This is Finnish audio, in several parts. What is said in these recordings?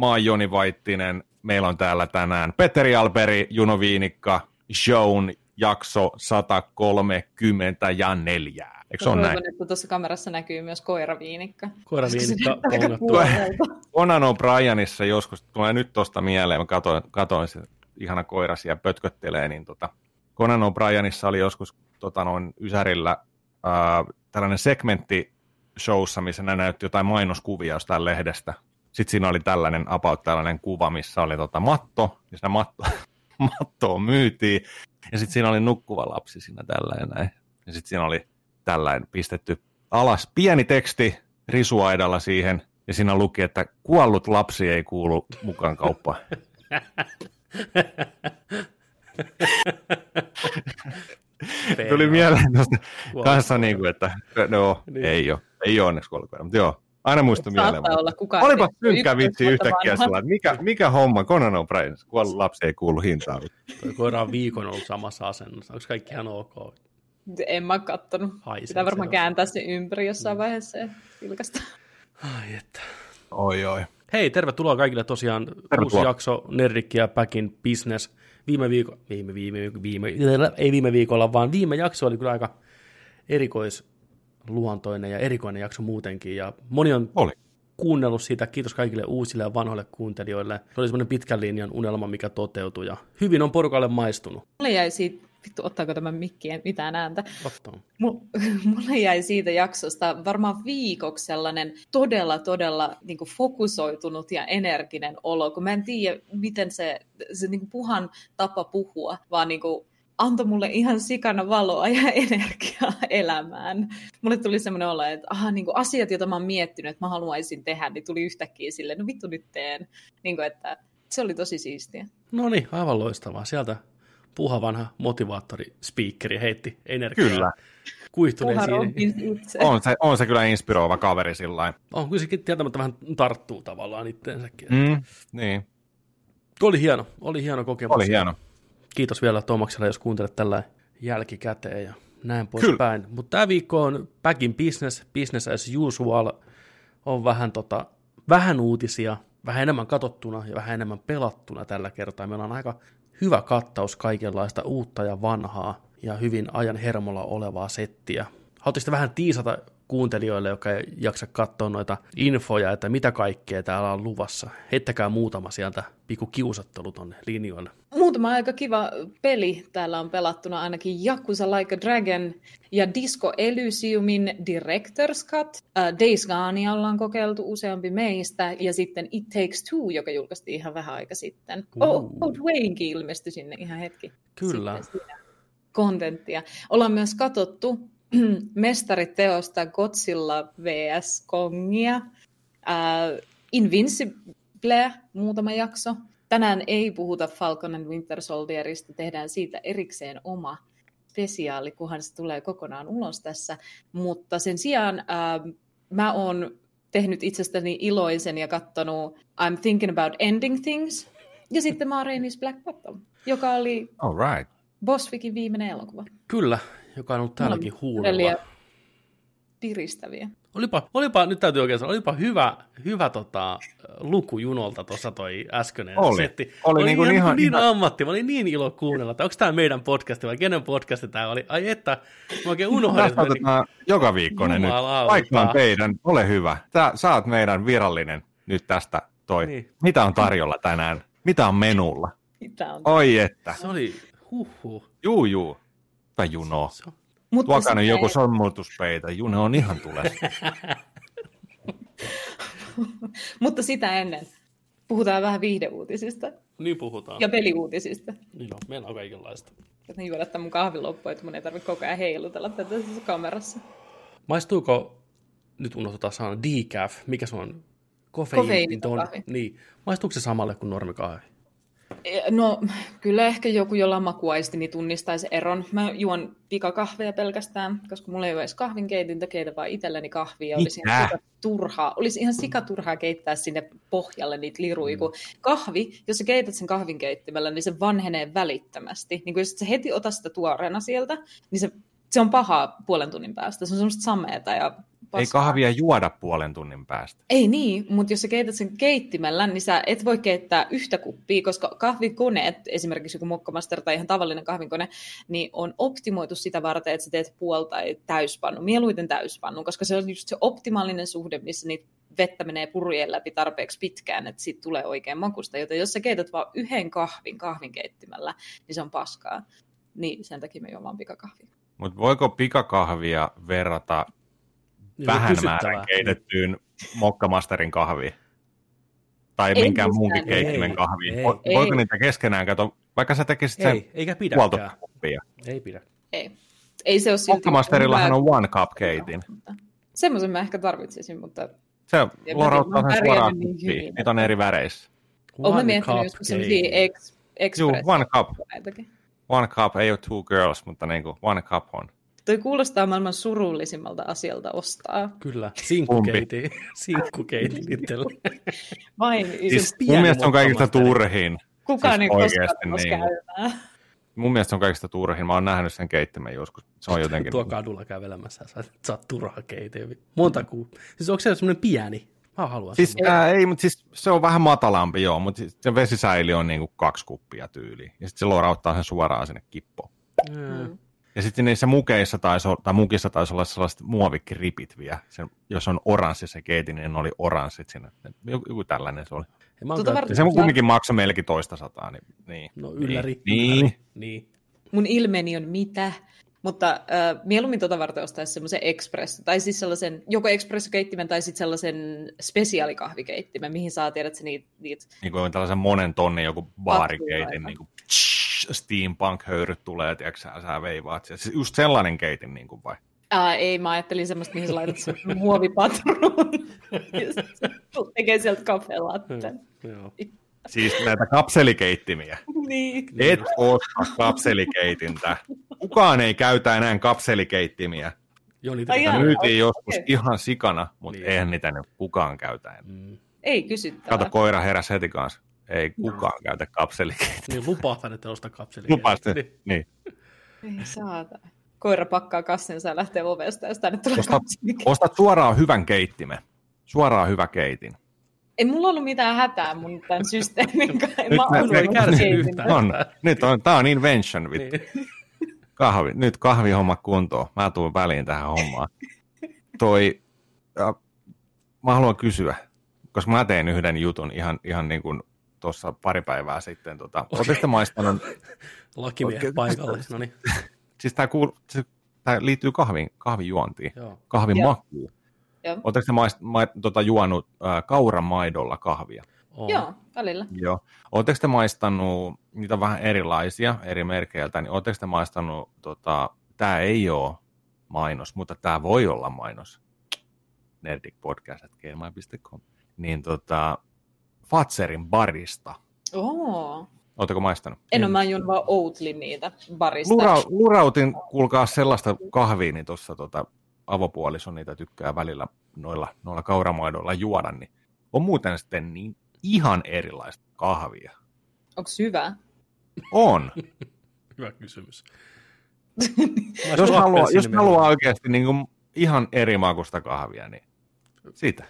Mä oon Joni Vaittinen. Meillä on täällä tänään Petteri Alberi, Juno Viinikka, Shown jakso 134. Eikö se ole näin? että tuossa kamerassa näkyy myös koiraviinikka. Koiraviinikka Conan O'Brienissa joskus, tulee nyt tuosta mieleen, mä katoin, katoin se ihana koira siellä pötköttelee, niin tota, Conan O'Brienissa oli joskus tota, noin Ysärillä ää, tällainen segmentti showssa, missä ne näytti jotain mainoskuvia jostain lehdestä. Sitten siinä oli tällainen about tällainen kuva, missä oli tota matto, ja siinä matto, mattoa myytiin, ja sitten siinä oli nukkuva lapsi siinä ja näin. Ja sitten siinä oli tällainen pistetty alas pieni teksti risuaidalla siihen, ja siinä luki, että kuollut lapsi ei kuulu mukaan kauppaan. Tuli mieleen tuosta kanssa, niin kuin, että no, niin. ei ole, ei ole onneksi kuollut mutta joo, aina muista mieleen. olla kukaan. Olipa synkkä vitsi yhtäkkiä sillä, että mikä, mikä homma, Conan O'Brien, kuollut lapsi ei kuulu hintaan. koira on viikon ollut samassa asennossa, onko kaikki ihan ok? En mä kattonut. Haisee Pitää varmaan se kääntää se ympäri jossain mm. vaiheessa ja vilkasta. Ai että. Oi oi. Hei, tervetuloa kaikille tosiaan tervetuloa. uusi jakso Nerdikki ja Packin Business. Viime viikolla, viime, viime, viime, ei viime viikolla, vaan viime jakso oli kyllä aika erikoisluontoinen ja erikoinen jakso muutenkin. Ja moni on oli. kuunnellut siitä. Kiitos kaikille uusille ja vanhoille kuuntelijoille. Se oli semmoinen pitkän linjan unelma, mikä toteutui ja hyvin on porukalle maistunut. Mulle jäi siitä vittu, ottaako tämän mikkien mitään ääntä. Ottaa. Mulle jäi siitä jaksosta varmaan viikoksi sellainen todella, todella niin kuin fokusoitunut ja energinen olo, kun mä en tiedä, miten se, se niin kuin puhan tapa puhua, vaan niin kuin antoi mulle ihan sikana valoa ja energiaa elämään. Mulle tuli semmoinen olo, että aha, niin kuin asiat, joita mä oon miettinyt, että mä haluaisin tehdä, niin tuli yhtäkkiä silleen, no vittu nyt teen. Niin kuin, että se oli tosi siistiä. No niin, aivan loistavaa. Sieltä puha vanha motivaattori speakeri heitti energiaa. Kyllä. Kuihtuneisiin. On se, on se kyllä inspiroiva kaveri sillä On, kyllä sekin tietämättä vähän tarttuu tavallaan itteensäkin. Mm, niin. Oli hieno, oli hieno kokemus. Oli hieno. Kiitos vielä Tomakselle, jos kuuntelet tällä jälkikäteen ja näin poispäin. Mutta tämä viikko on back in business, business as usual. On vähän, tota, vähän uutisia, vähän enemmän katsottuna ja vähän enemmän pelattuna tällä kertaa. Meillä on aika hyvä kattaus kaikenlaista uutta ja vanhaa ja hyvin ajan hermolla olevaa settiä. Haluaisitte vähän tiisata kuuntelijoille, jotka ei jaksa katsoa noita infoja, että mitä kaikkea täällä on luvassa. Heittäkää muutama sieltä pikku kiusattelu tonne linjoille. Muutama aika kiva peli täällä on pelattuna ainakin Yakuza Like a Dragon ja Disco Elysiumin Director's Cut. Uh, Days Gone ollaan kokeiltu useampi meistä ja sitten It Takes Two, joka julkaistiin ihan vähän aika sitten. Uh. Oh, Old Waynekin ilmestyi sinne ihan hetki. Kyllä. Kontenttia. Ollaan myös katsottu mestariteosta Godzilla vs. Kongia. Uh, Invincible, muutama jakso. Tänään ei puhuta Falcon and Winter Soldierista, tehdään siitä erikseen oma spesiaali, kunhan se tulee kokonaan ulos tässä. Mutta sen sijaan uh, mä oon tehnyt itsestäni iloisen ja katsonut I'm Thinking About Ending Things. Ja sitten Ma Black Bottom, joka oli All right. Boswikin viimeinen elokuva. Kyllä, joka on ollut täälläkin huulella. Piristäviä. Olipa, olipa, nyt täytyy oikein sanoa, olipa hyvä, hyvä tota, luku junolta tuossa toi äskeinen oli. setti. Oli, oli niin, kuin ihan, niin ihan... ammatti, mä olin niin ilo kuunnella, että onko tämä meidän podcast vai kenen podcast tämä oli. Ai että, mä oikein unohdin. Tästä otetaan niin... joka viikkoinen nyt. Vaikka on teidän, ole hyvä. Tää, sä oot meidän virallinen nyt tästä toi. Niin. Mitä on tarjolla tänään? Mitä on menulla? Mitä on? Oi että. Se oli, huhhuh. Juu, juu. Tai juno. Mutta Tuokaa joku ei... sammutuspeitä, Juno on ihan tulessa. Mutta sitä ennen puhutaan vähän viihdeuutisista. Niin puhutaan. Ja peliuutisista. Niin on, meillä on kaikenlaista. Että juoda tämän mun kahvin loppuun, että mun ei tarvitse koko ajan heilutella tätä kamerassa. Maistuuko, nyt unohtutaan sana decaf, mikä se on? Kofeiini. Niin. Maistuuko se samalle kuin normikahvi? No kyllä ehkä joku, jolla on makuaisti, niin tunnistaisi eron. Mä juon pikakahveja pelkästään, koska mulla ei ole edes kahvinkeitintä, keitä vaan itselleni kahvia. Olisi ihan turhaa, olisi ihan sikaturhaa keittää sinne pohjalle niitä liruja, mm. kun kahvi, jos sä keität sen kahvinkeittimellä, niin se vanhenee välittömästi. Niin kun jos sä heti otat sitä tuoreena sieltä, niin se, se on pahaa puolen tunnin päästä. Se on semmoista sameeta ja Ei kahvia juoda puolen tunnin päästä. Ei niin, mutta jos sä keität sen keittimellä, niin sä et voi keittää yhtä kuppia, koska kahvikoneet, esimerkiksi joku mokkamaster tai ihan tavallinen kahvinkone, niin on optimoitu sitä varten, että sä teet puol- tai täyspannu, mieluiten täyspannu, koska se on just se optimaalinen suhde, missä niitä vettä menee purujen läpi tarpeeksi pitkään, että siitä tulee oikein makusta. Joten jos sä keität vain yhden kahvin kahvinkeittimellä, niin se on paskaa. Niin sen takia me juomaan pikakahvia. Mutta voiko pikakahvia verrata niin vähän määrän keitettyyn mokkamasterin kahviin? Tai ei minkään muunkin keittimen kahviin? Ei, Voiko ei. niitä keskenään kato, vaikka sä tekisit sen ei, eikä pidäkään. Ei pidä. Ei. Ei se ole silti... Mokkamasterillahan on one cup keitin. Semmoisen mä ehkä tarvitsisin, mutta... Se lorauttaa sen suoraan niin kuppiin. Niitä on eri väreissä. Olen miettinyt joskus sellaisia ex, Joo, one cup. One cup, ei ole two girls, mutta niin kuin one cup on. Toi kuulostaa maailman surullisimmalta asialta ostaa. Kyllä, sinkkukeiti. sinkkukeiti itsellä. Vain siis mun mielestä on kaikista turhin. Kukaan siis ei koskaan niin. käymään. Mun mielestä se on kaikista turhin. Mä oon nähnyt sen keittimen joskus. Se on jotenkin... Tuo kadulla kävelemässä, sä saat turhaa keitiä. Monta kuu. Siis onko se semmoinen pieni? Mä haluan siis, ää, ei, mutta siis se on vähän matalampi, joo, mutta siis se vesisäili on niinku kaksi kuppia tyyliin. Ja sitten se lorauttaa sen suoraan sinne kippoon. Mm. Ja sitten niissä mukeissa taisi olla, tai mukissa taisi olla sellaiset muovikripit vielä. Sen, jos on oranssi se keiti, niin oli oranssit sinne. Joku tällainen se oli. Tuota ja se kumminkin maksoi melkein toista sataa. Niin, niin. No ylläri. Niin. Ylläri. niin. Mun ilmeni on mitä? Mutta äh, mieluummin tuota varten ostaisi semmoisen express, tai siis sellaisen, joko espressokeittimen tai sitten sellaisen spesiaalikahvikeittimen, mihin saa tiedät se niitä... Niit... Niin kuin tällaisen monen tonnin joku baarikeitin, niin kuin steampunk-höyryt tulee, tiedätkö sä, sä veivaat. Siis just sellainen keitin niin kuin vai? Ää, ei, mä ajattelin semmoista, mihin sä laitat sen muovipatruun. tekee sieltä kafelatten. Joo. Siis näitä kapselikeittimiä. Niin. Et osta kapselikeitintä. Kukaan ei käytä enää kapselikeittimiä. Joo, niitä Ai myytiin joskus okay. ihan sikana, mutta niin. eihän niitä nyt kukaan käytä enää. Mm. Ei kysyttävä. Kato, koira heräs heti kanssa. Ei kukaan no. käytä kapselikeittiä. Niin lupaathan, että osta kapselikeittiä. Lupaat, niin. Ei saata. Koira pakkaa kassinsa ja lähtee ovesta, jos tänne tulee ostat, ostat suoraan hyvän keittimen. Suoraan hyvä keitin. Ei mulla ollut mitään hätää mun tämän systeemin kanssa. Nyt, mä ei kärsi yhtään. On. Nyt on, tää on invention, vittu. Niin. Kahvi, nyt kahvihomma kuntoon. Mä tuun väliin tähän hommaan. Toi, ja, mä haluan kysyä, koska mä tein yhden jutun ihan, ihan niin kuin tuossa pari päivää sitten. Tota, okay. Oletteko maistanut... Lakimiehen paikalle, no niin. Siis tämä, kuul, siis tämä liittyy kahvin, kahvijuontiin, kahvin Joo. makuun. Oletteko te maist, ma, tota, juonut äh, kauramaidolla kahvia? Oh. Joo, välillä. Joo. Oletteko te maistanut, niitä vähän erilaisia eri merkeiltä, niin oletteko te maistanut, tota, tämä ei ole mainos, mutta tämä voi olla mainos, nerdicpodcast.gmail.com, niin tota, Fatserin barista. Oh. Oletteko maistanut? En ole, mä juon vaan Oatly niitä barista. Lura, lurautin, kuulkaa sellaista kahvia, niin tuossa tota, avopuoliso niitä tykkää välillä noilla, noilla kauramaidoilla juoda, niin on muuten sitten niin ihan erilaista kahvia. Onko hyvä? On. hyvä kysymys. jos haluaa, jos haluaa oikeasti niin kuin ihan eri makusta kahvia, niin siitä.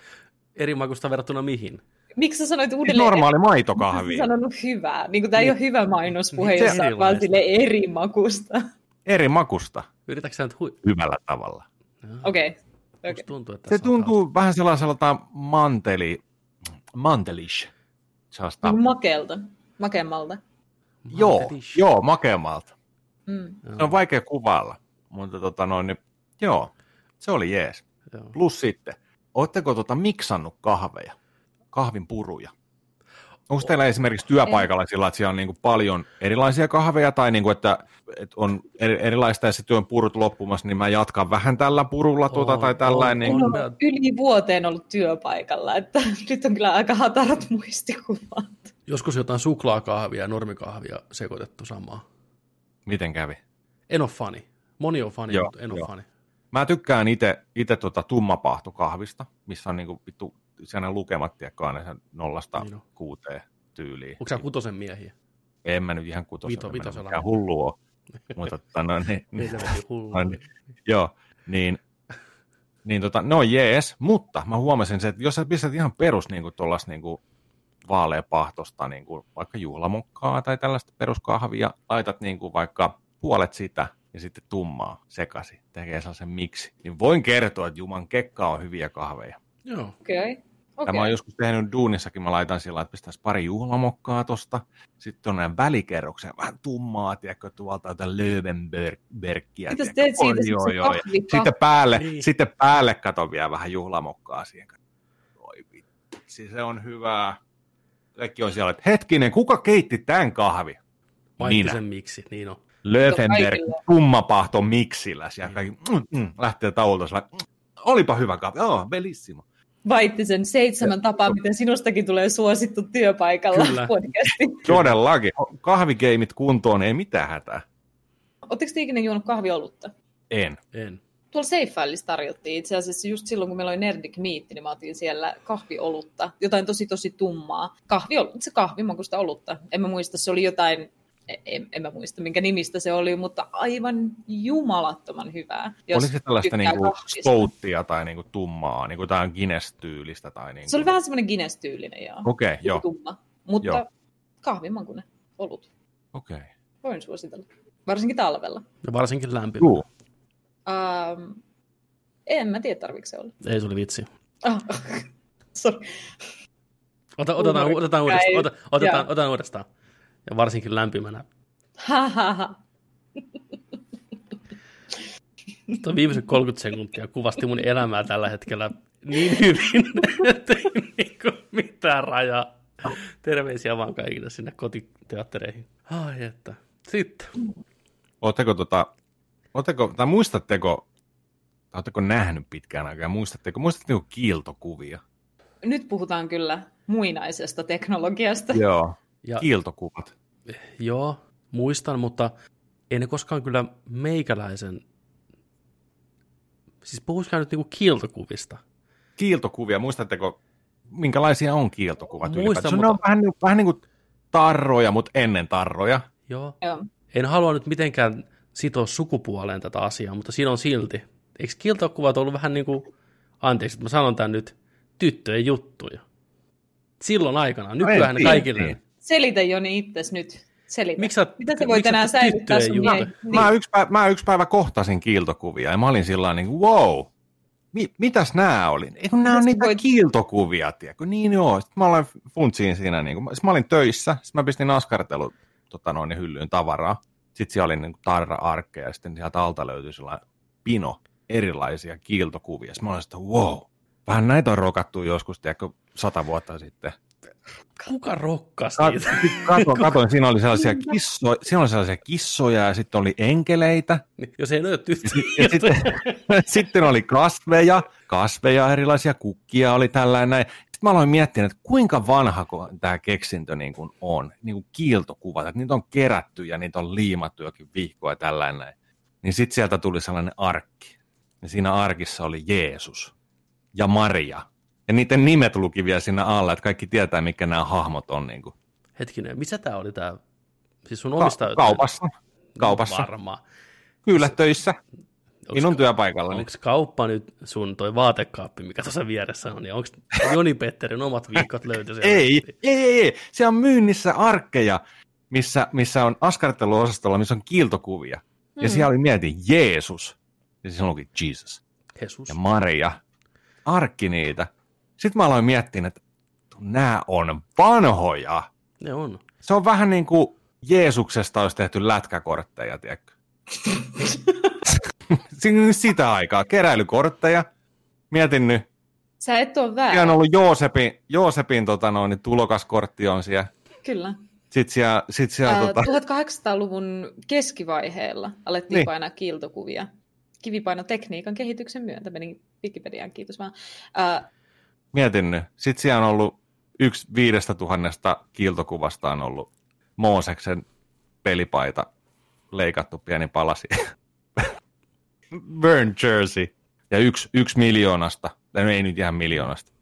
Eri makusta verrattuna mihin? Miksi sä sanoit uudelleen? Normaali maitokahvi. Miksi sanonut hyvää? Niin kuin tämä ei ole hyvä mainospuhe, niin, jos on vaan eri makusta. Eri makusta. Yritätkö sä nyt hui... Hyvällä tavalla. Okei. Okay. Okay. Tuntuu, että se tuntuu kautta. vähän sellaiselta manteli, mantelish. Sellaista... Makealta. Makemmalta. Joo, joo, makemmalta. Mm. Se on vaikea kuvailla, mutta tota noin, niin, joo, se oli jees. Joo. Plus sitten, ootteko tota miksannut kahveja? Kahvin puruja? Onko teillä esimerkiksi työpaikalla sillä, että siellä on niin paljon erilaisia kahveja, tai niin kuin, että, että on erilaista ja sitten on purut loppumassa, niin mä jatkan vähän tällä purulla tuota, tai tällainen. Niin... On, on yli vuoteen ollut työpaikalla, että nyt on kyllä aika hatarat muistikuvat. Joskus jotain suklaakahvia ja normikahvia sekoitettu samaa. Miten kävi? En ole fani. Moni on fani, joo, mutta en ole fani. Mä tykkään itse tota tummapahtukahvista, missä on niinku vittu sellainen lukemat, tiedätkö, aina sen nollasta niin kuuteen tyyliin. Onko sä kutosen miehiä? En mä nyt ihan kutosen. Vito, vitosella. Mikään hullu ole. Mutta, tota, no, niin, niin, no, niin, joo, niin, niin tota, ne on jees, mutta mä huomasin se, että jos sä pistät ihan perus niin kuin tollas, niin kuin vaaleapahtosta, niin kuin vaikka juhlamokkaa tai tällaista peruskahvia, laitat niin kuin vaikka puolet sitä ja sitten tummaa sekasi, tekee sellaisen miksi, niin voin kertoa, että Juman kekka on hyviä kahveja. Joo. Okei. Okay. Okay. Mä oon joskus tehnyt duunissakin, mä laitan sillä että pistäisi pari juhlamokkaa tosta, sitten on näin välikerroksen, vähän tummaa, tiedätkö, tuolta jotain Löwenbergia. Mitä sä teet siitä? Joo, joo, joo. Sitten päälle, niin. sitten päälle kato vielä vähän juhlamokkaa siihen. Oi vitsi, se on hyvää. Kaikki on siellä, että hetkinen, kuka keitti tämän kahvi? Minä. sen miksi, niin on. Löwenberg tummapahto miksillä. Siellä kaikki, mm, mm, lähtee taulta, mm, olipa hyvä kahvi, joo, bellissimo sen seitsemän tapaa, miten sinustakin tulee suosittu työpaikalla Kyllä. podcasti. Todellakin. Kahvikeimit kuntoon, ei mitään hätää. Oletteko te ikinä juonut kahviolutta? En. En. Tuolla Seiffäillissä tarjottiin itse asiassa just silloin, kun meillä oli Nerdic Meet, niin mä otin siellä kahviolutta. Jotain tosi tosi tummaa. Kahvi, se kahvimakusta olutta. En mä muista, se oli jotain en, en mä muista minkä nimistä se oli, mutta aivan jumalattoman hyvää. Jos oli se tällaista niinku stouttia tai niinku tummaa, niinku jotain Guinness-tyylistä? Tai niinku... Se oli vähän semmoinen Guinness-tyylinen, joo. Okei, okay, joo. Tumma. Mutta joo. kahvimakunen olut. Okei. Okay. Voin suositella. Varsinkin talvella. Ja varsinkin lämpimä. Uh. Um, en mä tiedä, tarvitse se olla. Ei, se oli vitsi. Ah, sorry. Ota, otetaan, otetaan, uudestaan, ota, otetaan, otetaan uudestaan. Ja varsinkin lämpimänä. Tuo viimeiset 30 sekuntia kuvasti mun elämää tällä hetkellä niin hyvin, että ei niinku mitään rajaa. Terveisiä vaan kaikille sinne kotiteattereihin. Ai että. Sitten. Oletteko tota, oletteko, tai muistatteko, oletteko nähnyt pitkään aikaa, muistatteko, muistatteko kiiltokuvia? Nyt puhutaan kyllä muinaisesta teknologiasta. Joo. Ja, Kiiltokuvat. Joo, muistan, mutta en koskaan kyllä meikäläisen... Siis puhuisikaan nyt niinku kiiltokuvista. Kiiltokuvia, muistatteko, minkälaisia on kiiltokuvat? Muistan, mutta... Ne on vähän, vähän niin kuin tarroja, mutta ennen tarroja. Joo. Joo. En halua nyt mitenkään sitoa sukupuoleen tätä asiaa, mutta siinä on silti. Eikö kiiltokuvat ollut vähän niin kuin, anteeksi, että mä sanon tämän nyt, tyttöjen juttuja? Silloin aikana, nykyään no kaikille. Niin. Selitä Joni itses nyt. Selitä. Miksi sä, Mitä sä voit enää säilyttää sun mä, niin. mä, yksi päivä, mä yksi päivä kohtasin kiiltokuvia ja mä olin sillä niin wow, mi, mitäs nämä oli? Ei kun nämä on niitä voit... kiiltokuvia, tiedätkö? Niin joo. Sitten mä olin funtsiin siinä, niin kuin, mä olin töissä, sitten mä pistin askartelu tota noin, hyllyyn tavaraa. Sitten siellä oli niin kuin tarra-arkkeja ja sitten sieltä alta löytyi sellainen pino erilaisia kiiltokuvia. Sitten mä olin, että wow, vähän näitä on rokattu joskus, tiedätkö, sata vuotta sitten. Kuka rokkasi niitä? Katoin, katoin, siinä oli sellaisia, kisso, siinä oli sellaisia kissoja ja sitten oli enkeleitä. Niin, jos ei ole tyttöjä. Sitten, sitten oli kasveja, kasveja, erilaisia kukkia oli tällainen näin. Sitten mä aloin miettiä, että kuinka vanha tämä keksintö niin kuin on. Niin kuin kiiltokuvat, että niitä on kerätty ja niitä on liimattu jokin vihkoa ja tällainen näin. Niin sitten sieltä tuli sellainen arkki. Ja siinä arkissa oli Jeesus ja Maria ja niiden nimet luki vielä siinä alla, että kaikki tietää, mikä nämä hahmot on. Niin kuin. Hetkinen, missä tämä oli tämä? Siis sun omista Ka- Kaupassa. Kaupassa. Varmaan. Kyllä, töissä. Onks, Minun työpaikalla. Onko kauppa nyt sun toi vaatekaappi, mikä tuossa vieressä on, niin onko Joni Petterin omat viikot löyty siellä? ei, ei, ei, ei, se on myynnissä arkkeja, missä, missä on askarteluosastolla, missä on kiiltokuvia. Mm. Ja siellä oli mietin Jeesus, ja siellä onkin Jesus. Jesus. Ja Maria. Arkki niitä. Sitten mä aloin miettiä, että nämä on vanhoja. Ne on. Se on vähän niin kuin Jeesuksesta olisi tehty lätkäkortteja, tiedätkö? Sitä aikaa. Keräilykortteja. Mietin nyt. Sä et ole väärä. Siellä on ollut Joosepin, Joosepin tota noin, niin tulokaskortti on siellä. Kyllä. Sitten siellä, sit siellä, Ää, tota... 1800-luvun keskivaiheella alettiin niin. painaa kiiltokuvia. Kivipainotekniikan kehityksen myöntä. Meni Wikipediaan, kiitos vaan. Ää, mietin nyt. Sitten siellä on ollut yksi viidestä tuhannesta kiiltokuvasta on ollut Mooseksen pelipaita leikattu pieni palasi. Burn Jersey. Ja yksi, yksi miljoonasta, tai no ei nyt ihan miljoonasta,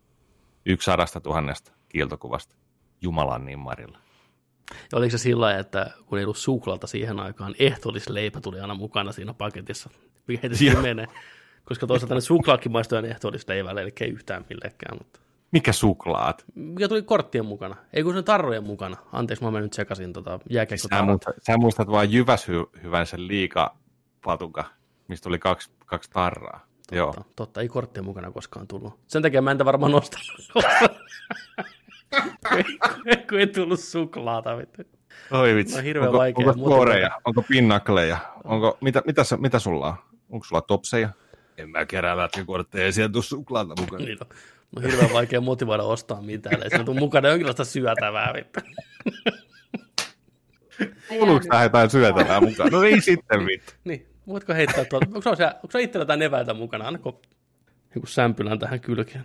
yksi sadasta tuhannesta kiiltokuvasta Jumalan nimmarilla. Ja oliko se sillä että kun ei ollut suklaalta siihen aikaan, ehtoollisleipä tuli aina mukana siinä paketissa, mikä heti menee. Koska toisaalta ne suklaakin maistuu ne ei yhtään millekään. Mutta... Mikä suklaat? Mikä tuli korttien mukana. Ei kun se tarrojen mukana. Anteeksi, mä nyt sekaisin tota sä, muistat, sä muistat vaan hyvän sen liikapatuka, mistä tuli kaksi, kaksi tarraa. Totta, Joo. totta, ei korttien mukana koskaan tullut. Sen takia mä en varmaan nosta. kun ei tullut suklaata. Vittu. Oi vitsi. On hirveän onko, vaikea. Onko kuoreja? Onko pinnakleja? Onko, mitä, mitä, mitä sulla on? Onko sulla topseja? En mä kerää lätkäkortteja, ei siellä tule suklaata mukana. Niin on. No hirveän vaikea motivoida ostaa mitään, ei se tule mukana jonkinlaista syötävää. Vittu. Kuuluuko tähän jotain syötävää mukaan? No ei sitten vittu. Niin, voitko heittää tuolta? Onko se, onko se itsellä jotain eväitä mukana? Annako joku sämpylän tähän kylkeen?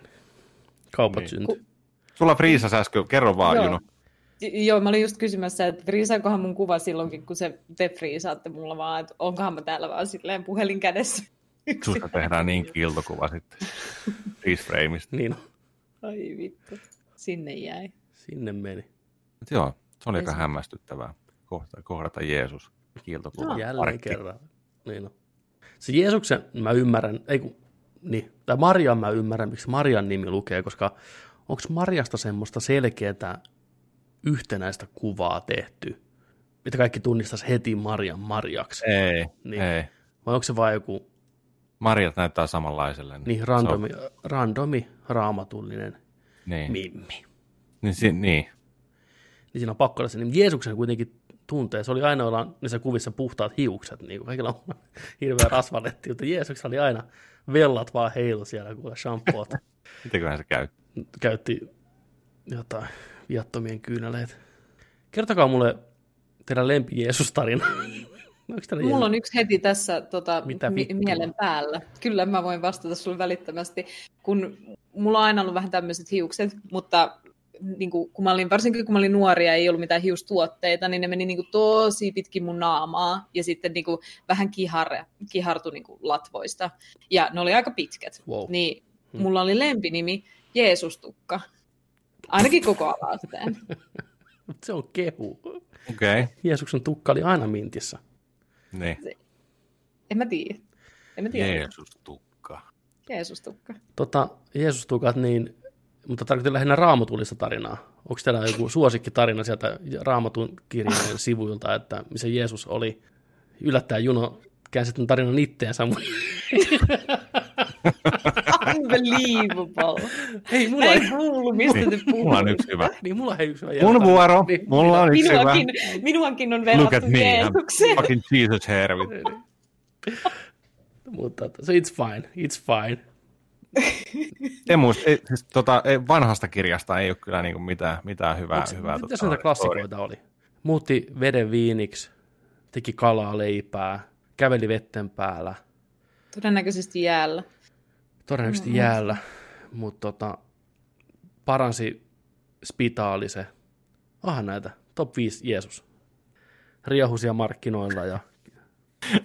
Kaupat niin. syntyy. Sulla friisas äsken, kerro vaan Joo. Juno. Joo, mä olin just kysymässä, että friisaakohan mun kuva silloinkin, kun se te friisaatte mulla vaan, että onkohan mä täällä vaan silleen puhelin kädessä. Susta tehdään niin kiltokuva sitten freeze frameista. Niin Ai vittu, sinne jäi. Sinne meni. Mut joo, se oli aika hämmästyttävää kohdata, kohdata Jeesus kiiltokuva. No, jälleen Arkki. kerran. Niin on. Se Jeesuksen mä ymmärrän, ei kun, niin, tai Marian mä ymmärrän, miksi Marian nimi lukee, koska onko Marjasta semmoista selkeää yhtenäistä kuvaa tehty, mitä kaikki tunnistaisi heti Marian Marjaksi? Ei, niin. ei. Vai onko se vain joku... Marjat näyttää samanlaiselle. Niin, niin randomi, on... randomi raamatullinen niin. mimmi. Niin, si- niin. niin siinä on pakko olla se. Niin Jeesuksen kuitenkin tuntee. Se oli aina olla niissä kuvissa puhtaat hiukset, niin kuin kaikilla on hirveä rasvaletti, mutta Jeesuksella oli aina vellat vaan heilu siellä, kuule shampoot. Mitenköhän se käy? Käytti jotain viattomien kyyneleitä. Kertokaa mulle teidän lempi Jeesus-tarina. Mulla on yksi heti tässä tota, Mitä mi- mielen päällä. Kyllä mä voin vastata sulle välittömästi, kun mulla on aina ollut vähän tämmöiset hiukset, mutta niin kuin, kun mä olin, varsinkin kun mä olin nuoria ja ei ollut mitään hiustuotteita, niin ne meni niin kuin, tosi pitkin mun naamaa ja sitten niin kuin, vähän kihar, kihartu niin kuin, latvoista. Ja ne oli aika pitkät. Wow. Niin hmm. mulla oli lempinimi Jeesustukka. Ainakin koko alasteen. Se on kehu. Okay. Jeesuksen tukka oli aina mintissä. Niin. En mä tiedä. En mä tiedä. Jeesustukka. Jeesustukka. Tota, Jeesustukat, niin mutta tarkoitin lähinnä raamatullista tarinaa. Onko teillä joku suosikkitarina sieltä raamatun kirjojen sivuilta, että missä Jeesus oli yllättää Juno käänsi tämän tarinan itteensä. Unbelievable. Hei, mulla ei kuulu, mistä te puhutte. Mulla on yksi hyvä. Niin, mulla on yksi hyvä. Mun vuoro. Niin, mulla on yksi minuakin, hyvä. Minuakin on verrattu Jeesukseen. Fucking Jesus hervit. Niin, niin. Mutta so it's fine, it's fine. En muista, ei, siis, tota, ei, vanhasta kirjasta ei ole kyllä niin kuin mitään, mitään hyvää. Onks, hyvää mitä tota, klassikoita oli? Muutti veden viiniksi, teki kalaa leipää, käveli vetten päällä. Todennäköisesti jäällä. Todennäköisesti mm-hmm. jäällä, mutta tota, paransi spitaalise. Aha näitä, top 5 Jeesus. Riahusia markkinoilla ja...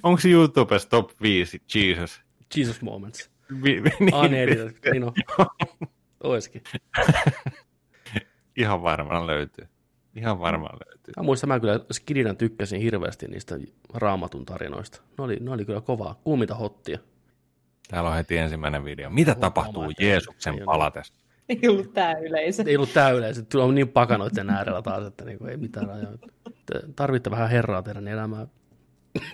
Onko YouTubessa top 5 Jesus? Jesus Moments. Vi, vi, niin, ah, niin, niin on. Oiskin. Ihan varmaan löytyy. Ihan varmaan löytyy. Mä muistan, mä kyllä skidinä tykkäsin hirveästi niistä raamatun tarinoista. Ne oli, ne oli kyllä kovaa, kuumita hottia. Täällä on heti ensimmäinen video. Mitä Olet tapahtuu oma, Jeesuksen palatessa? Ei ollut tää yleisö. Ei ollut tää yleisö. Tuo on niin pakanoiden äärellä taas, että niinku ei mitään rajaa. Tarvitte vähän herraa teidän elämään.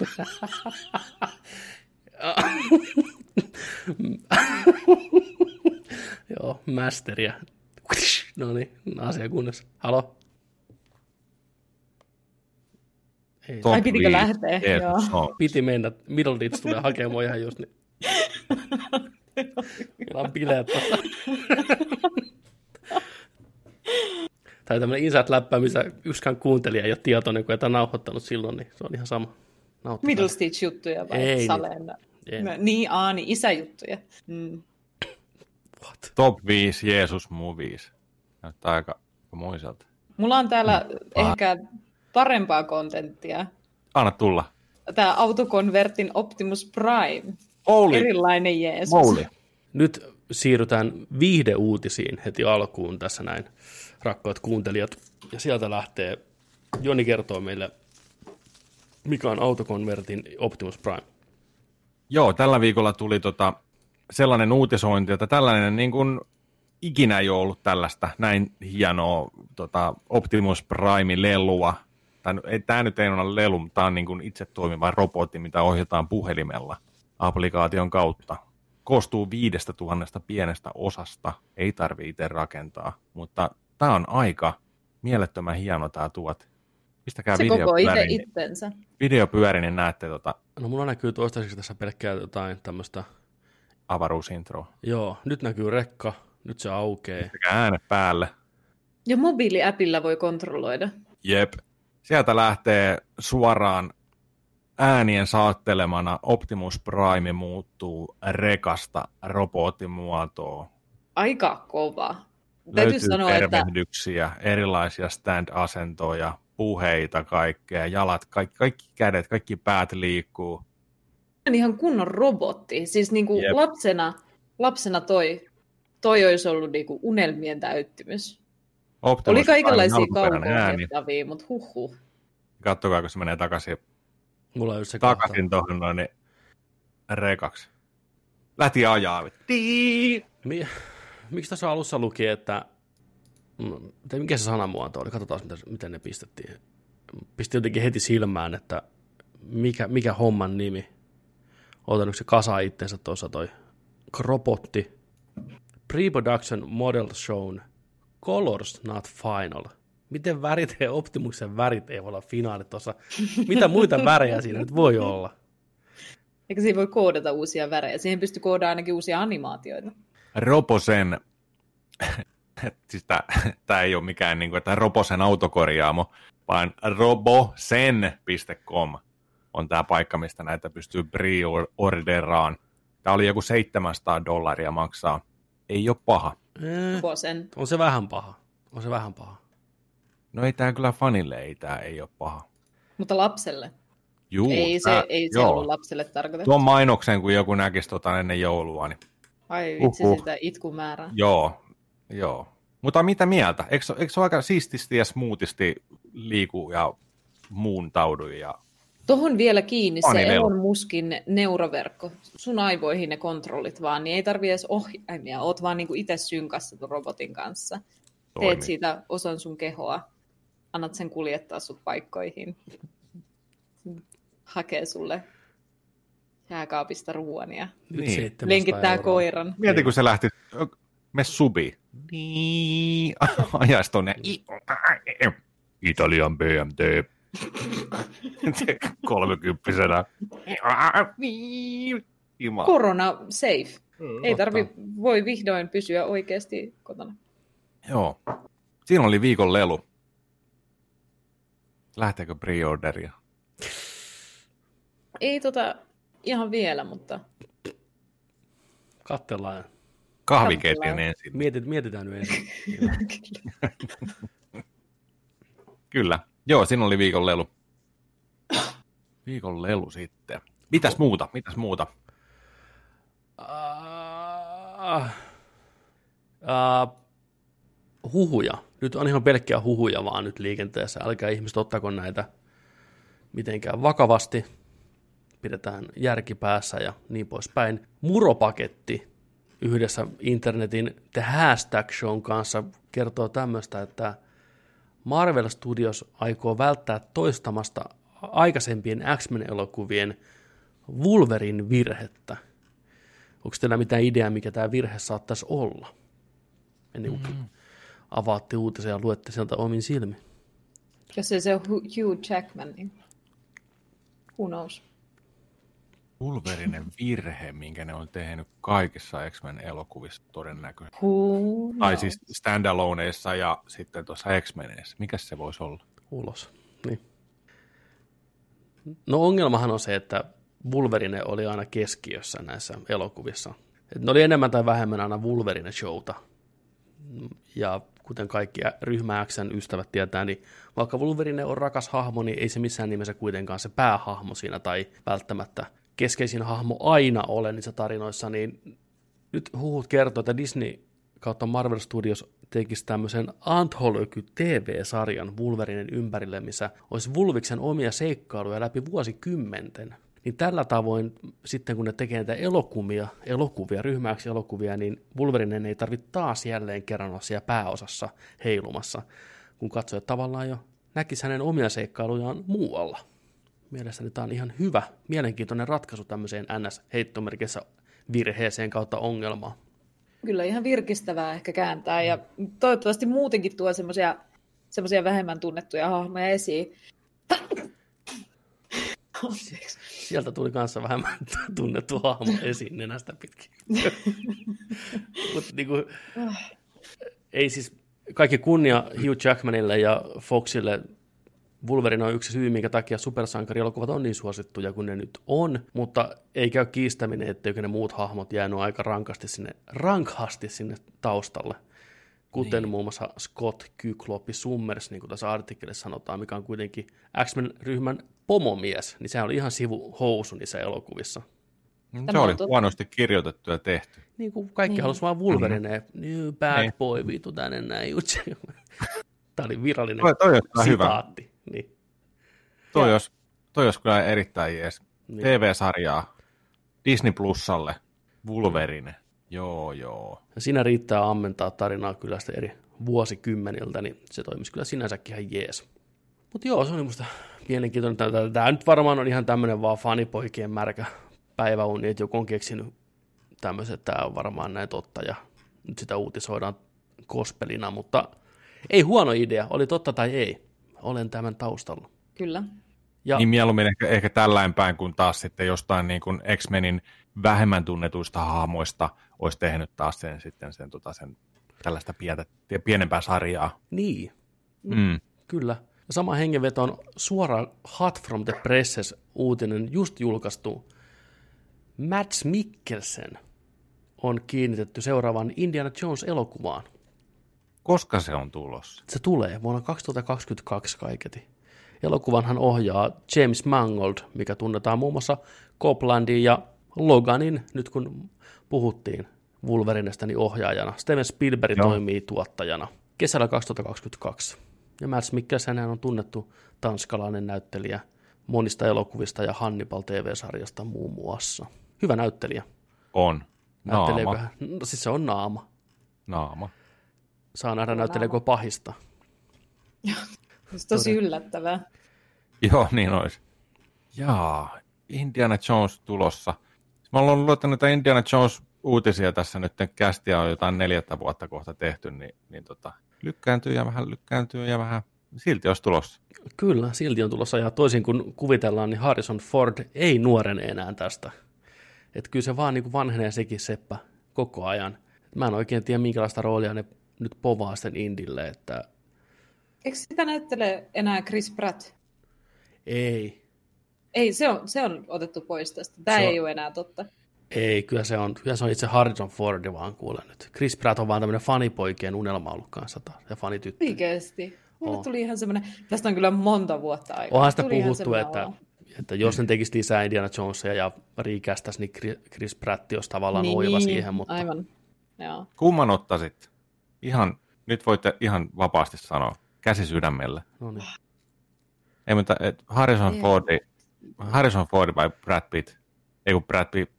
Joo, masteria. No niin, asia kunnossa. Halo? Ei. Ai pitikö lähteä? Joo. Piti mennä. Middle Ditch tulee hakemaan ihan just niin. Meillä on bileet Tai tämmöinen inside-läppä, missä yksikään kuuntelija ei ole tietoinen, kun ei nauhoittanut silloin, niin se on ihan sama. Middle Stitch-juttuja vai ei, Salenda? En. Niin, aani, niin isäjuttuja. Mm. What? Top 5 Jeesus Movies. Näyttää aika muiselta. Mulla on täällä mm. ehkä parempaa kontenttia. Anna tulla. Tämä autokonvertin Optimus Prime. Holy. Erilainen Jeesus. Holy. Nyt siirrytään viihdeuutisiin heti alkuun tässä näin, rakkaat kuuntelijat. Ja sieltä lähtee, Joni kertoo meille, mikä on autokonvertin Optimus Prime. Joo, tällä viikolla tuli tota, sellainen uutisointi, että tällainen niin kuin ikinä ei ole ollut tällaista näin hienoa tota, Optimus Prime-lelua. Tämä nyt ei ole lelu, mutta tämä on niin kuin itse toimiva robotti, mitä ohjataan puhelimella applikaation kautta. Koostuu viidestä tuhannesta pienestä osasta, ei tarvitse itse rakentaa, mutta tämä on aika mielettömän hieno tämä tuot. Pistäkää Se video koko itse itsensä. Video pyöri, niin näette tota No mulla näkyy toistaiseksi tässä pelkkää jotain tämmöistä, avaruusintroa. joo, nyt näkyy rekka, nyt se aukeaa. Pistäkää ääne päälle. Ja mobiiliäpillä voi kontrolloida. Jep. Sieltä lähtee suoraan äänien saattelemana Optimus Prime muuttuu rekasta robottimuotoon. Aika kova. Täytyy Löytyy sanoa, että tervehdyksiä, erilaisia stand-asentoja, puheita, kaikkea, jalat, kaikki, kaikki kädet, kaikki päät liikkuu. on ihan kunnon robotti. Siis niin kuin Jep. lapsena, lapsena toi, toi olisi ollut niin kuin unelmien täyttymys. Optimus Oli kaikenlaisia alkuperäinen ääni. mutta huhhuh. Kattokaa, kun se menee takaisin, Mulla on just se takaisin tuohon noin niin rekaksi. Lähti ajaa. Tii! Miksi tässä alussa luki, että... mm, tai mikä se sanamuoto oli? Katsotaan, miten, miten ne pistettiin. Pisti jotenkin heti silmään, että mikä, mikä homman nimi. Otan se kasaa itsensä tuossa toi robotti. Pre-production model shown. Colors not final. Miten värit ja Optimuksen värit ei voi olla finaali tuossa? Mitä muita värejä siinä nyt voi olla? Eikä siinä voi koodata uusia värejä. Siihen pystyy koodaamaan ainakin uusia animaatioita. Roposen, siis tämä ei ole mikään, niin kuin, että Roposen autokorjaamo, vaan robosen.com on tämä paikka, mistä näitä pystyy pre-orderaan. Tämä oli joku 700 dollaria maksaa. Ei ole paha. Eh, on se vähän paha. On se vähän paha. No ei tämä kyllä fanille, ei tämä ei ole paha. Mutta lapselle. Juu, ei se, tää- ei se joo. ollut lapselle tarkoitettu. Tuon mainoksen, kun joku näkisi tota ennen joulua, niin Ai vitsi Uhuh. sitä itkumäärää. joo, joo. Mutta mitä mieltä? Eikö, se- eikö se ole aika siististi ja smoothisti liiku ja muuntaudu ja Tuohon vielä kiinni se. Elon Muskin neuroverkko. Sun aivoihin ne kontrollit vaan, niin ei tarvi edes ohjaimia. Oot vaan niinku itse synkassa robotin kanssa. toimii? Teet siitä osan sun kehoa. Annat sen kuljettaa sut paikkoihin. Hakee sulle jääkaapista ruoan ja Nyt Niin. 700 lenkittää euroa. koiran. Mieti, kun se lähti, me subi. Niin, ajaisi tuonne Italian BMT. Kolmekymppisenä. Korona safe. Ei tarvi, voi vihdoin pysyä oikeasti kotona. Joo. Siinä oli viikon lelu. Lähteekö pre-orderia? Ei tota ihan vielä, mutta Kattellaan. Kahviketjun ensin. Mietit, mietitään nyt ensin. Kyllä. Joo, siinä oli viikon lelu. Viikon lelu sitten. Mitäs muuta? Mitäs muuta? Uh, uh, huhuja. Nyt on ihan pelkkiä huhuja vaan nyt liikenteessä. Älkää ihmiset ottako näitä mitenkään vakavasti. Pidetään järki päässä ja niin poispäin. Muropaketti yhdessä internetin The Hashtag Shown kanssa kertoo tämmöistä, että Marvel Studios aikoo välttää toistamasta aikaisempien X-Men-elokuvien Wolverin virhettä. Onko teillä mitään ideaa, mikä tämä virhe saattaisi olla? Ennen kuin mm. Avaatte uutisia ja luette sieltä omin silmin. jos ei se ole Hu- Hugh Jackman, niin who knows. Pulverinen virhe, minkä ne on tehnyt kaikissa X-Men elokuvissa todennäköisesti. Who knows. Tai siis standaloneissa ja sitten tuossa X-Meneissä. Mikäs se voisi olla? Ulos. Niin. No ongelmahan on se, että Wolverine oli aina keskiössä näissä elokuvissa. Et ne oli enemmän tai vähemmän aina Wolverine showta. Ja kuten kaikki ryhmä Xn ystävät tietää, niin vaikka Wolverine on rakas hahmo, niin ei se missään nimessä kuitenkaan se päähahmo siinä tai välttämättä keskeisin hahmo aina ole niissä tarinoissa, niin nyt huhut kertoo, että Disney kautta Marvel Studios tekisi tämmöisen Anthology TV-sarjan Wolverinen ympärille, missä olisi Vulviksen omia seikkailuja läpi vuosikymmenten. Niin tällä tavoin sitten kun ne tekee näitä elokuvia, elokuvia ryhmäksi elokuvia, niin Wolverine ei tarvitse taas jälleen kerran olla siellä pääosassa heilumassa, kun katsojat tavallaan jo näkisi hänen omia seikkailujaan muualla. Mielestäni tämä on ihan hyvä, mielenkiintoinen ratkaisu tämmöiseen NS-heittomerkissä virheeseen kautta ongelmaan. Kyllä ihan virkistävää ehkä kääntää ja toivottavasti muutenkin tuo semmoisia semmoisia vähemmän tunnettuja hahmoja esiin. Sieltä tuli kanssa vähemmän tunnettu hahmo esiin nenästä pitkin. Mut niinku, ei siis kaikki kunnia Hugh Jackmanille ja Foxille. Wolverine on yksi syy, minkä takia supersankarielokuvat on niin suosittuja kuin ne nyt on, mutta ei käy kiistäminen, etteikö ne muut hahmot jäänyt aika rankasti sinne, rankhasti sinne taustalle kuten niin. muun muassa Scott Kykloppi Summers, niin kuin tässä artikkelissa sanotaan, mikä on kuitenkin X-Men-ryhmän pomomies, niin se oli ihan sivuhousu niissä elokuvissa. Tämä se oli huonosti kirjoitettu ja tehty. Niin kuin kaikki niin. halusivat vaan Wolverine, mm. New bad niin. boy, vitu tänne näin jutsi. Tämä oli virallinen toi, toi sitaatti. Hyvä. Niin. Toi, olisi, toi olisi kyllä erittäin jees. Niin. TV-sarjaa Disney Plusalle, Wolverine. Joo, joo. Ja siinä riittää ammentaa tarinaa kyllä sitä eri vuosikymmeniltä, niin se toimisi kyllä sinänsäkin ihan jees. Mutta joo, se oli musta mielenkiintoinen. Tämä nyt varmaan on ihan tämmöinen vaan fanipoikien märkä päiväuni, että joku on keksinyt tämmöisen, että tämä on varmaan näin totta ja nyt sitä uutisoidaan kospelina, mutta ei huono idea, oli totta tai ei. Olen tämän taustalla. Kyllä. Ja, niin mieluummin ehkä, ehkä tällain päin, kuin taas sitten jostain niin kuin X-Menin vähemmän tunnetuista hahmoista olisi tehnyt taas sen, sitten sen, tota, sen tällaista pientä, pienempää sarjaa. Niin, mm. kyllä. Sama hengenveto on suora Hot from the Presses uutinen just julkaistu. Mads Mikkelsen on kiinnitetty seuraavaan Indiana Jones-elokuvaan. Koska se on tulossa? Se tulee vuonna 2022 kaiketi. Elokuvanhan ohjaa James Mangold, mikä tunnetaan muun muassa Coplandin ja Loganin, nyt kun puhuttiin Wolverinesta, niin ohjaajana. Steven Spielberg Joo. toimii tuottajana kesällä 2022. Ja Mads Mikkelsen on tunnettu tanskalainen näyttelijä monista elokuvista ja Hannibal TV-sarjasta muun muassa. Hyvä näyttelijä. On. Naama. No, siis se on naama. Naama. Saa nähdä näytteleekö pahista. Se tosi yllättävää. Joo, niin olisi. Jaa, Indiana Jones tulossa. Mä olen luottanut näitä Indiana Jones-uutisia tässä nyt, kästiä on jotain neljättä vuotta kohta tehty, niin, niin tota, lykkääntyy ja vähän lykkääntyy ja vähän silti olisi tulossa. Kyllä, silti on tulossa ja toisin kuin kuvitellaan, niin Harrison Ford ei nuorene enää tästä. Että kyllä se vaan niin kuin vanhenee sekin seppä koko ajan. Mä en oikein tiedä, minkälaista roolia ne nyt povaa sen Indille, että Eikö sitä näyttele enää Chris Pratt? Ei. Ei, se on, se on otettu pois tästä. Tämä se ei on... ole enää totta. Ei, kyllä se on, kyllä se on itse Harrison Fordi vaan kuule nyt. Chris Pratt on vaan tämmöinen fanipoikien unelma ollut kanssa taas, ja fanityttö. Oikeasti. Mulle tuli ihan semmoinen, tästä on kyllä monta vuotta aikaa. Onhan sitä tuli puhuttu, että, että jos ne tekisi lisää Indiana Jonesia ja riikästäisi, niin Chris Pratt olisi tavallaan niin, oiva siihen. Mutta... Aivan, joo. Kumman ottaisit? Ihan, nyt voitte ihan vapaasti sanoa käsi sydämellä. No niin. Ei, mutta et Harrison, Ford, Harrison Ford vai Brad Pitt? Ei kun Brad Pitt.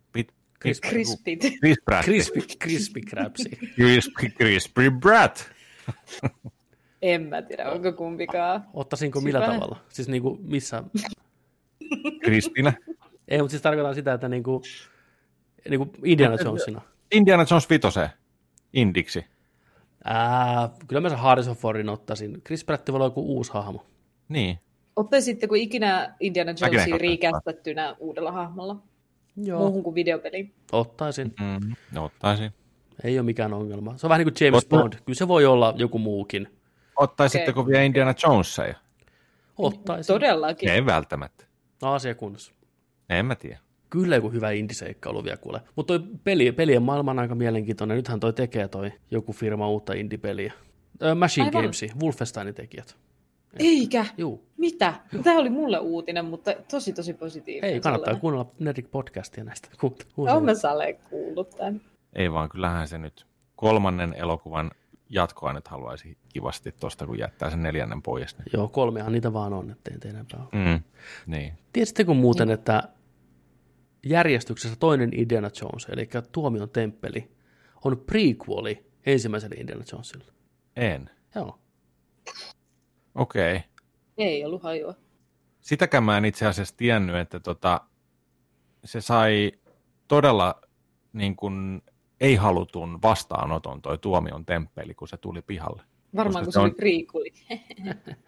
Brad Crispy, crispy Crabsi. Crispy, crispy Brad. en mä tiedä, onko kumpikaan. Ottaisinko millä Sipä. tavalla? Siis niinku missä? Crispinä. Ei, mutta siis tarkoitan sitä, että niinku, niinku Indiana Jonesina. Indiana Jones vitose. Indiksi. Ää, kyllä mä sen Harrison Fordin ottaisin. Chris Pratt voi olla joku uusi hahmo. Niin. Ottaisitteko ikinä Indiana Jonesia riikästettynä uudella hahmolla? Joo. Muuhun kuin videopeliin? Ottaisin. Mm, no, ottaisin. Ei ole mikään ongelma. Se on vähän niin kuin James Otta... Bond. Kyllä se voi olla joku muukin. Ottaisitteko okay. vielä Indiana Jonesia? Ottaisin. Todellakin. Ei välttämättä. No, asia kunnossa. En mä tiedä. Kyllä joku hyvä indiseikkailu vielä kuule. Mutta toi peli, pelien maailma on aika mielenkiintoinen. Nythän toi tekee toi joku firma uutta indie-peliä. Machine Aivan. Gamesi, Wolfensteinin tekijät. Eikä? Juu. Mitä? Tämä oli mulle uutinen, mutta tosi tosi positiivinen. Ei, kannattaa sellainen. kuunnella Nerdik podcastia näistä. Olen mä Sale kuullut tämän. Ei vaan, kyllähän se nyt kolmannen elokuvan jatkoa nyt haluaisi kivasti tuosta, kun jättää sen neljännen pois. Niin. Joo, kolmehan niitä vaan on, ettei teidän Mm, niin. Tiedättekö muuten, niin. että järjestyksessä toinen Indiana Jones, eli Tuomion temppeli, on prequeli ensimmäiselle Indiana Jonesille. En. Joo. Okei. Okay. Ei ollut hajua. Sitäkään mä en itse asiassa tiennyt, että tota, se sai todella niin kuin, ei-halutun vastaanoton toi Tuomion temppeli, kun se tuli pihalle. Varmaan, kun se, on... oli prequeli.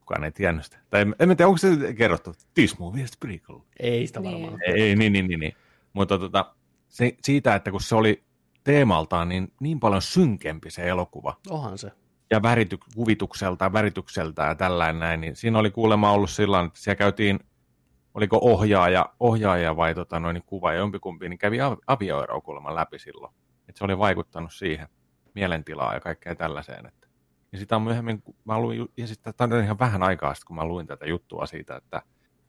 Kukaan ei tiennyt sitä. Tai en, en tiedä, onko se kerrottu. This movie is prequel. Ei sitä varmaan. Niin. Ei, niin, niin, niin, niin. Mutta tota, se, siitä, että kun se oli teemaltaan niin, niin paljon synkempi se elokuva. Onhan se. Ja värity, kuvitukselta ja väritykseltä ja tällainen näin, niin siinä oli kuulemma ollut sillä että siellä käytiin, oliko ohjaaja, ohjaaja vai tota, noin, niin kuva ja jompikumpi, niin kävi avioeroa kuulemma läpi silloin. Että se oli vaikuttanut siihen mielentilaa ja kaikkea tällaiseen. Että. Ja sitä on myöhemmin, mä luin, ja sitten tämä on ihan vähän aikaa sitten, kun mä luin tätä juttua siitä, että,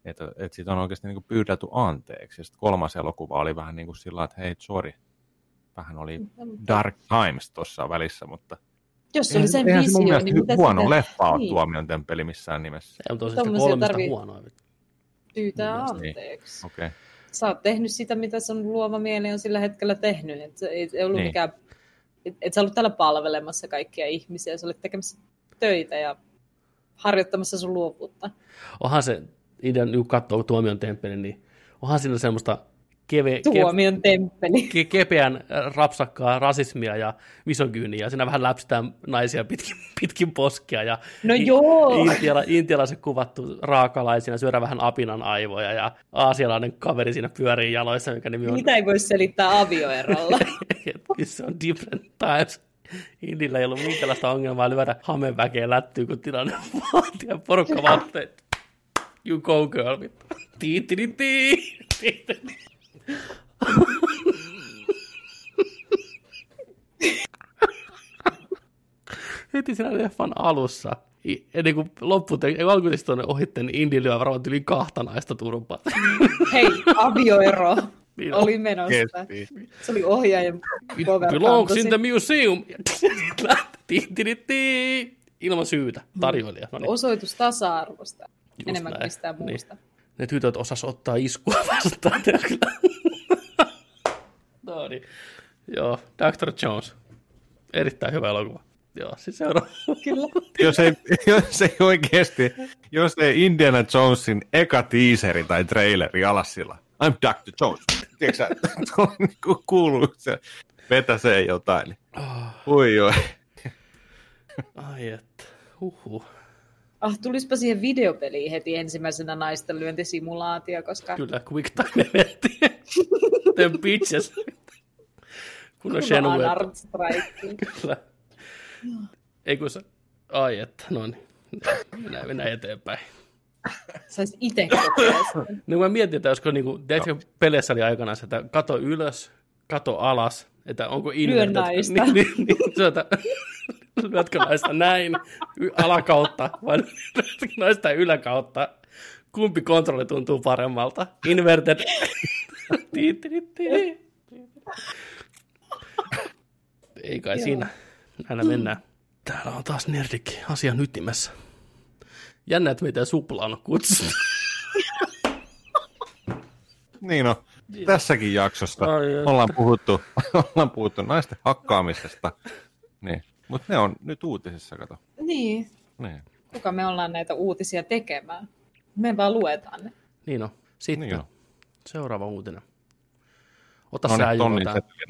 että, että siitä on oikeasti niin pyydetty anteeksi. Ja sitten kolmas elokuva oli vähän niin kuin sillä että hei, sorry, vähän oli Dark Times tuossa välissä, mutta jos se oli sen eihän visio, se niin mitä huono sitä... leffa on niin. tuomion temppeli missään nimessä. Ei, mutta on se kolmesta huonoa. Pyytää niin. anteeksi. Niin. Okay. Sä oot tehnyt sitä, mitä sun luova mieli on sillä hetkellä tehnyt. Et ei, ei ollut niin. mikään, et, et sä ollut täällä palvelemassa kaikkia ihmisiä, sä olit tekemässä töitä ja harjoittamassa sun luovuutta. Onhan se, idean, kun katsoo tuomion temppelin, niin onhan siinä semmoista keve, Tuomion ke, temppeli. Ke, kepeän äh, rapsakkaa rasismia ja misogyyniä. Siinä vähän läpsitään naisia pitkin, pitkin poskea. Ja no joo. Intiala, intialaiset kuvattu raakalaisina, syödä vähän apinan aivoja ja aasialainen kaveri siinä pyörii jaloissa, mikä nimi on... Mitä ei voi selittää avioerolla? se on different times. Indillä ei ollut minkäänlaista ongelmaa lyödä hameväkeä lättyy, kun tilanne vaatii ja porukka vaatii. You go girl. Tiitti, Heti siinä leffan alussa, ennen kuin lopputeksti, alkuteksti on ohitte, niin Indi lyö varmaan yli kahta naista turpaa. Hei, avioero niin oli menossa. Kesti. Se oli ohjaajan cover Belongs in the museum. Ilman syytä, tarjoilija. No niin. Osoitus tasa-arvosta, Just enemmän kuin mistään niin. muusta. Niin ne tytöt osas ottaa iskua vastaan. no niin. Joo, Dr. Jones. Erittäin hyvä elokuva. Joo, siis seuraava. Kyllä. jos, ei, jos ei oikeasti, jos ei Indiana Jonesin eka teaseri tai traileri alas sillä, I'm Dr. Jones. Tiedätkö sä, niinku kuuluu se, vetäsee jotain. Niin. Ui, oi. Ai että, huhhuh. Ah, tulispa siihen videopeliin heti ensimmäisenä naisten lyöntisimulaatio, koska... Kyllä, quick time eventi. The bitches. Kun on Shenmue. Kyllä. Ei kun se... Ai että, no niin. Mennään, mennään eteenpäin. Saisi itse kokea No mä mietin, että olisiko niinku, teetkö peleissä oli aikana että kato ylös, kato alas, että onko invertet. Lyö naista. Niin, niin, niin, niin, lyötkö naista näin alakautta vai lyötkö naista yläkautta? Kumpi kontrolli tuntuu paremmalta? Inverted. Ei kai Joo. siinä. Näillä mennään. Täällä on taas nerdikki asian ytimessä. Jännä, että meitä suplaan kutsu. niin on. Tässäkin jaksosta Ai, ollaan, puhuttu, ollaan puhuttu naisten hakkaamisesta. Niin. Mutta ne on nyt uutisissa, kato. Niin. niin. Kuka me ollaan näitä uutisia tekemään? Me vaan luetaan ne. Niin on. Sitten niin on. seuraava uutinen. Ota no, sä Juno,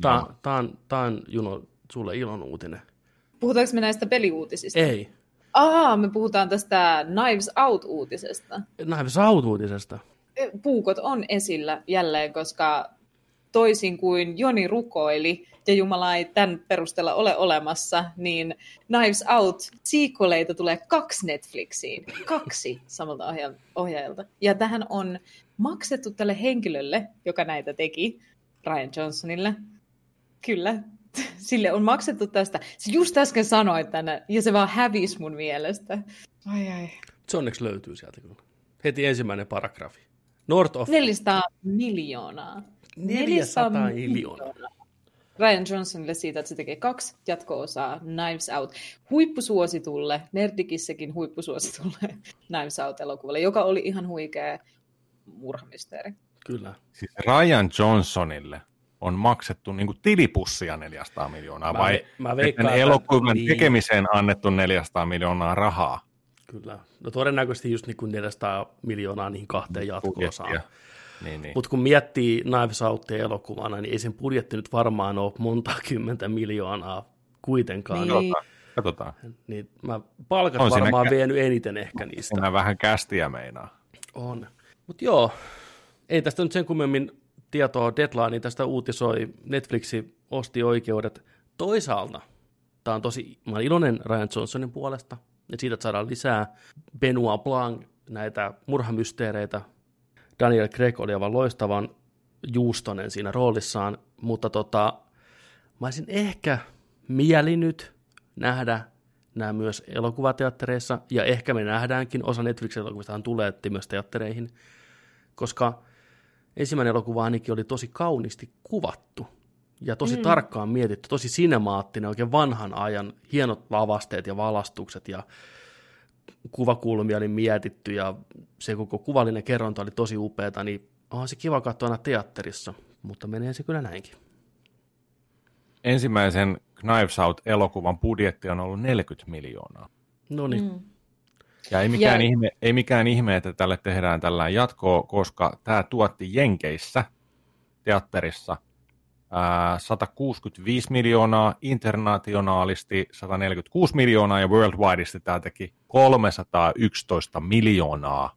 tämä, on, on Juno, sulle ilon uutinen. Puhutaanko me näistä peliuutisista? Ei. Aa, me puhutaan tästä Knives Out-uutisesta. Knives Out-uutisesta? Puukot on esillä jälleen, koska toisin kuin Joni rukoili, ja Jumala ei tämän perusteella ole olemassa, niin Knives Out sequeleita tulee kaksi Netflixiin. Kaksi samalta ohjaajalta. Ja tähän on maksettu tälle henkilölle, joka näitä teki, Ryan Johnsonille. Kyllä, sille on maksettu tästä. Se just äsken sanoi tänne, ja se vaan hävisi mun mielestä. Ai ai. Se onneksi löytyy sieltä kyllä. Heti ensimmäinen paragrafi. North of... 400 miljoonaa. 400 miljoonaa. Ryan Johnsonille siitä, että se tekee kaksi jatko-osaa Knives Out huippusuositulle, Nerdikissäkin huippusuositulle Knives Out-elokuvalle, joka oli ihan huikea murhamysteeri. Kyllä. Siis Ryan Johnsonille on maksettu niin kuin tilipussia 400 miljoonaa, Mä vai mä veikkaan, elokuvan niin. tekemiseen annettu 400 miljoonaa rahaa Kyllä. No todennäköisesti just niin kuin 400 miljoonaa niihin kahteen jatko-osaan. budjettia. Niin, niin. Mutta kun miettii Knives Outia elokuvana, niin ei sen budjetti nyt varmaan ole monta kymmentä miljoonaa kuitenkaan. Niin. Niin. Katsotaan. Katsotaan. niin mä palkat On varmaan kä- vienyt eniten ehkä niistä. Siinä vähän kästiä meinaa. On. Mutta joo, ei tästä nyt sen kummemmin tietoa deadline, niin tästä uutisoi Netflixi osti oikeudet. Toisaalta tämä on tosi, mä olen iloinen Ryan Johnsonin puolesta, että siitä että saadaan lisää Benoit Blanc, näitä murhamysteereitä. Daniel Craig oli aivan loistavan juustonen siinä roolissaan, mutta tota, mä olisin ehkä mielinyt nähdä nämä myös elokuvateattereissa, ja ehkä me nähdäänkin, osa Netflix-elokuvistahan tulee myös teattereihin, koska ensimmäinen elokuva ainakin oli tosi kauniisti kuvattu, ja tosi mm. tarkkaan mietitty, tosi sinemaattinen, oikein vanhan ajan, hienot lavasteet ja valastukset, ja kuvakulmia oli mietitty, ja se koko kuvallinen kerronta oli tosi upeata, niin onhan se kiva katsoa aina teatterissa, mutta menee se kyllä näinkin. Ensimmäisen Knives Out-elokuvan budjetti on ollut 40 miljoonaa. No niin, mm. Ja ei mikään, Ja- ihme, ei mikään ihme, että tälle tehdään tällainen jatkoa, koska tämä tuotti Jenkeissä teatterissa 165 miljoonaa, internationaalisti 146 miljoonaa ja worldwideisti tämä teki 311 miljoonaa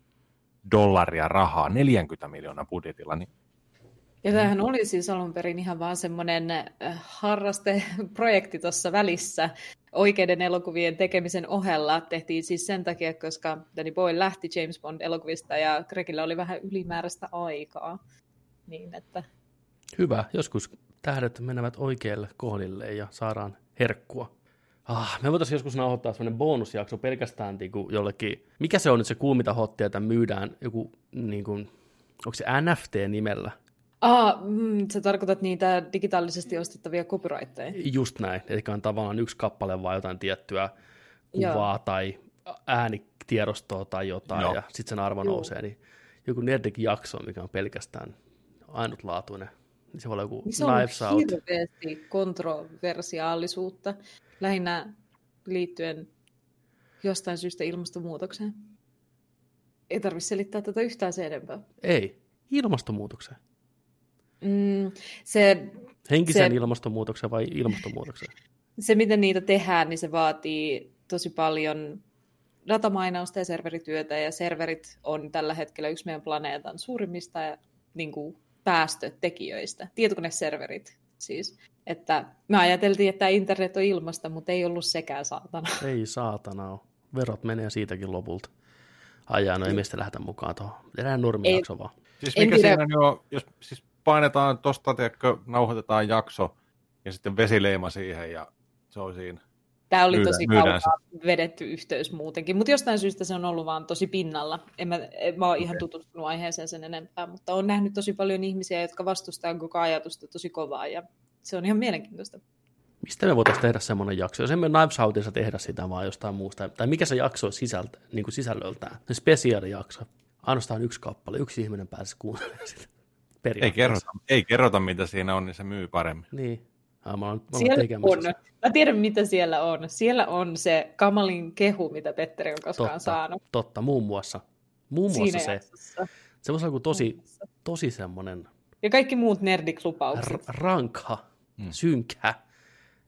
dollaria rahaa 40 miljoonaa budjetilla. Niin Ja tämähän oli siis alun perin ihan vaan semmoinen äh, harrasteprojekti tuossa välissä. Oikeiden elokuvien tekemisen ohella tehtiin siis sen takia, koska Danny Boyle lähti James Bond-elokuvista ja Gregillä oli vähän ylimääräistä aikaa. Niin, että Hyvä, joskus tähdet menevät oikeille kohdille ja saadaan herkkua. Ah, me voitaisiin joskus nauhoittaa sellainen bonusjakso pelkästään niin kuin jollekin, mikä se on nyt se kuumita hottia, että myydään joku, niin kuin, onko se NFT-nimellä? Ah, mm, sä tarkoitat niitä digitaalisesti ostettavia copyrightteja. Just näin, eli on tavallaan yksi kappale vaan jotain tiettyä kuvaa Joo. tai äänitiedostoa tai jotain, Joo. ja sitten sen arvo Joo. nousee, niin joku Nerdikin jakso, mikä on pelkästään ainutlaatuinen, se voi olla joku Niin se on Knives Out. hirveästi kontroversiaalisuutta, lähinnä liittyen jostain syystä ilmastonmuutokseen. Ei tarvitse selittää tätä yhtään sen enempää. Ei, ilmastonmuutokseen. Mm, se, Henkisen Se- ilmastonmuutoksen vai ilmastonmuutoksen? se, miten niitä tehdään, niin se vaatii tosi paljon datamainausta ja serverityötä, ja serverit on tällä hetkellä yksi meidän planeetan suurimmista niin kuin, päästötekijöistä. Tietokoneserverit siis. Että me ajateltiin, että internet on ilmasta, mutta ei ollut sekään saatana. Ei saatana ole. Verot menee siitäkin lopulta. Ajaa, no ei meistä lähdetä mukaan tuohon. Tehdään normijakso vaan. Siis mikä siinä on, jos siis painetaan tuosta, nauhoitetaan jakso ja sitten vesileima siihen ja se on siinä. Tämä oli Myydään- tosi kaukaa vedetty yhteys muutenkin, mutta jostain syystä se on ollut vaan tosi pinnalla. En mä, en mä ole ihan tutustunut aiheeseen sen enempää, mutta olen nähnyt tosi paljon ihmisiä, jotka vastustaa koko ajatusta tosi kovaa ja se on ihan mielenkiintoista. Mistä me voitaisiin tehdä semmoinen jakso? Jos emme Knives Outissa tehdä sitä vaan jostain muusta. Tai mikä se jakso on sisältä, niin kuin sisällöltään? Se spesiaalijakso. Ainoastaan yksi kappale. Yksi ihminen pääsisi kuuntelemaan sitä. Ei kerrota, ei kerrota, mitä siinä on, niin se myy paremmin. Niin. Ah, mä olen, mä olen Siellä tekemässä. on, mä tiedän mitä siellä on. Siellä on se kamalin kehu, mitä Petteri on koskaan Totta, saanut. totta, muun muassa. Muun muassa Siinä se. jaksossa. Se voisi olla joku tosi, tosi semmoinen Ja kaikki muut nerdiklupaukset. r- rankha, Mm. synkkä.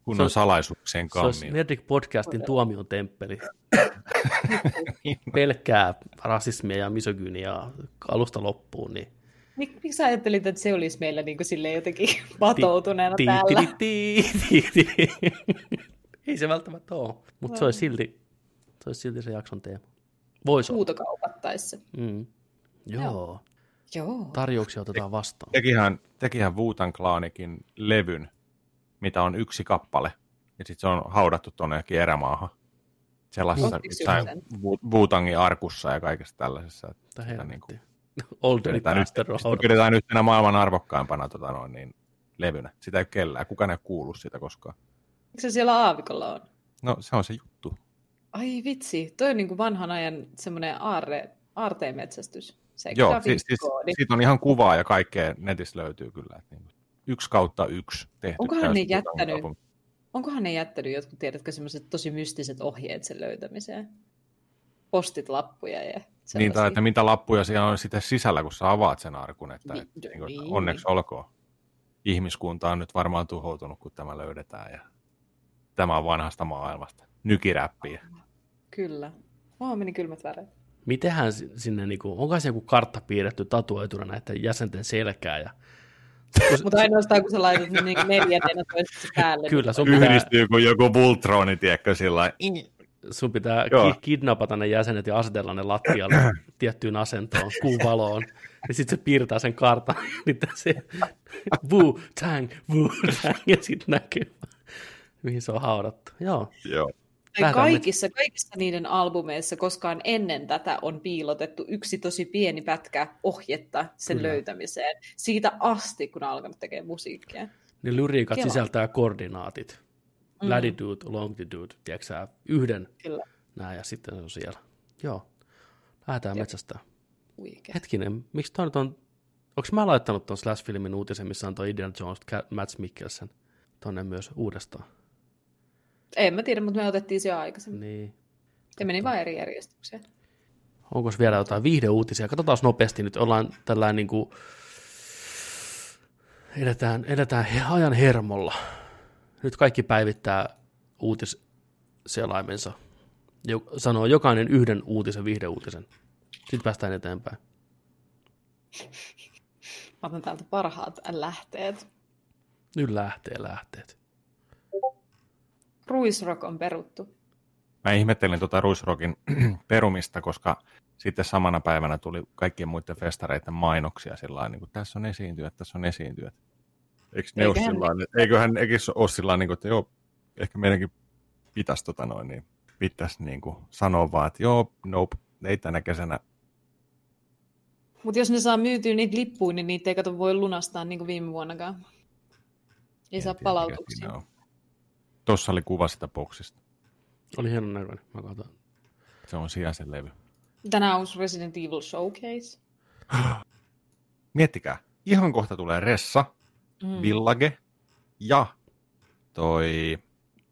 Kun Se on salaisuuksien Se olisi kammiin. Nerdik Podcastin tuomion temppeli. Pelkkää rasismia ja misogyniaa alusta loppuun. Niin Mik, miksi sä ajattelit, että se olisi meillä niin kuin silleen jotenkin patoutuneena Ti- täällä? ti- ti- ti- ti- ti. Ei se välttämättä ole, mutta se olisi silti se, olisi silti se jakson teema. Voisi olla. Huutokaupattaisi se. Mm. Joo. Joo. Tarjouksia otetaan vastaan. Tekihän, tekihän Wutan Klaanikin levyn, mitä on yksi kappale. Ja sitten se on haudattu tuonne johonkin erämaahan. Sellaisessa Wutangin arkussa ja kaikessa tällaisessa. Että Mitä sitä helvettiä. Old Dirty pidetään, nyt, Bastard on sitä pidetään yhtenä maailman arvokkaimpana tota noin, niin, levynä. Sitä ei ole kellään. Kukaan ei ole kuullut sitä koskaan. Miksi se siellä aavikolla on? No se on se juttu. Ai vitsi, toi on niin kuin vanhan ajan semmoinen aarre, aarteen metsästys. Se Joo, siis, siis, siitä on ihan kuvaa ja kaikkea netissä löytyy kyllä. Että niin, yksi kautta yksi tehty. Onkohan ne jättänyt, onkohan ne jättänyt jotkut, tiedätkö, semmoiset tosi mystiset ohjeet sen löytämiseen? Postit lappuja ja sellaisia. Niin, tai että mitä lappuja siellä on sitten sisällä, kun sä avaat sen arkun, että, niin, että niin, niin, onneksi niin. olkoon. Ihmiskunta on nyt varmaan tuhoutunut, kun tämä löydetään ja tämä on vanhasta maailmasta. Nykiräppiä. Kyllä. Oh, meni kylmät väreet. Mitenhän sinne, niin kuin, onko se joku kartta piirretty tatuoituna näiden jäsenten selkää ja mutta ainoastaan kun sä laitat niin neljäntenä toisessa päälle. Kyllä, sun pitää... Yhdistyy kuin joku Voltroni, tiedätkö, sillä Sun pitää ki- kidnapata ne jäsenet ja asetella ne lattialle tiettyyn asentoon, kuun valoon. Ja sitten se piirtää sen kartan, niin se Wu Tang, Wu Tang, ja sitten näkyy, mihin se on haudattu. Joo. Joo. Kaikissa, kaikissa niiden albumeissa koskaan ennen tätä on piilotettu yksi tosi pieni pätkä ohjetta sen Kyllä. löytämiseen. Siitä asti, kun on alkanut tekemään musiikkia. Ne lyriikat Kela. sisältää koordinaatit. Mm. Latitude, longitude, tiedätkö yhden Kyllä. nää ja sitten se on siellä. Joo, lähdetään Jep. metsästä. Uike. Hetkinen, miksi toi nyt on, onko mä laittanut tuon Slash-filmin uutisen, missä on tuo Indiana Jones, Matt Mikkelsen, tonne myös uudestaan? En mä tiedä, mutta me otettiin se jo aikaisemmin. Niin. Se meni vain eri järjestykseen. Onko vielä jotain viihdeuutisia? Katsotaan nopeasti nyt. Ollaan tällainen niin kuin... Edetään, edetään ajan hermolla. Nyt kaikki päivittää uutisselaimensa. Sanoo jokainen yhden uutisen, viihdeuutisen. Sitten päästään eteenpäin. Mä otan täältä parhaat lähteet. Nyt lähtee lähteet. Ruisrock on peruttu. Mä ihmettelin tuota Ruisrockin perumista, koska sitten samana päivänä tuli kaikkien muiden festareiden mainoksia sillä niin kuin tässä on esiintyjät, tässä on esiintyjät. Eikö ne ole sillä eiköhän eikä ole sillä niin kuin, että joo, ehkä meidänkin pitäisi, tota noin, niin, pitäisi niin kuin, sanoa vaan, että joo, nope, ei tänä kesänä. Mutta jos ne saa myytyä niitä lippuja, niin niitä ei kato voi lunastaa niin kuin viime vuonnakaan. Ei en saa tiedä, palautuksia. Tuossa oli kuva sitä boksista. Oli hienon näköinen, mä katson. Se on sijaisen levy. Tänään on Resident Evil Showcase. Miettikää, ihan kohta tulee Ressa, mm. Village ja toi,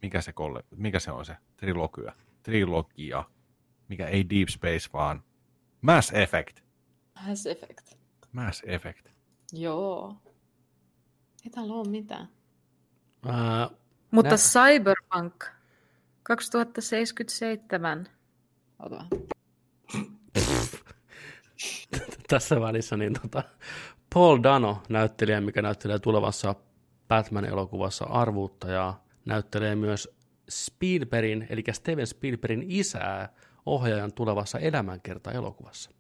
mikä se, kolle, mikä se on se, trilogia, trilogia, mikä ei Deep Space, vaan Mass Effect. Mass Effect. Mass Effect. Joo. Ei täällä ole mitään. Uh, mutta Nä... Cyberpunk 2077. Ota. Tässä välissä niin tota, Paul Dano, näyttelijä, mikä näyttelee tulevassa Batman-elokuvassa ja näyttelee myös Spielbergin, eli Steven Spielbergin isää ohjaajan tulevassa elämänkerta-elokuvassa.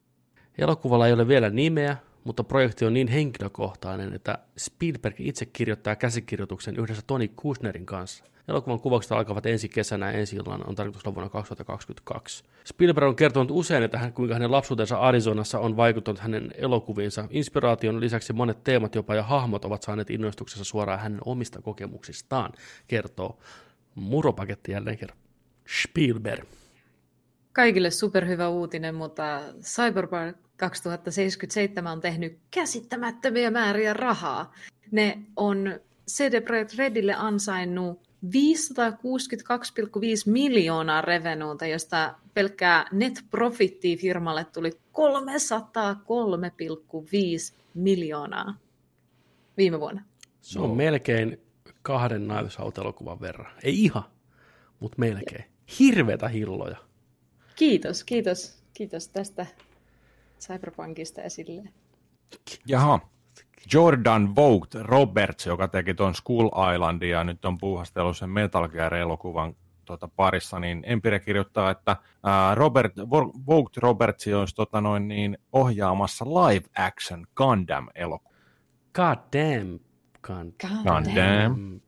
Elokuvalla ei ole vielä nimeä, mutta projekti on niin henkilökohtainen, että Spielberg itse kirjoittaa käsikirjoituksen yhdessä Tony Kushnerin kanssa. Elokuvan kuvaukset alkavat ensi kesänä ja ensi illan on tarkoitus vuonna 2022. Spielberg on kertonut usein, että hän, kuinka hänen lapsuutensa Arizonassa on vaikuttanut hänen elokuviinsa. Inspiraation lisäksi monet teemat jopa ja hahmot ovat saaneet innostuksessa suoraan hänen omista kokemuksistaan, kertoo muropaketti jälleen kerran. Spielberg. Kaikille superhyvä uutinen, mutta Cyberpunk 2077 on tehnyt käsittämättömiä määriä rahaa. Ne on CD Projekt Redille ansainnut 562,5 miljoonaa revenuuta, josta pelkkää net profittia firmalle tuli 303,5 miljoonaa viime vuonna. Se on no. melkein kahden näytösautelokuvan verran. Ei ihan, mutta melkein. Hirveitä hilloja. Kiitos, kiitos, kiitos tästä Cyberpunkista esille. Jaha. Jordan Vogt Roberts, joka teki tuon School Islandin ja nyt on puuhastellut sen Metal Gear-elokuvan tota, parissa, niin Empire kirjoittaa, että ää, Robert, Vogt Roberts olisi tota, noin, niin, ohjaamassa live action Gundam-elokuva. God damn. Damn.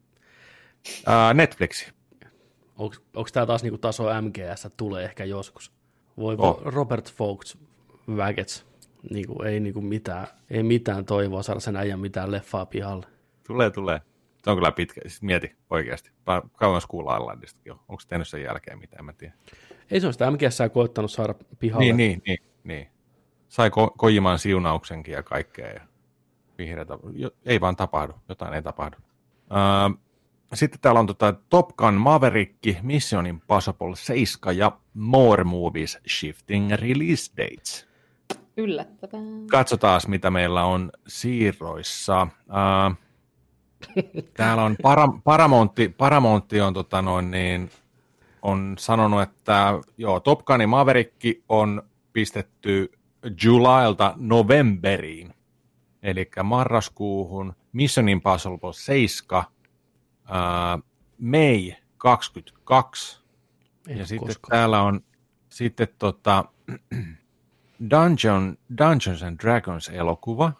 Ää, Netflixi. Onko tämä taas niinku taso MGS, tulee ehkä joskus? Voi oh. Robert Vogt Wagets. Niinku, ei niinku mitään, ei mitään toivoa saada sen äijän mitään leffaa pihalle. Tulee, tulee. Se on kyllä pitkä. Sitten mieti oikeasti. Kauan School Islandistakin on. Onko se tehnyt sen jälkeen mitään, mä tiedän. Ei se ole sitä MGS koettanut saada pihalle. Niin, niin, niin. niin. sai ko- Kojiman siunauksenkin ja kaikkea. Ja vihreätä. Ei vaan tapahdu, jotain ei tapahdu. Uh, sitten täällä on tota Top Gun Maverick, Mission Impossible 7 ja More Movies Shifting Release Dates. Yllättävää. Katsotaan, mitä meillä on siirroissa. Uh, täällä on Para- Paramontti, Paramontti on, tota noin, niin, on sanonut, että joo, Top Gun Maverick on pistetty Julylta Novemberiin, eli marraskuuhun Mission Impossible 7 uh, May 22. En ja sitten koskaan. täällä on sitten tota, Dungeon, Dungeons and Dragons elokuva.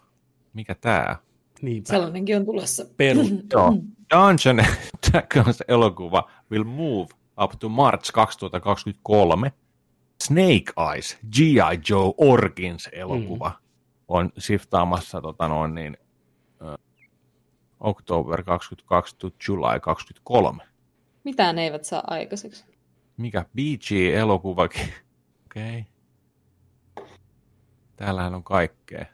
Mikä tää? Niinpä. Sellainenkin on tulossa. Perut. Joo. Dungeon and Dragons elokuva will move up to March 2023. Snake Eyes, G.I. Joe Origins elokuva mm. on shiftaamassa tota noin niin, uh, October 22 to July 23. Mitään ne eivät saa aikaiseksi. Mikä BG-elokuvakin? Okei. Okay. Täällähän on kaikkea.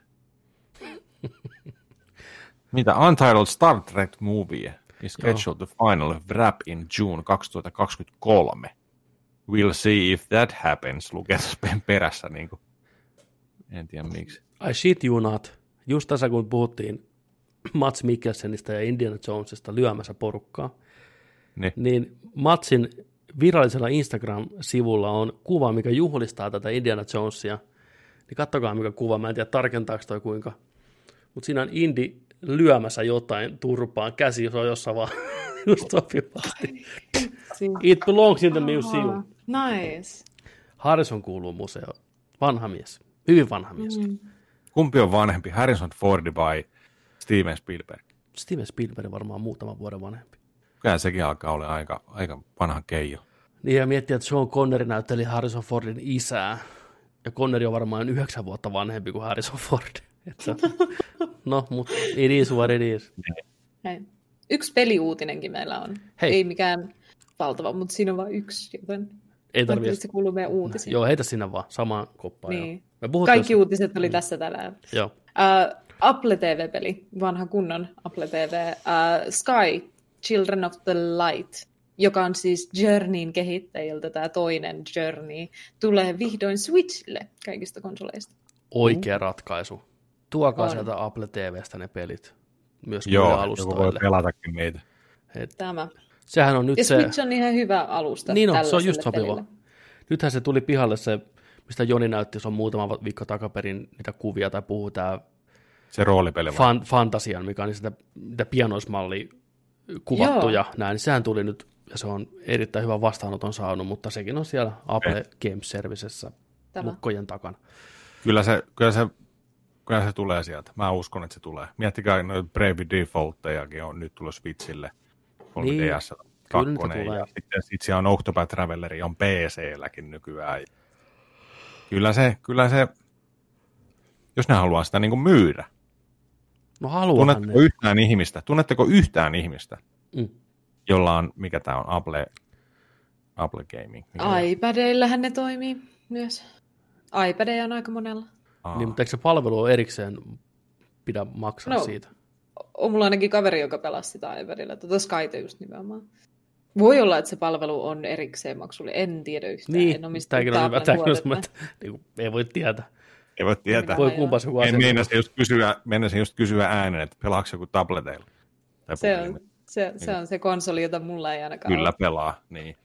Mitä? Untitled Star Trek movie is scheduled to final wrap in June 2023. We'll see if that happens, lukee perässä. Niin kuin. En tiedä miksi. I shit you not. Just tässä kun puhuttiin Mats Mikkelsenistä ja Indiana Jonesista lyömässä porukkaa, Niin. niin Matsin virallisella Instagram-sivulla on kuva, mikä juhlistaa tätä Indiana Jonesia. Niin kattokaa mikä kuva, mä en tiedä tarkentaako toi kuinka. Mutta siinä on Indi lyömässä jotain turpaan, käsi on jossain vaan just sopivasti. It belongs in the museum. Nice. Harrison kuuluu museoon. Vanha mies. Hyvin vanha mies. Mm. Kumpi on vanhempi, Harrison Ford vai Steven Spielberg? Steven Spielberg varmaan muutaman vuoden vanhempi. Kyllä sekin alkaa olla aika, aika vanha keijo. Niin ja miettiä, että Sean Connery näytteli Harrison Fordin isää. Ja Connery on varmaan yhdeksän vuotta vanhempi kuin Harrison Ford. Että, no, mutta it is what it is. Hei. Yksi peliuutinenkin meillä on. Hei. Ei mikään valtava, mutta siinä on vain yksi, joten Ei tarvitse. se kuuluu meidän uutisiin. Joo, heitä sinne vaan, samaan koppaan. Niin. Me Kaikki uutiset oli tässä tänään. Joo. Uh, Apple TV-peli, vanha kunnon Apple TV, uh, Sky, Children of the Light, joka on siis Journeyn kehittäjiltä tämä toinen Journey, tulee vihdoin Switchille kaikista konsoleista. Oikea ratkaisu. Tuokaa On. sieltä Apple TVstä ne pelit. Myös Joo, muille joku voi alustoille. pelatakin niitä. Et, Tämä. sehän on nyt Ja se... Switch on ihan hyvä alusta Niin on, se on just sopiva. pelille. Nythän se tuli pihalle se, mistä Joni näytti, se on muutama viikko takaperin niitä kuvia, tai puhuu tämä Se roolipeli fan, Fantasian, mikä on niin sitä, sitä pianoismalli kuvattu Joo. ja näin, sehän tuli nyt, ja se on erittäin hyvä vastaanoton saanut, mutta sekin on siellä Apple Game Servicessä Tämä. lukkojen takana. Kyllä se, kyllä, se, kyllä se tulee sieltä. Mä uskon, että se tulee. Miettikää, noita Brave Defaulttejakin on nyt tullut Switchille. 3DS Niin, 2 tulee. ja sitten sit siellä on Octopath Traveleri on PC-lläkin nykyään. Kyllä se, kyllä se, jos ne haluaa sitä niin kuin myydä. No haluahan ne. Tunnetteko yhtään ihmistä, tunnetteko yhtään ihmistä, Mm. Jolla on, mikä tämä on, Apple, Apple Gaming? Mikä iPadeillähän ne toimii myös. iPadeja on aika monella. Aa. Niin, mutta eikö se palvelu ole erikseen pidä maksaa No. siitä? On mulla ainakin kaveri, joka pelasi sitä iPadilla. Tuota Skyta just nimenomaan. Voi olla, että se palvelu on erikseen maksulle. En tiedä yhtään. Niin, en omista tämäkin on hyvä. Tämäkin on semmoinen, että niin kuin, ei voi tietää. Ei voi tietää. Voi joku Ei asia. meinasin just kysyä, meinasin just kysyä äänen, että pelaako joku tableteilla? Tai Se on, se, se on se konsoli, jota mulla ei ainakaan Kyllä ole. pelaa, niin.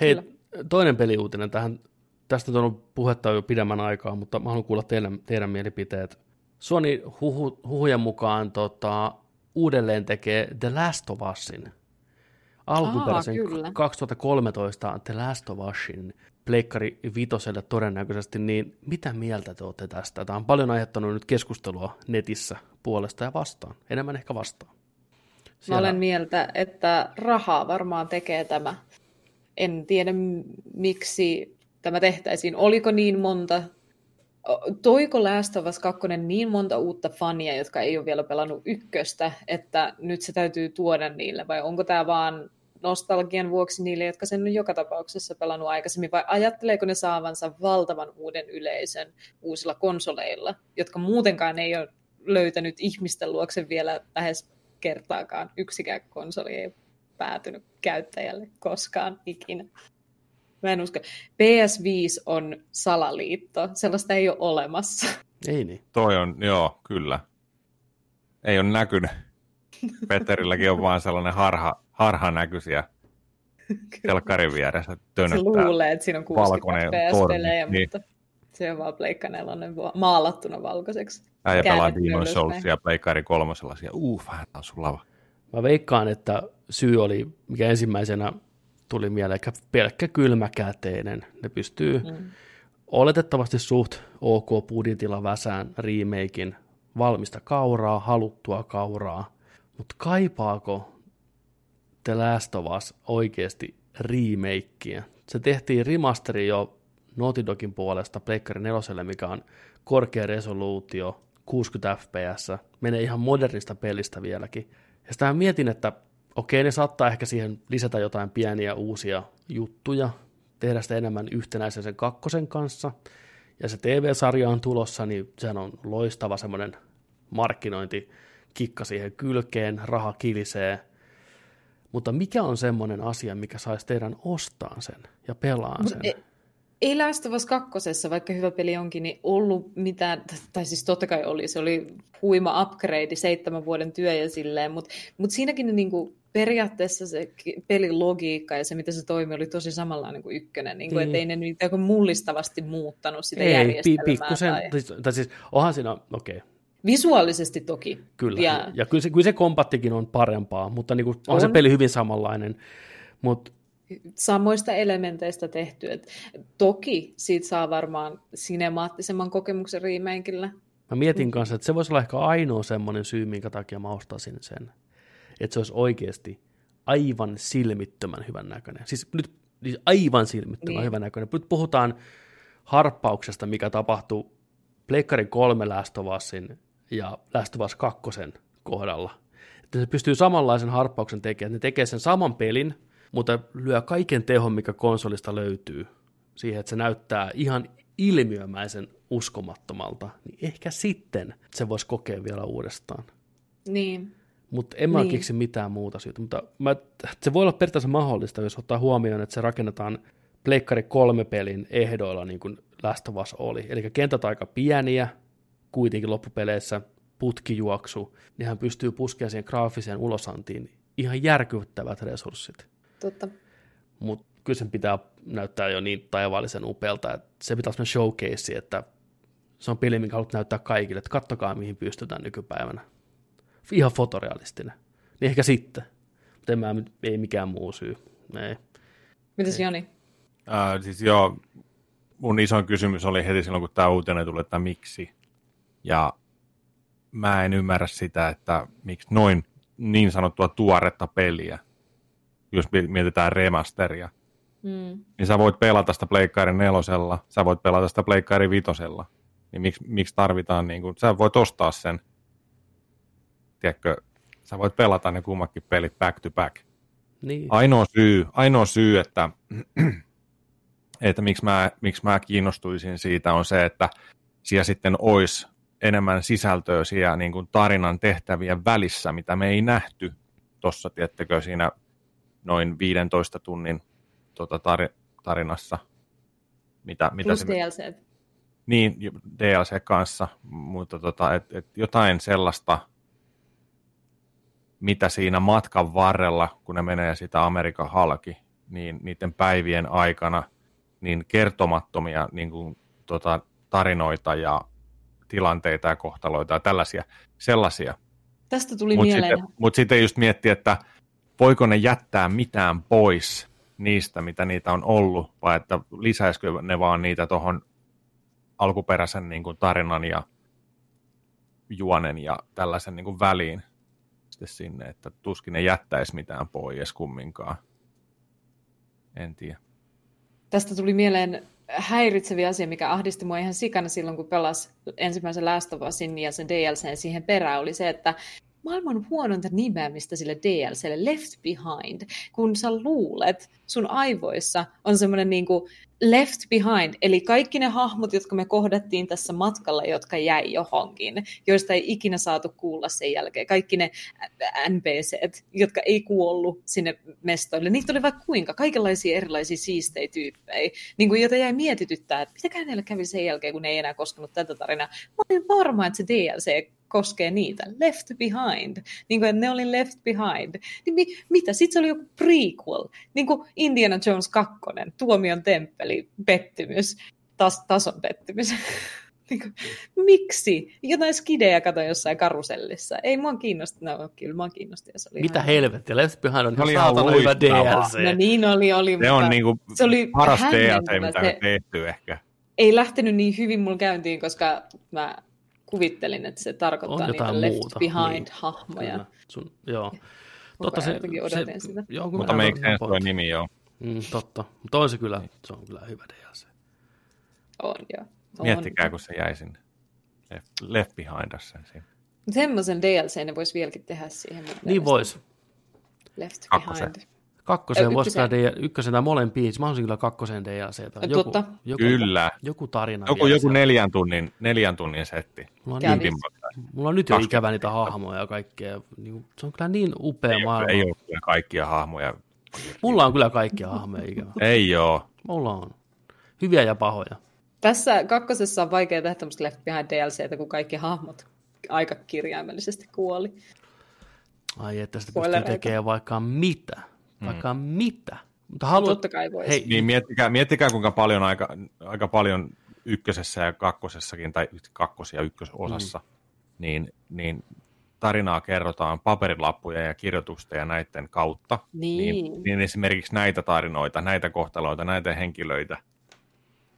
Hei, Kyllä. toinen peliuutinen tähän. Tästä on ollut puhetta jo pidemmän aikaa, mutta mä haluan kuulla teidän, teidän mielipiteet. Sony huhu, huhujen mukaan tota, uudelleen tekee The Last of Usin. Alkuperäisen Aa, kyllä. 2013 The Last of Usin Pleikkari vitoselle todennäköisesti, niin mitä mieltä te olette tästä? Tämä on paljon aiheuttanut nyt keskustelua netissä puolesta ja vastaan. Enemmän ehkä vastaan. Mä olen mieltä, että rahaa varmaan tekee tämä. En tiedä, miksi tämä tehtäisiin. Oliko niin monta, toiko Last of Us 2 niin monta uutta fania, jotka ei ole vielä pelannut ykköstä, että nyt se täytyy tuoda niille, vai onko tämä vaan nostalgian vuoksi niille, jotka sen on joka tapauksessa pelannut aikaisemmin, vai ajatteleeko ne saavansa valtavan uuden yleisön uusilla konsoleilla, jotka muutenkaan ei ole löytänyt ihmisten luokse vielä lähes kertaakaan. Yksikään konsoli ei päätynyt käyttäjälle koskaan ikinä. Mä en usko. PS5 on salaliitto. Sellaista ei ole olemassa. Ei niin. Toi on, joo, kyllä. Ei ole näkynyt. Peterilläkin on vaan sellainen harha, harhanäköisiä telkkarin vieressä tönöttää. Se luulee, että siinä on 60 PS-pelejä, niin. mutta se on vaan Pleikka 4 maalattuna valkoiseksi. Äijä pelaa Demon Soulsia Pleikkari kolmosella, ja uuf, vähän on sulava. Mä veikkaan, että syy oli, mikä ensimmäisenä tuli mieleen, pelkkä kylmäkäteinen. Ne pystyy mm. oletettavasti suht ok budjetilla väsään remakein valmista kauraa, haluttua kauraa, mutta kaipaako The Last of Us oikeasti remakea? Se tehtiin remasteri jo Naughty Dogin puolesta Pleikkari 4, mikä on korkea resoluutio, 60 fps, menee ihan modernista pelistä vieläkin. Ja sitä mietin, että okei, ne saattaa ehkä siihen lisätä jotain pieniä uusia juttuja, tehdä sitä enemmän yhtenäisen sen kakkosen kanssa, ja se TV-sarja on tulossa, niin sehän on loistava semmoinen markkinointi, kikka siihen kylkeen, raha kilisee, mutta mikä on semmoinen asia, mikä saisi teidän ostaan sen ja pelaan sen? Ei Last of Us 2, vaikka hyvä peli onkin, niin ollut mitään, tai siis totta kai oli, se oli huima upgrade, seitsemän vuoden työ ja silleen, mutta mut siinäkin niin kuin, periaatteessa se pelin logiikka ja se, miten se toimi, oli tosi samanlainen kuin ykkönen, niin kuin, niin. ettei ne mitään mullistavasti muuttanut sitä ei, järjestelmää. Ei, pikkusen, tai... tai siis onhan siinä, okei, okay. Visuaalisesti toki. Kyllä, ja, ja kyllä, se, kyllä se kompattikin on parempaa, mutta niin kuin, on, on se peli hyvin samanlainen. Mutta samoista elementeistä tehty. Et toki siitä saa varmaan sinemaattisemman kokemuksen remakeillä. Mä mietin kanssa, että se voisi olla ehkä ainoa semmoinen syy, minkä takia mä ostaisin sen. Että se olisi oikeasti aivan silmittömän hyvän näköinen. Siis nyt siis aivan silmittömän niin. hyvän näköinen. Nyt puhutaan harppauksesta, mikä tapahtuu Pleikkari 3 Last of Usin ja Last of Us 2 kohdalla. Että se pystyy samanlaisen harppauksen tekemään. Ne tekee sen saman pelin, mutta lyö kaiken tehon, mikä konsolista löytyy, siihen, että se näyttää ihan ilmiömäisen uskomattomalta, niin ehkä sitten se voisi kokea vielä uudestaan. Niin. Mutta en mä niin. keksi mitään muuta syytä. Mutta mä, se voi olla periaatteessa mahdollista, jos ottaa huomioon, että se rakennetaan Pleikkari kolme pelin ehdoilla, niin kuin Last of Us oli. Eli kentät aika pieniä, kuitenkin loppupeleissä putkijuoksu, niin hän pystyy puskemaan siihen graafiseen ulosantiin ihan järkyttävät resurssit. Totta. Mutta kyllä sen pitää näyttää jo niin taivaallisen upealta, että se pitää olla showcase, että se on peli, minkä haluat näyttää kaikille, että kattokaa mihin pystytään nykypäivänä. Ihan fotorealistinen. Niin ehkä sitten. Mutta en mä, ei mikään muu syy. Ei. Mitäs Joni? Äh, siis joo, mun isoin kysymys oli heti silloin, kun tämä uutinen tuli, että miksi. Ja mä en ymmärrä sitä, että miksi noin niin sanottua tuoretta peliä jos mietitään remasteria, mm. niin sä voit pelata sitä Pleikkaarin nelosella, sä voit pelata sitä Pleikkaarin vitosella. Niin miksi, miksi tarvitaan, niin kuin, sä voit ostaa sen, tiedätkö, sä voit pelata ne kummatkin pelit back to back. Niin. Ainoa syy, ainoa syy että, että miksi, mä, miksi mä kiinnostuisin siitä on se, että siellä sitten olisi enemmän sisältöä siellä niin kuin tarinan tehtävien välissä, mitä me ei nähty tuossa, tiettekö, siinä noin 15 tunnin tota, tar- tarinassa. Mitä, mitä Plus se, DLC. Niin, DLC kanssa, mutta tota, et, et jotain sellaista, mitä siinä matkan varrella, kun ne menee sitä Amerikan halki, niin niiden päivien aikana, niin kertomattomia niin kuin, tota, tarinoita ja tilanteita ja kohtaloita ja tällaisia, sellaisia. Tästä tuli mut mieleen. Sitten, mutta sitten just miettiä, että voiko ne jättää mitään pois niistä, mitä niitä on ollut, vai että lisäisikö ne vaan niitä tuohon alkuperäisen niin kuin tarinan ja juonen ja tällaisen niin kuin väliin sitten sinne, että tuskin ne jättäisi mitään pois kumminkaan. En tiedä. Tästä tuli mieleen häiritseviä asia, mikä ahdisti mua ihan sikana silloin, kun pelas ensimmäisen Last of Usin ja sen DLC siihen perään, oli se, että maailman huonointa nimeämistä sille DLClle, Left Behind, kun sä luulet, sun aivoissa on semmoinen niin left behind, eli kaikki ne hahmot, jotka me kohdattiin tässä matkalla, jotka jäi johonkin, joista ei ikinä saatu kuulla sen jälkeen, kaikki ne NPC, jotka ei kuollut sinne mestoille, niitä oli vaikka kuinka, kaikenlaisia erilaisia siistejä tyyppejä, niin kuin, joita jäi mietityttää, että mitäkään neille kävi sen jälkeen, kun ei enää koskenut tätä tarinaa. Mä olin varma, että se DLC koskee niitä. Left Behind. Niin kuin, että ne oli Left Behind. Niin mi- mitä? Sitten se oli joku prequel. Niin kuin Indiana Jones 2, Tuomion temppeli, pettymys, tas- tason pettymys. niin kuin, miksi? Jotain skidejä kato jossain karusellissa. Ei mua kiinnosta. No kyllä mua kiinnosti. Se oli Mitä ihan... helvettiä? Left Behind on oli ihan saatana hyvä. DLC. No niin oli, oli. Se mutta on niinku se oli paras DLC, mitä Se on tehty ehkä. ei lähtenyt niin hyvin mulla käyntiin, koska mä kuvittelin, että se tarkoittaa On niitä jotain Left muuta, Behind-hahmoja. Kyllä. Sun, joo. Totta se, odotin sitä. Joo, kun Mutta make sense toi nimi joo. Mm, totta. Mutta on se kyllä, se on kyllä hyvä DLC. On, joo. On. Miettikää, kun se jäi sinne. Left, left behind us sen siinä. Semmoisen DLC ne voisi vieläkin tehdä siihen. Niin mielestä. vois. Left. Behind. Kakkosen Voisi ykkösen. tehdä ykkösen tai molempiin. Mä haluaisin kyllä kakkosen DLC. Joku, Totta. joku, Kyllä. joku tarina Joku, vielä joku siellä. neljän tunnin, neljän tunnin setti. Mulla on, niin, mulla on nyt jo 20 ikävä niitä hahmoja ja kaikkea. Niin, se on kyllä niin upea Ei, maailma. ole, ei ole kyllä kaikkia hahmoja. Mulla on kyllä kaikkia hahmoja ikävä. Ei oo. Mulla on. Hyviä ja pahoja. Tässä kakkosessa on vaikea tehdä tämmöistä Left Behind DLCtä, kun kaikki hahmot aika kirjaimellisesti kuoli. Ai että sitä pystyy tekemään vaikka mitä. Vaikka mm. mitä. Mutta haluat... Totta kai voisi. Hei, Niin miettikää, miettikää kuinka paljon aika, aika paljon ykkösessä ja kakkosessakin, tai kakkos- ja ykkösosassa, mm. niin, niin tarinaa kerrotaan paperilappuja ja kirjoitusta ja näiden kautta. Niin. Niin, niin esimerkiksi näitä tarinoita, näitä kohtaloita, näitä henkilöitä,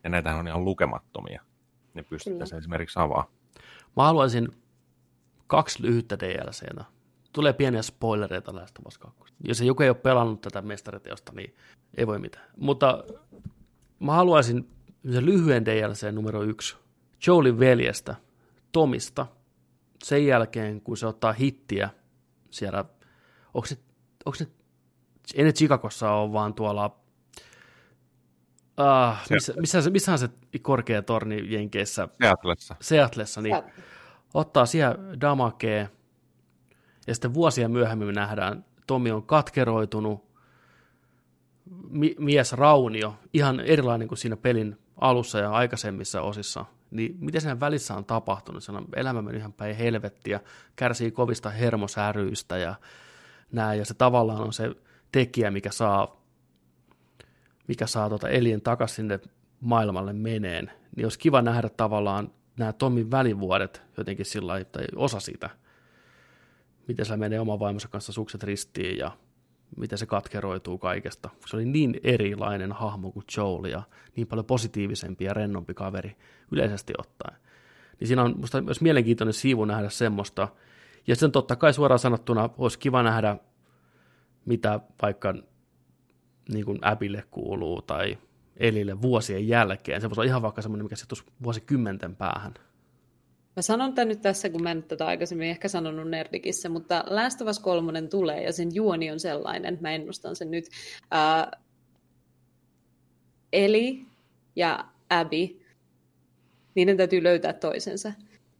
ja näitä on ihan lukemattomia. Ne pystyttäisiin esimerkiksi avaa. Mä haluaisin kaksi lyhyttä DLCtä. Tulee pieniä spoilereita Last of Us 2. Jos joku ei ole pelannut tätä mestariteosta, niin ei voi mitään. Mutta mä haluaisin sen lyhyen DLC numero yksi. Joelin veljestä, Tomista. Sen jälkeen, kun se ottaa hittiä siellä, onko se, onko se ei ne Chicagossa ole, vaan tuolla, ah, missä, missä, se- missä on se korkea torni Jenkeissä, Seatlessa. Seatlessa, niin Sä- ottaa siellä damakee, ja sitten vuosia myöhemmin me nähdään, Tomi on katkeroitunut, mi- mies raunio, ihan erilainen kuin siinä pelin alussa ja aikaisemmissa osissa, niin miten sen välissä on tapahtunut? Sen elämä mennyt ihan päin helvettiä, kärsii kovista hermosäryistä ja näin, ja se tavallaan on se tekijä, mikä saa, mikä saa tota Elien takaisin sinne maailmalle meneen, niin olisi kiva nähdä tavallaan nämä Tomin välivuodet jotenkin sillä tai osa siitä, miten se menee oman vaimonsa kanssa sukset ristiin ja miten se katkeroituu kaikesta. Se oli niin erilainen hahmo kuin Joel ja niin paljon positiivisempi ja rennompi kaveri yleisesti ottaen. Niin siinä on musta myös mielenkiintoinen siivu nähdä semmoista. Ja sitten totta kai suoraan sanottuna olisi kiva nähdä, mitä vaikka niin kuin Abille kuuluu tai Elille vuosien jälkeen. Se voisi olla ihan vaikka semmoinen, mikä sijoittuisi vuosikymmenten päähän. Mä sanon tämän nyt tässä, kun mä en tätä aikaisemmin ehkä sanonut Nerdikissä, mutta Last of Us 3 tulee ja sen juoni on sellainen, mä ennustan sen nyt. Ää, Eli ja Abby, niiden täytyy löytää toisensa.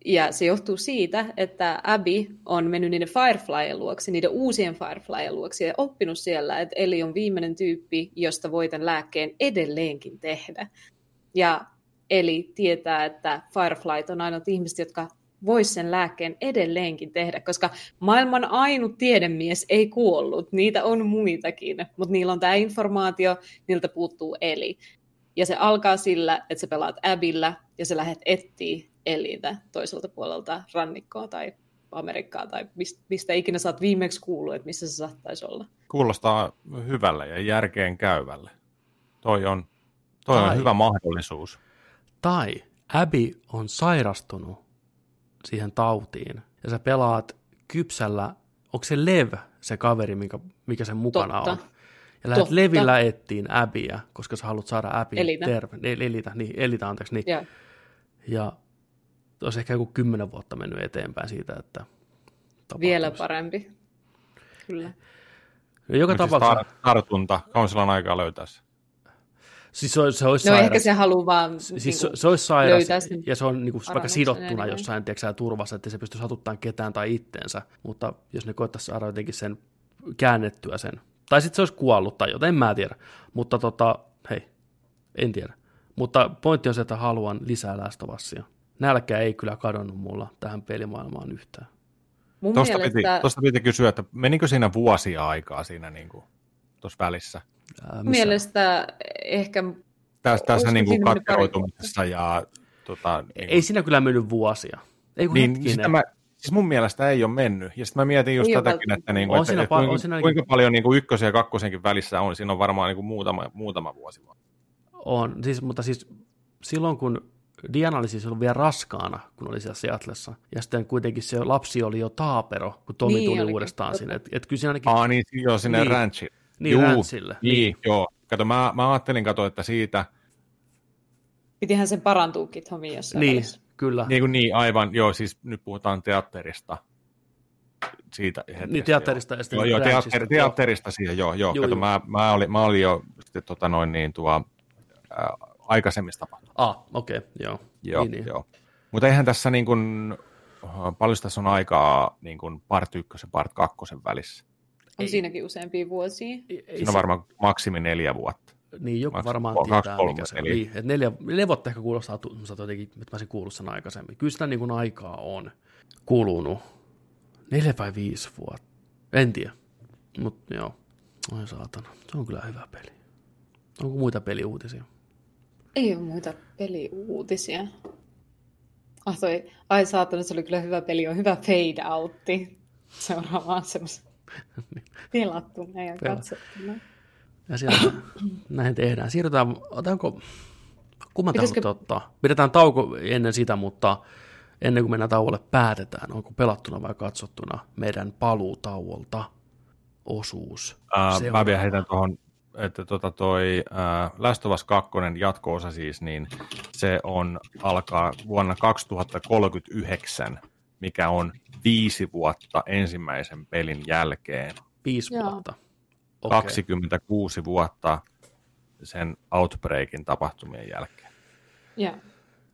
Ja se johtuu siitä, että Abby on mennyt niiden Fireflyen luoksi, niiden uusien Fireflyen luoksi, ja oppinut siellä, että Eli on viimeinen tyyppi, josta voi tämän lääkkeen edelleenkin tehdä. Ja Eli tietää, että Fireflight on ainoat ihmiset, jotka vois sen lääkkeen edelleenkin tehdä, koska maailman ainut tiedemies ei kuollut. Niitä on muitakin, mutta niillä on tämä informaatio, niiltä puuttuu Eli. Ja se alkaa sillä, että sä pelaat Abillä ja sä lähdet etsiä Elitä toiselta puolelta rannikkoa tai Amerikkaa tai mistä, ikinä sä oot viimeksi kuullut, että missä se saattaisi olla. Kuulostaa hyvälle ja järkeen käyvälle. Toi on, toi on hyvä mahdollisuus. Tai Abby on sairastunut siihen tautiin, ja sä pelaat kypsällä, onko se Lev se kaveri, mikä, mikä sen mukana Totta. on? Ja lähdet Totta. Levillä ettiin Abbyä, koska sä haluat saada Abby Elitä. terve. El- Elitä, niin, Elitä, anteeksi. Niin. Ja Ja olisi ehkä joku kymmenen vuotta mennyt eteenpäin siitä, että Vielä parempi. Kyllä. No, joka tapauksessa... Siis tartunta, kauan sillä on aikaa löytää se. Siis se, se olisi no sairas. ehkä se haluaa vaan Siis niin se, se olisi sairas, sen ja se on niin kuin, vaikka sidottuna jossain tiedätkö, turvassa, että se pysty satuttaan ketään tai itteensä, mutta jos ne koettaisi saada jotenkin sen käännettyä sen, tai sitten se olisi kuollut tai jotain, en mä tiedä, mutta tota, hei, en tiedä. Mutta pointti on se, että haluan lisää lästövassia. Nälkä ei kyllä kadonnut mulla tähän pelimaailmaan yhtään. Mun Tuosta mielestä... piti, tosta piti kysyä, että menikö siinä vuosia aikaa siinä niin kuin, tuossa välissä? Ää, mielestä ehkä... Tässä, tässä niin kuin katkeroitumisessa ja tota, niin Ei siinä kyllä mennyt vuosia. Ei kun niin, sitä mä, siis mun mielestä ei ole mennyt. Ja sitten mä mietin just Ei ole tätäkin, että, niin kuin, On että, siinä että kuinka, on kuinka paljon niin kuin ykkösen ja kakkosenkin välissä on. Siinä on varmaan niin kuin muutama, muutama vuosi vaan. On, siis, mutta siis silloin kun Diana oli siis ollut vielä raskaana, kun oli siellä Seatlessa, ja sitten kuitenkin se lapsi oli jo taapero, kun Tomi Niin tuli olikin, uudestaan totta. sinne. Että et kyllä siinä ainakin Aa, niin joo, sinne Niin. niin. ranchille. Niin Juu, ranchille. Niin, joo. Kato, mä, mä ajattelin kato, että siitä, Pitihän sen parantuukin Tomi jossain Niin, välissä. kyllä. niin kuin niin, aivan, joo, siis nyt puhutaan teatterista. Siitä hetkestä, Niin teatterista ja Joo, sitten joo, joo teatteri, teatterista siihen, joo, joo. Juu, Kato, juu. mä, mä, olin, mä olin jo sitten, tota noin niin tuo, ää, aikaisemmista tapahtumista. Ah, okei, okay, joo. Joo, niin, niin. joo. Mutta eihän tässä niin kuin, paljon tässä on aikaa niin kuin part ykkösen ja part kakkosen välissä. On Ei. siinäkin useampia vuosia. Ei, ei Siinä on varmaan maksimi neljä vuotta. Niin, joku Kaksi- varmaan kaksi, tietää, kolme, mikä se on. neljä. Niin, että neljä, neljä vuotta ehkä kuulostaa tuommoiselta jotenkin, että mä olisin kuullut sen aikaisemmin. Kyllä sitä niin kuin aikaa on kulunut. Neljä vai viisi vuotta. En tiedä. Mutta joo, oi saatana. Se on kyllä hyvä peli. Onko muita peliuutisia? Ei ole muita peliuutisia. Ah toi, ai saatana, se oli kyllä hyvä peli, on hyvä fade outti. Seuraavaan semmoisen pelattuna ja katsottuna. Ja sieltä näin tehdään. Siirrytään, otanko, kumman Pitäisikö- ottaa? Pidetään tauko ennen sitä, mutta ennen kuin mennään tauolle päätetään, onko pelattuna vai katsottuna meidän paluutauolta osuus. Ää, mä vielä heitän tuohon, että tota toi ää, Last of Us 2 jatko-osa siis, niin se on, alkaa vuonna 2039, mikä on viisi vuotta ensimmäisen pelin jälkeen. Viisi Joo. vuotta. Okay. Okei. 26 vuotta sen Outbreakin tapahtumien jälkeen. Joo,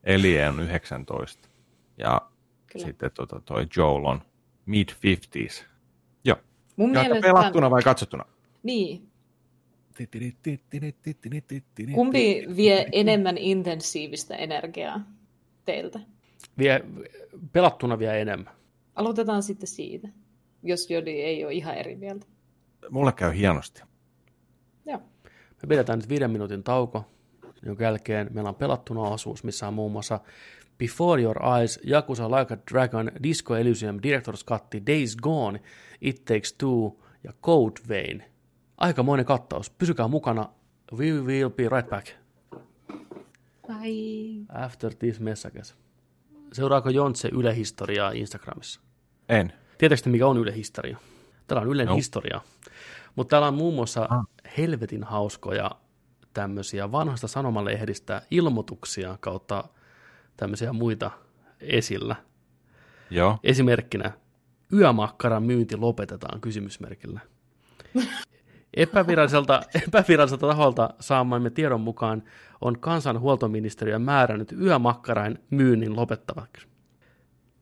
Eli on 19. Ja kyllä. sitten tota, toi Joel on mid-50s. Joo. Mun Ja mielestä... pelattuna vai katsottuna? Niin. Kumpi vie enemmän intensiivistä energiaa teiltä? Vie, pelattuna vielä enemmän. Aloitetaan sitten siitä, jos Jodi ei ole ihan eri mieltä. Mulle käy hienosti. Joo. Me pidetään nyt viiden minuutin tauko, jonka jälkeen meillä on pelattuna osuus, missä on muun muassa Before Your Eyes, Yakuza Like a Dragon, Disco Elysium, Director's Cut, Days Gone, It Takes Two ja Code Vein. Aikamoinen kattaus. Pysykää mukana. We will be right back Ai. after this messages. Seuraako Jontse ylehistoriaa Instagramissa? En. Tiedätkö te, mikä on Yle Historia? Täällä on Ylen No. historia. Mutta täällä on muun muassa Ah. helvetin hauskoja tämmöisiä vanhasta sanomalehdistä ilmoituksia kautta tämmöisiä muita esillä. Joo. Esimerkkinä yömakkaran myynti lopetetaan kysymysmerkillä. Epäviralliselta, epäviralliselta taholta saamamme tiedon mukaan on kansanhuoltoministeriö määrännyt yömakkarain myynnin lopettavaksi.